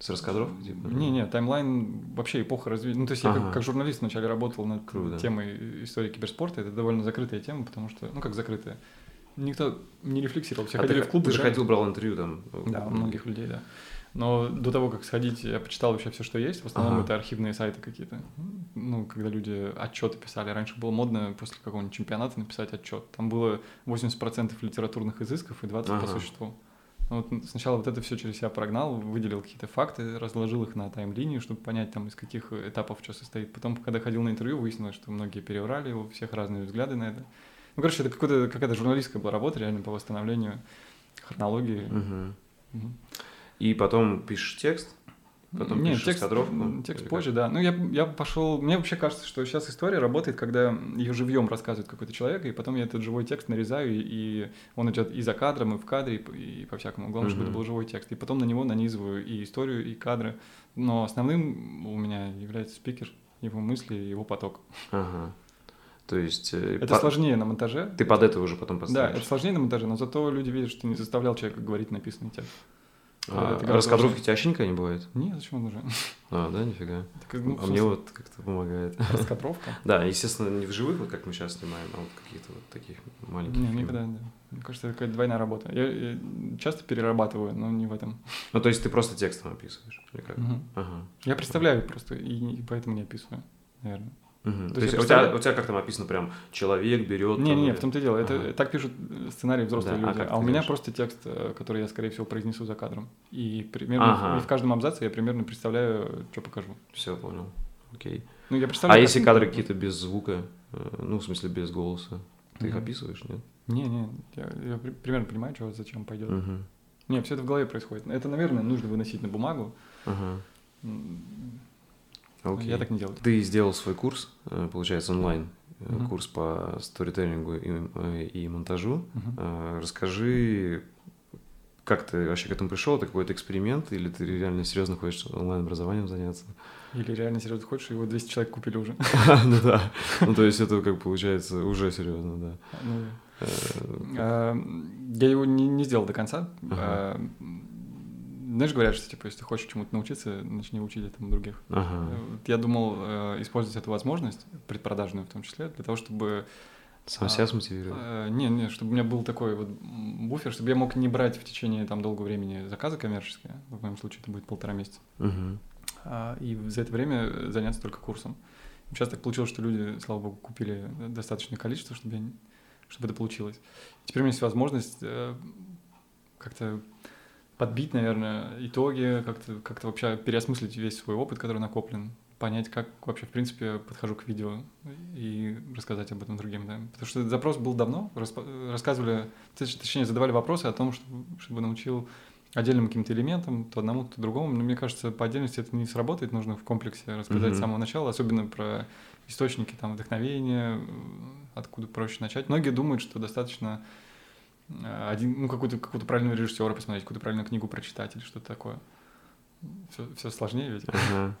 С раскадровкой, типа? Не, не, timeline вообще эпоха развития. Ну, то есть ага. я как, как журналист вначале работал над Круто. темой истории киберспорта. Это довольно закрытая тема, потому что, ну, как закрытая. Никто не рефлексировал. Все а ходили ты, в клуб. Ты же ходил, брал интервью там. Да, у многих людей, да. Но до того, как сходить, я почитал вообще все, что есть. В основном ага. это архивные сайты какие-то. Ну, когда люди отчеты писали. Раньше было модно после какого-нибудь чемпионата написать отчет. Там было 80% литературных изысков и 20% ага. по существу. Ну, вот сначала вот это все через себя прогнал, выделил какие-то факты, разложил их на тайм-линию, чтобы понять, там, из каких этапов что состоит. Потом, когда ходил на интервью, выяснилось, что многие переврали, у всех разные взгляды на это. Ну, короче, это какая-то журналистская была работа реально по восстановлению хронологии. Угу. Угу. И потом пишешь текст, потом Нет, текст, кадровку. Текст позже, да. Ну, я, я пошел... Мне вообще кажется, что сейчас история работает, когда ее живьем рассказывает какой-то человек, и потом я этот живой текст нарезаю, и он идет и за кадром, и в кадре, и, и по-всякому. Главное, mm-hmm. чтобы это был живой текст. И потом на него нанизываю и историю, и кадры. Но основным у меня является спикер, его мысли, его поток. Ага. То есть... Э, это по... сложнее на монтаже. Ты под это уже потом поставишь. Да, это сложнее на монтаже, но зато люди видят, что ты не заставлял человека говорить написанный текст. А, раскадровки у тебя вообще никогда не бывает? Нет, зачем он нужен? А, да, нифига. Так, ну, а мне вот как-то помогает. Раскадровка? да, естественно, не в живых, вот как мы сейчас снимаем, а вот какие-то вот таких маленьких Нет, никогда, да. Мне кажется, это какая-то двойная работа. Я, я часто перерабатываю, но не в этом. Ну, то есть ты просто текстом описываешь? Или как? Угу. Ага. Я представляю просто, и, и поэтому не описываю, наверное. Мгм. То То есть есть я у тебя, представляю- у тебя как там описано прям человек берет. Не, там, не, или- в том-то и дело. Это Ага. так пишут сценарии взрослые Да, а люди. как А, у меня делаешь? просто текст, э, который я, скорее всего, произнесу за кадром. И примерно Ага. и в каждом абзаце я примерно представляю, что покажу. Все, понял. Окей. Ну, я А представляю. если картинку. кадры какие-то без звука, э, ну, в смысле, без голоса, ты их Мгм. описываешь, нет? Не, не, я, я при- примерно понимаю, что зачем пойдет. Мгм. Не, все это в голове происходит. Это, наверное, нужно выносить на бумагу. Ага. Окей. Я так не делаю. Ты сделал свой курс, э, получается, онлайн, Мгм. курс по сторителлингу и, э, и монтажу. Э, Расскажи, как ты вообще к этому пришел? Это какой-то эксперимент или ты реально серьезно хочешь онлайн-образованием заняться? Или реально серьезно хочешь, его 200 человек купили уже. Ну да. Ну то есть это как получается уже серьезно, да. Ну, Э, а, Я его не не сделал до конца. Знаешь, говорят, что типа, если ты хочешь чему-то научиться, начни учить этому других. Ага. Вот Я думал э, использовать эту возможность, предпродажную в том числе, для того, чтобы... Сам а, себя смотивировать. э, Не, не, чтобы у меня был такой вот буфер, чтобы я мог не брать в течение там долгого времени заказы коммерческие, в моем случае это будет полтора месяца, Мгм. а, и за это время заняться только курсом. Сейчас так получилось, что люди, слава богу, купили достаточное количество, чтобы, я чтобы это получилось. Теперь у меня есть возможность э, как-то подбить, наверное, итоги, как-то как вообще переосмыслить весь свой опыт, который накоплен, понять, как вообще, в принципе, подхожу к видео и рассказать об этом другим, да. Потому что запрос был давно, рассказывали, точ- точнее, задавали вопросы о том, чтобы, чтобы научил отдельным каким-то элементам, то одному, то другому. Но мне кажется, по отдельности это не сработает, нужно в комплексе рассказать Мгм. с самого начала, особенно про источники там вдохновения, откуда проще начать. Многие думают, что достаточно один, ну, какую-то какую правильного режиссера посмотреть, какую-то правильную книгу прочитать или что-то такое. Все, сложнее ведь. Ага.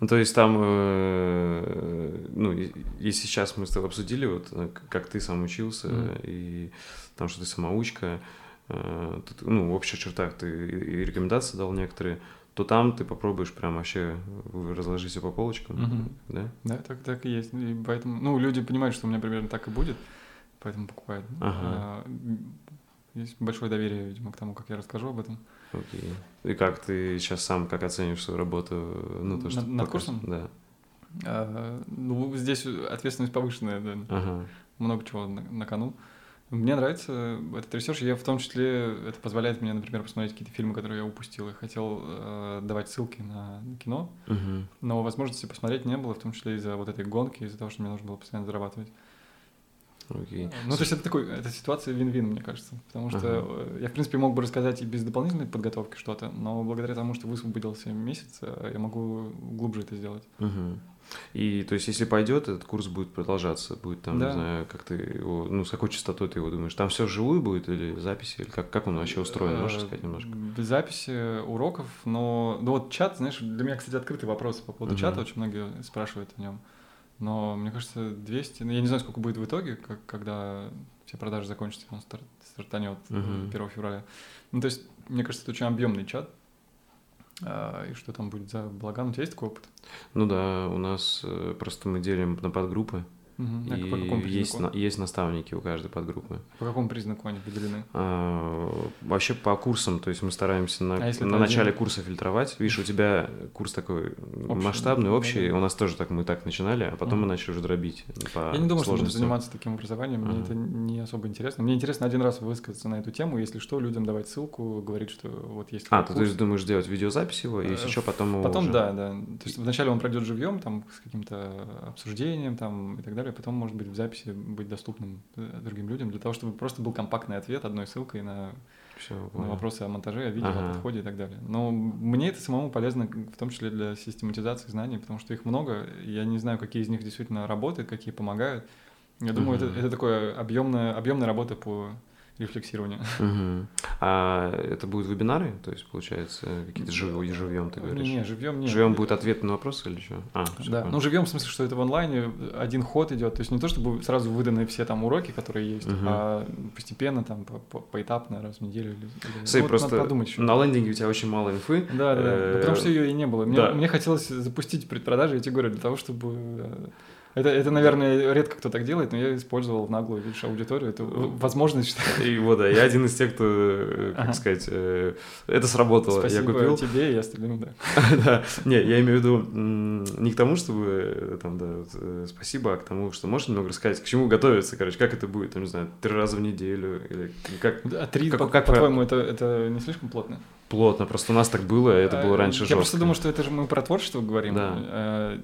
Ну, то есть там, э, ну, и- если сейчас мы с тобой обсудили, вот, э, как ты сам учился, Мгм. и там, что ты самоучка, э, тут, ну, в общих чертах ты и рекомендации дал некоторые, то там ты попробуешь прям вообще разложить все по полочкам, Мгм. да? Да, так, так и есть. И поэтому, ну, люди понимают, что у меня примерно так и будет, поэтому покупают. Ага. А, есть большое доверие, видимо, к тому, как я расскажу об этом. Окей. И как ты сейчас сам, как оценишь свою работу, ну, то, что Над- над курсом? Да. А, ну, здесь ответственность повышенная, да. Ага. много чего на, на кону. Мне нравится этот research, я в том числе, это позволяет мне, например, посмотреть какие-то фильмы, которые я упустил. Я хотел э, давать ссылки на, на кино, Мгм. но возможности посмотреть не было, в том числе из-за вот этой гонки, из-за того, что мне нужно было постоянно зарабатывать. Окей. Ну, то есть это такой, это ситуация вин-вин, мне кажется, потому что Ага. э, я, в принципе, мог бы рассказать и без дополнительной подготовки что-то, но благодаря тому, что высвободился месяц, э, я могу глубже это сделать. Мгм. И то есть, если пойдет, этот курс будет продолжаться, будет там, Да. не знаю, как ты его, ну, с какой частотой ты его думаешь? Там все вживую будет или записи, или как, как он вообще устроен? Можешь Э, сказать немножко? Записи уроков, но ну вот чат, знаешь, для меня, кстати, открытый вопрос по поводу Мгм. чата, очень многие спрашивают о нем. Но мне кажется, 200, ну я не знаю, сколько будет в итоге, как, когда все продажи закончатся, он старт, стартанет э, Мгм. 1 февраля. Ну, то есть, мне кажется, это очень объемный чат. А, и что там будет за балаган? У тебя есть такой опыт? Ну да, у нас э, просто мы делим на подгруппы, Мгм. А и по какому есть, признаку? на- есть наставники у каждой подгруппы. По какому признаку они поделены? А, вообще по курсам, то есть мы стараемся на, А на начале один? курса фильтровать. Видишь, у тебя курс такой масштабный, да, общий. да. У нас тоже так мы так начинали, а потом мы Мгм. начали уже дробить по Я не думаю, что буду заниматься таким образованием, мне Ага. это не особо интересно. Мне интересно один раз высказаться на эту тему, если что, людям давать ссылку, говорить, что вот есть А, такой ты, то курс. есть думаешь сделать видеозапись его, и если Э, что, потом его Потом, уже- да, да. То есть вначале он пройдет живьем, там, с каким-то обсуждением там, и так далее, потом, может быть, в записи быть доступным э, другим людям, для того, чтобы просто был компактный ответ одной ссылкой на, Всё, на понял. вопросы о монтаже, о видео, Ага. о подходе и так далее. Но мне это самому полезно, в том числе для систематизации знаний, потому что их много, и я не знаю, какие из них действительно работают, какие помогают. Я думаю, это, Мгм. это такое объемная, объемная работа по рефлексированию. Мгм. А это будут вебинары, то есть, получается, какие-то живьем, живьем ты говоришь? Не, не, живьем нет. Живьем будет ответ на вопросы или что? А, Да, понял. ну живем в смысле, что это в онлайне один ход идет, то есть не то, чтобы сразу выданы все там уроки, которые есть, а постепенно там по- по- поэтапно раз в неделю или. Смотри, ну, просто надо подумать еще. на лендинге у тебя очень мало инфы. Да, да, да. Ну, потому что Э, ее и не было. Мне, да. мне хотелось запустить предпродажи, я тебе говорю, для того, чтобы э, Это, это, наверное, редко кто так делает, но я использовал в наглую, видишь, аудиторию, это возможность. И вот, да, я один из тех, кто, э, как ага. сказать, э, это сработало. Спасибо я купил. тебе и остальным, да. да, не, я имею в виду не к тому, чтобы, э, там, да, спасибо, а к тому, что можешь немного рассказать, к чему готовиться, короче, как это будет, там, не знаю, три раза в неделю, или как... А три, как, по, как, по-твоему, это, это не слишком плотно? Плотно, просто у нас так было, это было раньше жестко. Я просто думаю, что это же мы про творчество говорим. Да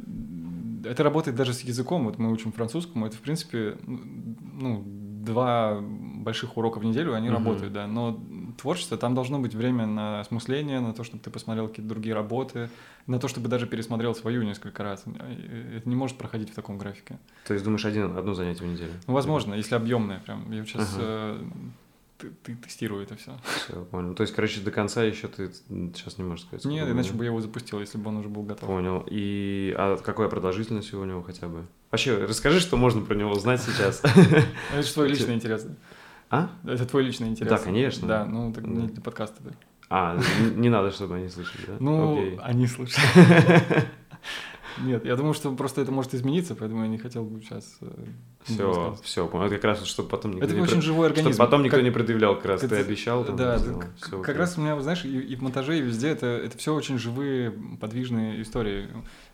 это работает даже с языком. Вот мы учим французскому, это, в принципе, ну, два больших урока в неделю, они uh-huh. работают, да. Но творчество, там должно быть время на осмысление, на то, чтобы ты посмотрел какие-то другие работы, на то, чтобы даже пересмотрел свою несколько раз. Это не может проходить в таком графике. То есть думаешь, один, одно занятие в неделю? Ну, возможно, если объемное прям. Я сейчас uh-huh ты, ты тестирую это все. Все, понял. То есть, короче, до конца еще ты сейчас не можешь сказать. Нет, иначе бы я его запустил, если бы он уже был готов. Понял. И а какая продолжительность у него хотя бы? Вообще, расскажи, что можно про него знать сейчас. Это же твой личный интерес. А? Это твой личный интерес. Да, конечно. Да, ну так не для подкаста. А, не надо, чтобы они слышали, да? Ну, они слышали. Нет, я думаю, что просто это может измениться, поэтому я не хотел бы сейчас... Все, все, это как раз, чтобы потом никто это не... очень пред... живой организм. Чтобы потом никто как... не предъявлял, как раз это... ты обещал. Там, да, сделал, как, все как раз у меня, знаешь, и, и в монтаже, и везде это, это все очень живые, подвижные истории.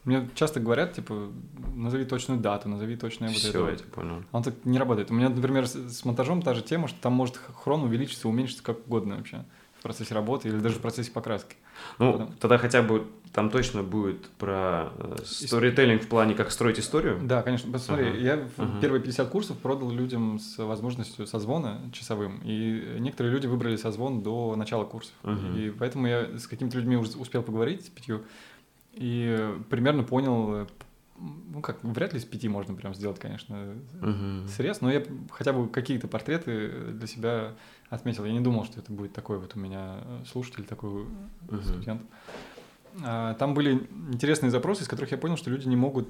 Мне часто говорят, типа, назови точную дату, назови точное вот все, это. Все, я тебя понял. Он так не работает. У меня, например, с, с монтажом та же тема, что там может хрон увеличиться, уменьшиться как угодно вообще процессе работы или даже в процессе покраски. Ну, Потом... тогда хотя бы там точно будет про э, сторителлинг в плане, как строить историю. Да, конечно. Посмотри, ага. я ага. первые 50 курсов продал людям с возможностью созвона часовым, и некоторые люди выбрали созвон до начала курсов. Ага. И поэтому я с какими-то людьми уже успел поговорить, с пятью, и примерно понял, ну как, вряд ли с пяти можно прям сделать, конечно, uh срез, но я хотя бы какие-то портреты для себя отметил. Я не думал, что это будет такой вот у меня слушатель, такой uh студент. А, там были интересные запросы, из которых я понял, что люди не могут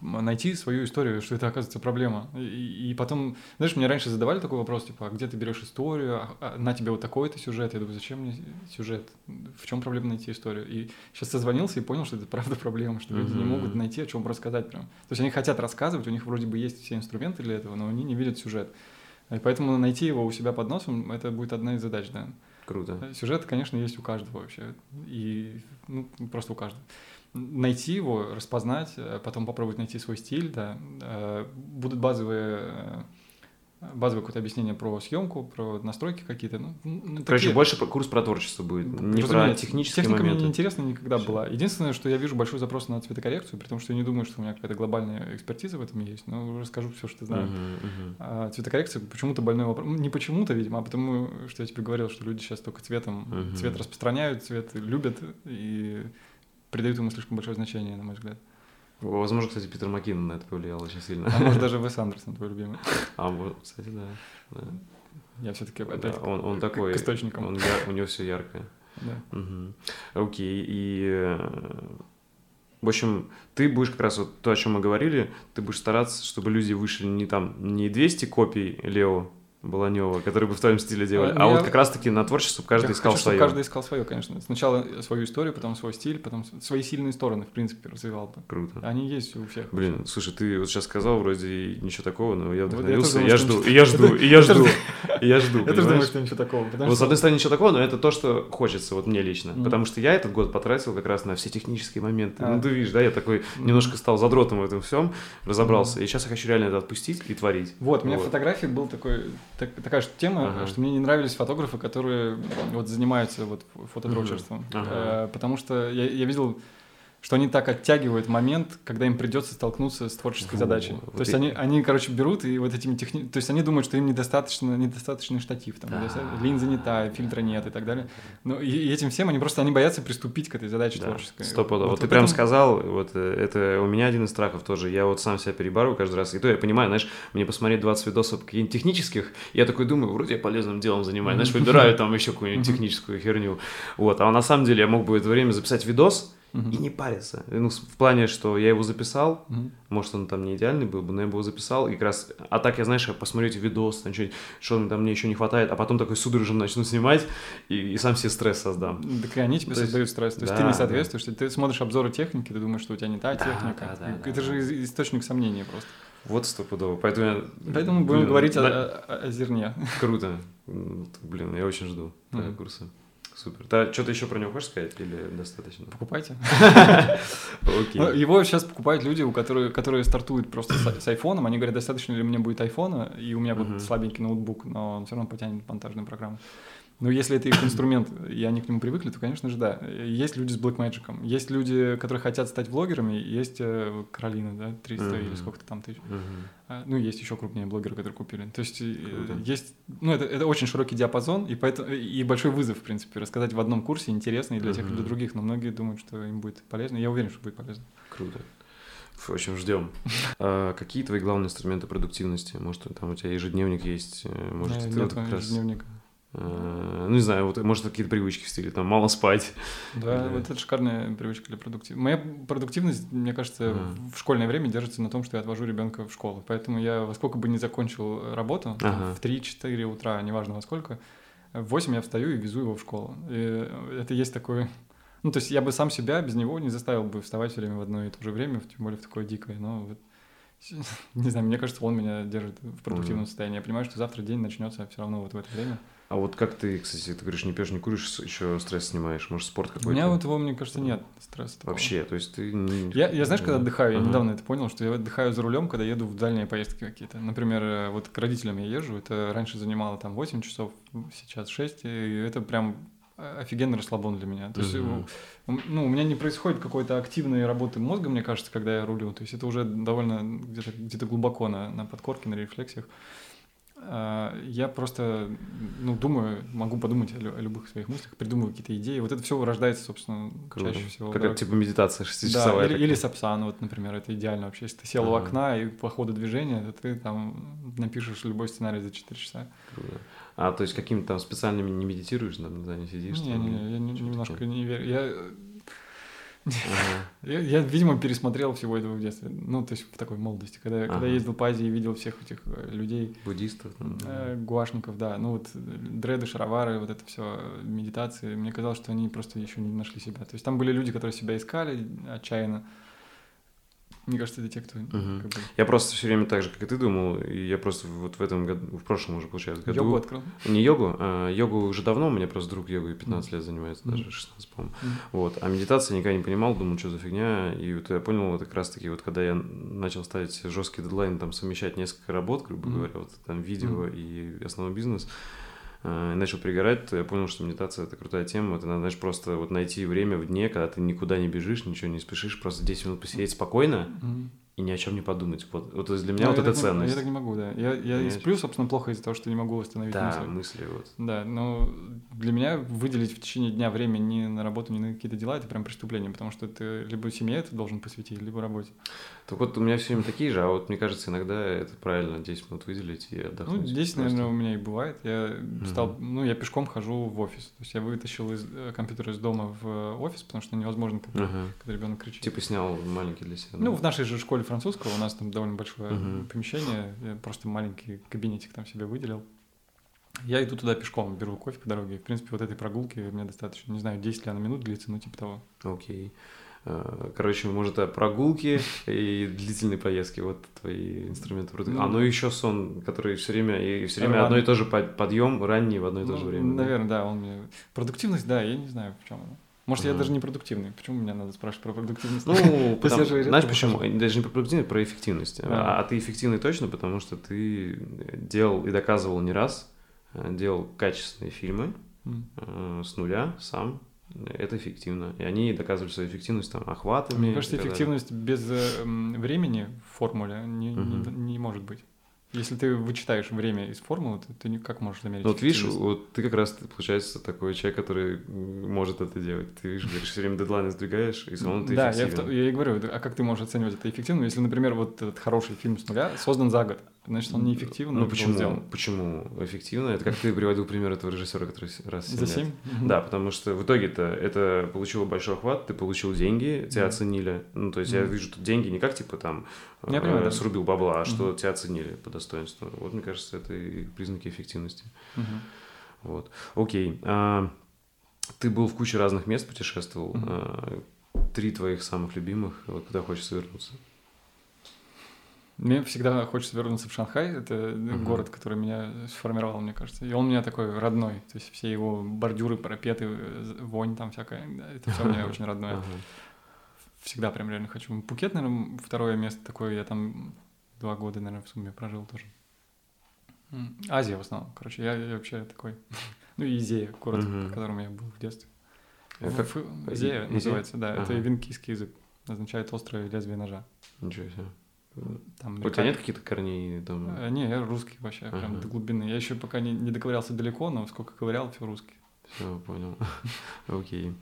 найти свою историю, что это оказывается проблема. И, и потом, знаешь, мне раньше задавали такой вопрос, типа, а где ты берешь историю, а, а, на тебе вот такой-то сюжет. Я думаю, зачем мне сюжет? В чем проблема найти историю? И сейчас созвонился и понял, что это правда проблема, что люди не могут найти, о чем рассказать прям. То есть они хотят рассказывать, у них вроде бы есть все инструменты для этого, но они не видят сюжет. И поэтому найти его у себя под носом, это будет одна из задач, да. Круто. Сюжет, конечно, есть у каждого вообще. И ну, просто у каждого найти его, распознать, э, потом попробовать найти свой стиль, да. Э, будут базовые э, базовое какое-то объяснение про съемку, про настройки какие-то. Ну, ну, Короче, такие... больше курс про творчество будет, не про технические Техника моменты. мне неинтересна никогда да. была. Единственное, что я вижу большой запрос на цветокоррекцию, при том, что я не думаю, что у меня какая-то глобальная экспертиза в этом есть, но расскажу все, что знаю. Uh-huh, uh-huh. А цветокоррекция почему-то больной вопрос. Не почему-то, видимо, а потому, что я тебе говорил, что люди сейчас только цветом, uh-huh. цвет распространяют, цвет любят и придают ему слишком большое значение, на мой взгляд. Возможно, кстати, Питер Маккинон на это повлиял очень сильно. А может, даже Вес Андерсон твой любимый. А, вот, кстати, да. да. Я все-таки опять да, он, он такой, к источникам. Он, у него все яркое. Да. Угу. Окей, и... В общем, ты будешь как раз вот то, о чем мы говорили, ты будешь стараться, чтобы люди вышли не там, не 200 копий Лео, Баланева, который бы в твоем стиле делали. А, а вот как раз-таки на творчество каждый я искал хочу, свое. каждый искал свое, конечно. Сначала свою историю, потом свой стиль, потом свои сильные стороны, в принципе, развивал бы. Круто. Они есть у всех. Блин, слушай, ты вот сейчас сказал вроде ничего такого, но я вдохновился, вот я, жду, и я жду, и я жду, и я жду. Я тоже думаю, что ничего такого. Вот с одной стороны ничего такого, но это то, что хочется вот мне лично. Потому что я этот год потратил как раз на все технические моменты. Ну, ты видишь, да, я такой немножко стал задротом в этом всем, разобрался. И сейчас я хочу реально это отпустить и творить. Вот, у меня фотографии был такой, такая же тема, тема, ага. что мне не нравились фотографы, которые вот занимаются вот фотодрочерством, ага. э, потому что я, я видел что они так оттягивают момент, когда им придется столкнуться с творческой задачей. Вот То есть и... они, они, короче, берут и вот этими техни... То есть они думают, что им недостаточно, недостаточный штатив, там, да. линза не та, фильтра нет и так далее. Но и, и этим всем они просто они боятся приступить к этой задаче да. творческой. Стоп, вот, вот, вот ты прям этом... сказал, вот э, это у меня один из страхов тоже. Я вот сам себя перебарываю каждый раз. И то я понимаю, знаешь, мне посмотреть 20 видосов каких-нибудь технических, я такой думаю, вроде я полезным делом занимаюсь, знаешь, выбираю там еще какую-нибудь техническую херню. Вот, а на самом деле я мог бы в это время записать видос, Мгм. и не париться. Ну, в плане, что я его записал, Мгм. может, он там не идеальный был бы, но я бы его записал, и как раз... А так, я, знаешь, я посмотрю эти видосы, там, что, что там мне еще не хватает, а потом такой судорожно начну снимать, и, и сам себе стресс создам. Так и они тебе создают стресс. То есть Да, ты не да. соответствуешь, ты смотришь обзоры техники, ты думаешь, что у тебя не та Да, техника. да, да, это да, же да. источник сомнений просто. Вот стопудово. Поэтому я... Поэтому будем Блин, говорить о, да, о- о зерне. Круто. Блин, я очень жду Мгм. курса. Супер. Да, что-то еще про него хочешь сказать или достаточно? Покупайте. Ну, Его сейчас покупают люди, у которые, стартуют просто с, айфоном. Они говорят, достаточно ли мне будет айфона, и у меня будет слабенький ноутбук, но он все равно потянет монтажную программу. Но если это их инструмент, и они к нему привыкли, то, конечно же, да. Есть люди с Blackmagic, есть люди, которые хотят стать блогерами, есть э, Каролина, да, 300 или Мгм. сколько-то там тысяч. А, Ну, есть еще крупнее блогеры, которые купили. То есть э, Круто. есть, ну, это, это очень широкий диапазон, и, поэтому, и большой вызов, в принципе, рассказать в одном курсе интересно и для тех, и для других, но многие думают, что им будет полезно. Я уверен, что будет полезно. Круто. В общем, ждем. А, какие твои главные инструменты продуктивности? Может, там у тебя ежедневник есть? э, Может, Э, ты нет вот как раз... ежедневника. Э, ну, не знаю, вот, может, какие-то привычки в стиле, там, мало спать. Да, вот это шикарная привычка для продуктивности. Моя продуктивность, мне кажется, Ага. в школьное время держится на том, что я отвожу ребенка в школу. Поэтому я во сколько бы не закончил работу, там, Ага. в 3-4 утра, неважно во сколько, в 8 я встаю и везу его в школу. И это есть такой... Ну, то есть я бы сам себя без него не заставил бы вставать все время в одно и то же время, тем более в такое дикое. Но вот, не знаю, мне кажется, он меня держит в продуктивном Мгм. состоянии. Я понимаю, что завтра день начнется все равно вот в это время. А вот как ты, кстати, ты говоришь, не пьешь, не куришь, еще стресс снимаешь? Может, спорт У какой-то? меня вот его, мне кажется, нет стресса такого. Вообще, то есть ты... не- Я, я знаешь, когда отдыхаю, я Ага. недавно это понял, что я отдыхаю за рулем, когда еду в дальние поездки какие-то. Например, э, вот к родителям я езжу, это раньше занимало там 8 часов, сейчас 6, и это прям э, офигенный расслабон для меня. То есть, у- у- ну, у меня не происходит какой-то активной работы мозга, мне кажется, когда я рулю. То есть это уже довольно где-то где глубоко на, на подкорке, на рефлексиях. Я просто, ну, думаю, могу подумать о, лю- о любых своих мыслях, придумываю какие-то идеи. Вот это все рождается, собственно, Круто. чаще всего. Как дороге. типа медитация Да, шестичасовая. или, такая. или сапсан, вот, например, это идеально вообще. Если ты сел у Ага. окна и по ходу движения, то ты там напишешь любой сценарий за 4 часа. Круто. А то есть какими-то там специальными не медитируешь, там, не знаю, не сидишь? Не, там, не, не, я не- немножко такое? не верю. Я. я, я, видимо, пересмотрел всего этого в детстве. Ну, то есть в такой молодости. Когда, я ездил по Азии и видел всех этих э, людей, Буддистов? э, гуашников, да, ну вот дреды, шаровары, вот это все, медитации, мне казалось, что они просто еще не нашли себя. То есть там были люди, которые себя искали отчаянно. Мне кажется, это те, кто Мгм. как бы, Я просто все время так же, как и ты думал, и я просто вот в этом году, в прошлом уже, получается, году... йогу открыл. Не йогу, а йогу уже давно, у меня просто друг йогой 15 лет занимается, даже 16, по-моему. Мгм. Вот. А медитация никогда не понимал, думал, что за фигня. И вот я понял, это как раз таки, вот когда я начал ставить жесткий дедлайн, там, совмещать несколько работ, грубо Мгм. говоря, вот там видео Мгм. и основной бизнес, э, начал пригорать, то я понял, что медитация это крутая тема. Это надо, знаешь, просто вот найти время в дне, когда ты никуда не бежишь, ничего не спешишь, просто 10 минут посидеть спокойно Mhmm. и ни о чем не подумать. Вот, вот для меня Ну, вот это не- ценность. Я так не могу, да. Я, я Понимаешь? сплю, собственно, плохо из-за того, что не могу восстановить Да, мысли. мысли вот. Да, но для меня выделить в течение дня время ни на работу, ни на какие-то дела, это прям преступление, потому что ты либо семье это должен посвятить, либо работе. Так вот у меня все время такие же, а вот мне кажется, иногда это правильно 10 минут выделить и Ну, отдохнуть. здесь, просто. наверное, у меня и бывает. Я стал, ну, я пешком хожу в офис. То есть я вытащил из, э, компьютер из дома в э, офис, потому что невозможно, когда, Ага. когда ребенок кричит. Типа снял маленький для себя. Ну, да? в нашей же школе французского у нас там довольно большое Мгм. помещение, я просто маленький кабинетик там себе выделил. Я иду туда пешком, беру кофе по дороге. В принципе, вот этой прогулки мне достаточно. Не знаю, 10 ли она минут длится, ну, типа того. Окей. А, Короче, может, а, прогулки и длительные поездки, вот твои инструменты. продук- А Ну. ну еще сон, который все время, и все время Рваный. одно и то же под- подъем, ранний в одно и то Ну, же время. да? Наверное, да, он мне... Продуктивность, да, я не знаю, в чем она. Может, я даже не продуктивный. Почему меня надо спрашивать про продуктивность? Ну, потому- знаешь почему? Даже не про продуктивность, про эффективность. Да. А, а ты эффективный точно, потому что ты делал и доказывал не раз, а, делал качественные фильмы э, с нуля сам. Это эффективно. И они доказывали свою эффективность там охватами. Мне кажется, так далее. эффективность без э, времени в формуле не, не- Мгм. не может быть. Если ты вычитаешь время из формулы, то ты никак можешь замерить Ну, вот видишь, эффективность. вот ты как раз, получается, такой человек, который может это делать. Ты видишь, говоришь, все время дедлайны сдвигаешь, и равно ты Да, я, я и говорю, а как ты можешь оценивать это эффективно, если, например, вот этот хороший фильм с нуля создан за год, значит, он неэффективно Ну почему? сделан. Почему эффективно? Это как ты приводил пример этого режиссера, который раз За семь 7? лет. Да, потому что в итоге-то это получило большой охват, ты получил деньги, тебя оценили. Ну, то есть я вижу тут деньги не как типа там Я э, понимаю, срубил бабла, а что тебя оценили по достоинству. Вот мне кажется, это и признаки эффективности. Вот. Окей. А, ты был в куче разных мест, путешествовал. А, три твоих самых любимых. Вот куда хочется вернуться? Мне всегда хочется вернуться в Шанхай. Это Мгм. город, который меня сформировал, мне кажется. И он у меня такой родной. То есть все его бордюры, парапеты, вонь там всякая. Это все мне очень родное. Всегда прям реально хочу. Пукет, наверное, второе место такое. Я там два года, наверное, в сумме прожил тоже. Азия в основном. Короче, я, я вообще такой... Ну, Изея, город, Мгм. в котором я был в детстве. Ф- И- Изея называется, да. Это Ага. венкийский язык. Означает острое лезвие ножа. Ничего себе. Там У тебя нет каких-то корней там? Э, Не, я русский вообще, прям Ага. до глубины. Я еще пока не, не доковырялся далеко, но сколько ковырял, все русский. Все, понял. Окей.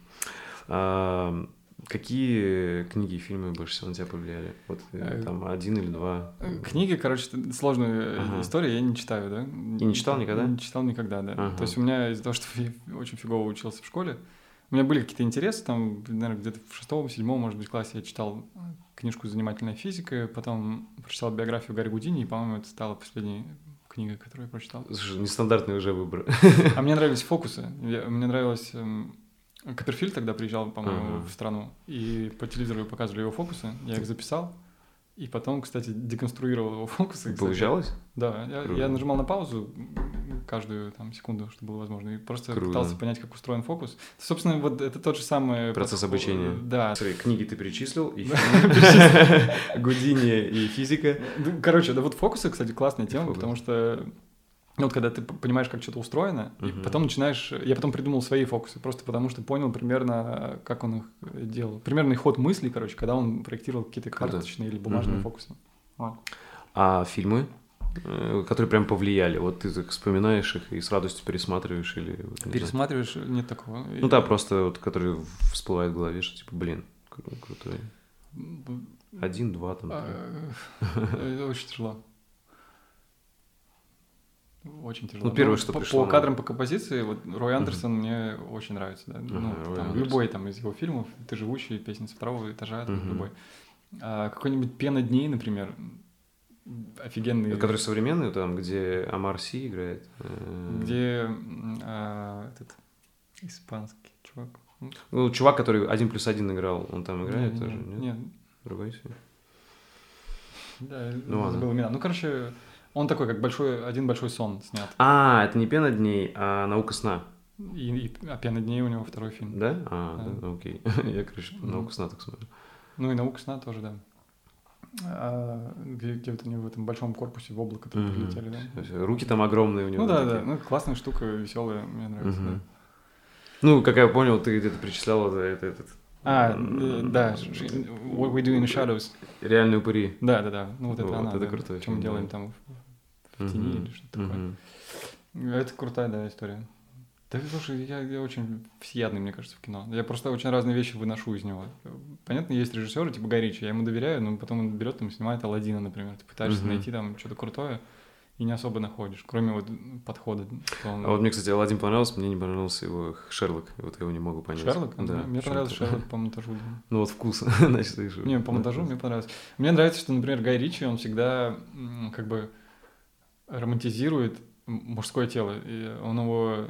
А, Какие книги и фильмы больше всего на тебя повлияли? Вот э, Э, там один или два? Книги, короче, э, Ага. историю я не читаю, да? И не читал никогда? Не читал никогда, да. Ага. То есть у меня из-за того, что я очень фигово учился в школе, у меня были какие-то интересы, там, наверное, где-то в шестом, седьмом, может быть, классе я читал э, книжку «Занимательная физика», потом прочитал биографию Гарри Гудини, и, по-моему, это стала последней книгой, которую я прочитал. Слушай, нестандартный уже выбор. А мне нравились фокусы. Я- мне нравилось... эм, Копперфильд тогда приезжал, по-моему, в страну, и по телевизору показывали его фокусы. Я их записал, и потом, кстати, деконструировал его фокусы. кстати. Получалось? Да, я, Круто. я нажимал на паузу каждую там секунду, что было возможно, и просто Круто. пытался понять, как устроен фокус. Собственно, вот это тот же самый Процесс подход- обучения. Да. Смотри, книги ты перечислил, и. Гудини и физика. Ну, Короче, да вот фокусы, кстати, классная тема, потому что ну, вот когда ты понимаешь, как что-то устроено, и Мгм. потом начинаешь... Я потом придумал свои фокусы, просто потому что понял примерно, как он их э, делал. Примерный ход мыслей, короче, когда он проектировал какие-то карточные или бумажные Мгм. фокусы. Вот. А фильмы, э, которые прям повлияли? Вот ты так вспоминаешь их и с радостью пересматриваешь или... вот, не знаю. Пересматриваешь, нет такого. Ну да, просто вот, который всплывает в голове, что типа, блин, кру- крутой. Один, два там. а, э, Очень тяжело. Очень тяжело. Ну, первое, Ну, что по, пришло По кадрам, по композиции, вот Рой Андерсон мне очень нравится. Да? ну, Ага, Рой там, любой там из его фильмов, «Ты живущий», «Песня со второго этажа», там, Мгм. любой. А, какой-нибудь «Пена дней», например, офигенный. Который современный, там, где Амар Си играет. э, Где а, этот испанский чувак. Ну, чувак, который один плюс один играл, он там играет не, тоже, не, нет? Нет, Другой себе. да, Ну забыл имена. Ну, короче, он такой, как большой, один большой сон снят. А, это не пена дней, а наука сна. И, и а «Пена дней» у него второй фильм. Да? А, Да. да, окей. Я, короче, Мгм. науку сна так смотрю. Ну и наука сна тоже, да. А, где, где вот они в этом большом корпусе в облако там Мгм. прилетели, да. Руки там огромные у него. Ну да, такие. да, ну классная штука, веселая, мне нравится. Мгм. да. Ну, как я понял, ты где-то перечислял это, это, этот... А, э, да, What We Do in Shadows. Реальные упыри. Да, да, да. Ну вот это Вот, она. это да. крутой Чем мы делаем да. там в, в тени Мгм. или что-то такое. Мгм. Это крутая, да, история. Да, слушай, я, я очень всеядный, мне кажется, в кино. Я просто очень разные вещи выношу из него. Понятно, есть режиссеры, типа Гай Ричи, я ему доверяю, но потом он берет там, снимает Алладина, например. Ты пытаешься Мгм. найти там что-то крутое и не особо находишь, кроме вот подхода. он- А вот мне, кстати, Алладин понравился, мне не понравился его Шерлок. Вот я его не могу понять. Шерлок? Да. Мне понравился Шерлок по монтажу. да. Ну вот вкус, значит, же- Не, по монтажу мне понравилось. Мне нравится, что, например, Гай Ричи, он всегда как бы романтизирует мужское тело. И он его...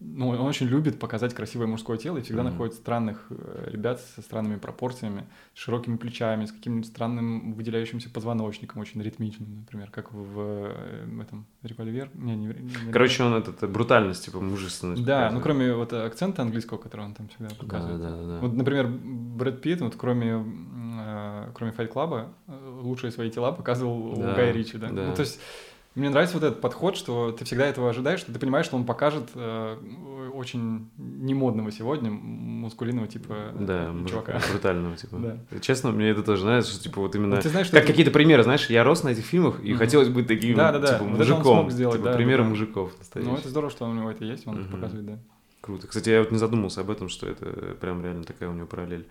Ну, он очень любит показать красивое мужское тело и всегда Мгм. находит странных э, ребят со странными пропорциями, с широкими плечами, с каким-нибудь странным выделяющимся позвоночником, очень ритмичным, например, как в э, этом «Револьвер». Не, не, не- Короче, он этот, э, брутальность, типа, мужественность. Да, ну показывает. кроме вот акцента английского, который он там всегда Да, показывает. да, да, да. Вот, например, Брэд Питт, вот кроме, э, кроме Fight Club, лучшие свои тела показывал Да, у Гая Ричи, да. да. Ну, то есть мне нравится вот этот подход, что ты всегда этого ожидаешь, что ты понимаешь, что он покажет э, очень немодного сегодня м- мускулинного типа Да, э, мужика, чувака. брутального, типа. Да. Честно, мне это тоже нравится, что, типа, вот именно... Ты знаешь, что Как это- какие-то примеры, знаешь, я рос на этих фильмах, и Мгм. хотелось быть таким, Да-да-да, типа, вот это он мужиком. смог сделать, типа, да, примеры да. мужиков настоящих. Ну, это здорово, что у него это есть, он Мгм. показывает, да. Круто. Кстати, я вот не задумался об этом, что это прям реально такая у него параллель.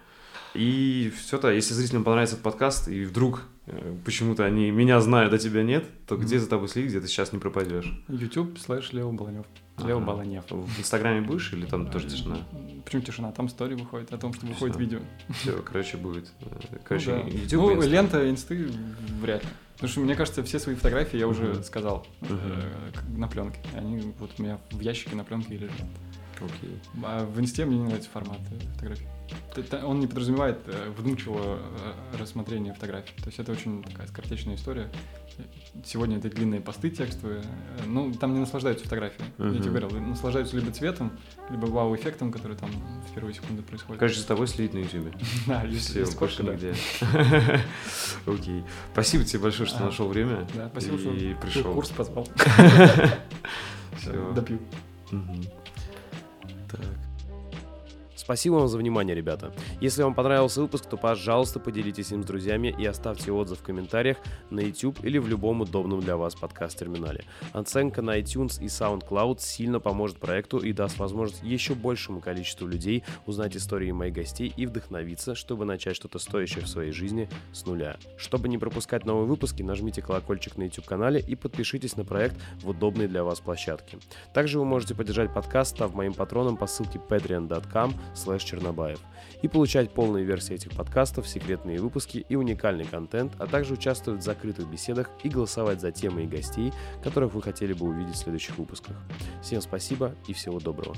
И все-то, если зрителям понравится этот подкаст, и вдруг э, почему-то они меня знают, а тебя нет, то где за тобой следить, где ты сейчас не пропадешь? YouTube слэш Лео Баланев. Лео Ага. Баланев. В Инстаграме будешь или там тоже тишина? Почему тишина? Там story выходит о том, что выходит видео. Все, короче, будет. э, Короче, ну, да. YouTube Ну, Инста. лента инсты вряд ли. Потому что, мне кажется, все свои фотографии я уже сказал э, на пленке. Они вот у меня в ящике на пленке лежат. Окей. А в инсте мне не нравится формат э, фотографий. Он не подразумевает э, вдумчивого э, рассмотрения фотографий. То есть это очень такая скоротечная история. Сегодня это длинные посты текстовые. Э, Ну, там не наслаждаются фотографией. Я Мгм. тебе говорил, наслаждаются либо цветом, либо вау-эффектом, который там в первые секунды происходит. Короче, за тобой следить на YouTube. Да, Все, больше нигде. Окей. Спасибо тебе большое, что Ага. нашел время. Да, спасибо, что пришел. курс позвал. Допью. Спасибо вам за внимание, ребята. Если вам понравился выпуск, то, пожалуйста, поделитесь им с друзьями и оставьте отзыв в комментариях на YouTube или в любом удобном для вас подкаст-терминале. Оценка на iTunes и SoundCloud сильно поможет проекту и даст возможность еще большему количеству людей узнать истории моих гостей и вдохновиться, чтобы начать что-то стоящее в своей жизни с нуля. Чтобы не пропускать новые выпуски, нажмите колокольчик на YouTube-канале и подпишитесь на проект в удобной для вас площадке. Также вы можете поддержать подкаст, став моим патроном по ссылке patreon.com чернобаев и получать полные версии этих подкастов, секретные выпуски и уникальный контент, а также участвовать в закрытых беседах и голосовать за темы и гостей, которых вы хотели бы увидеть в следующих выпусках. Всем спасибо и всего доброго.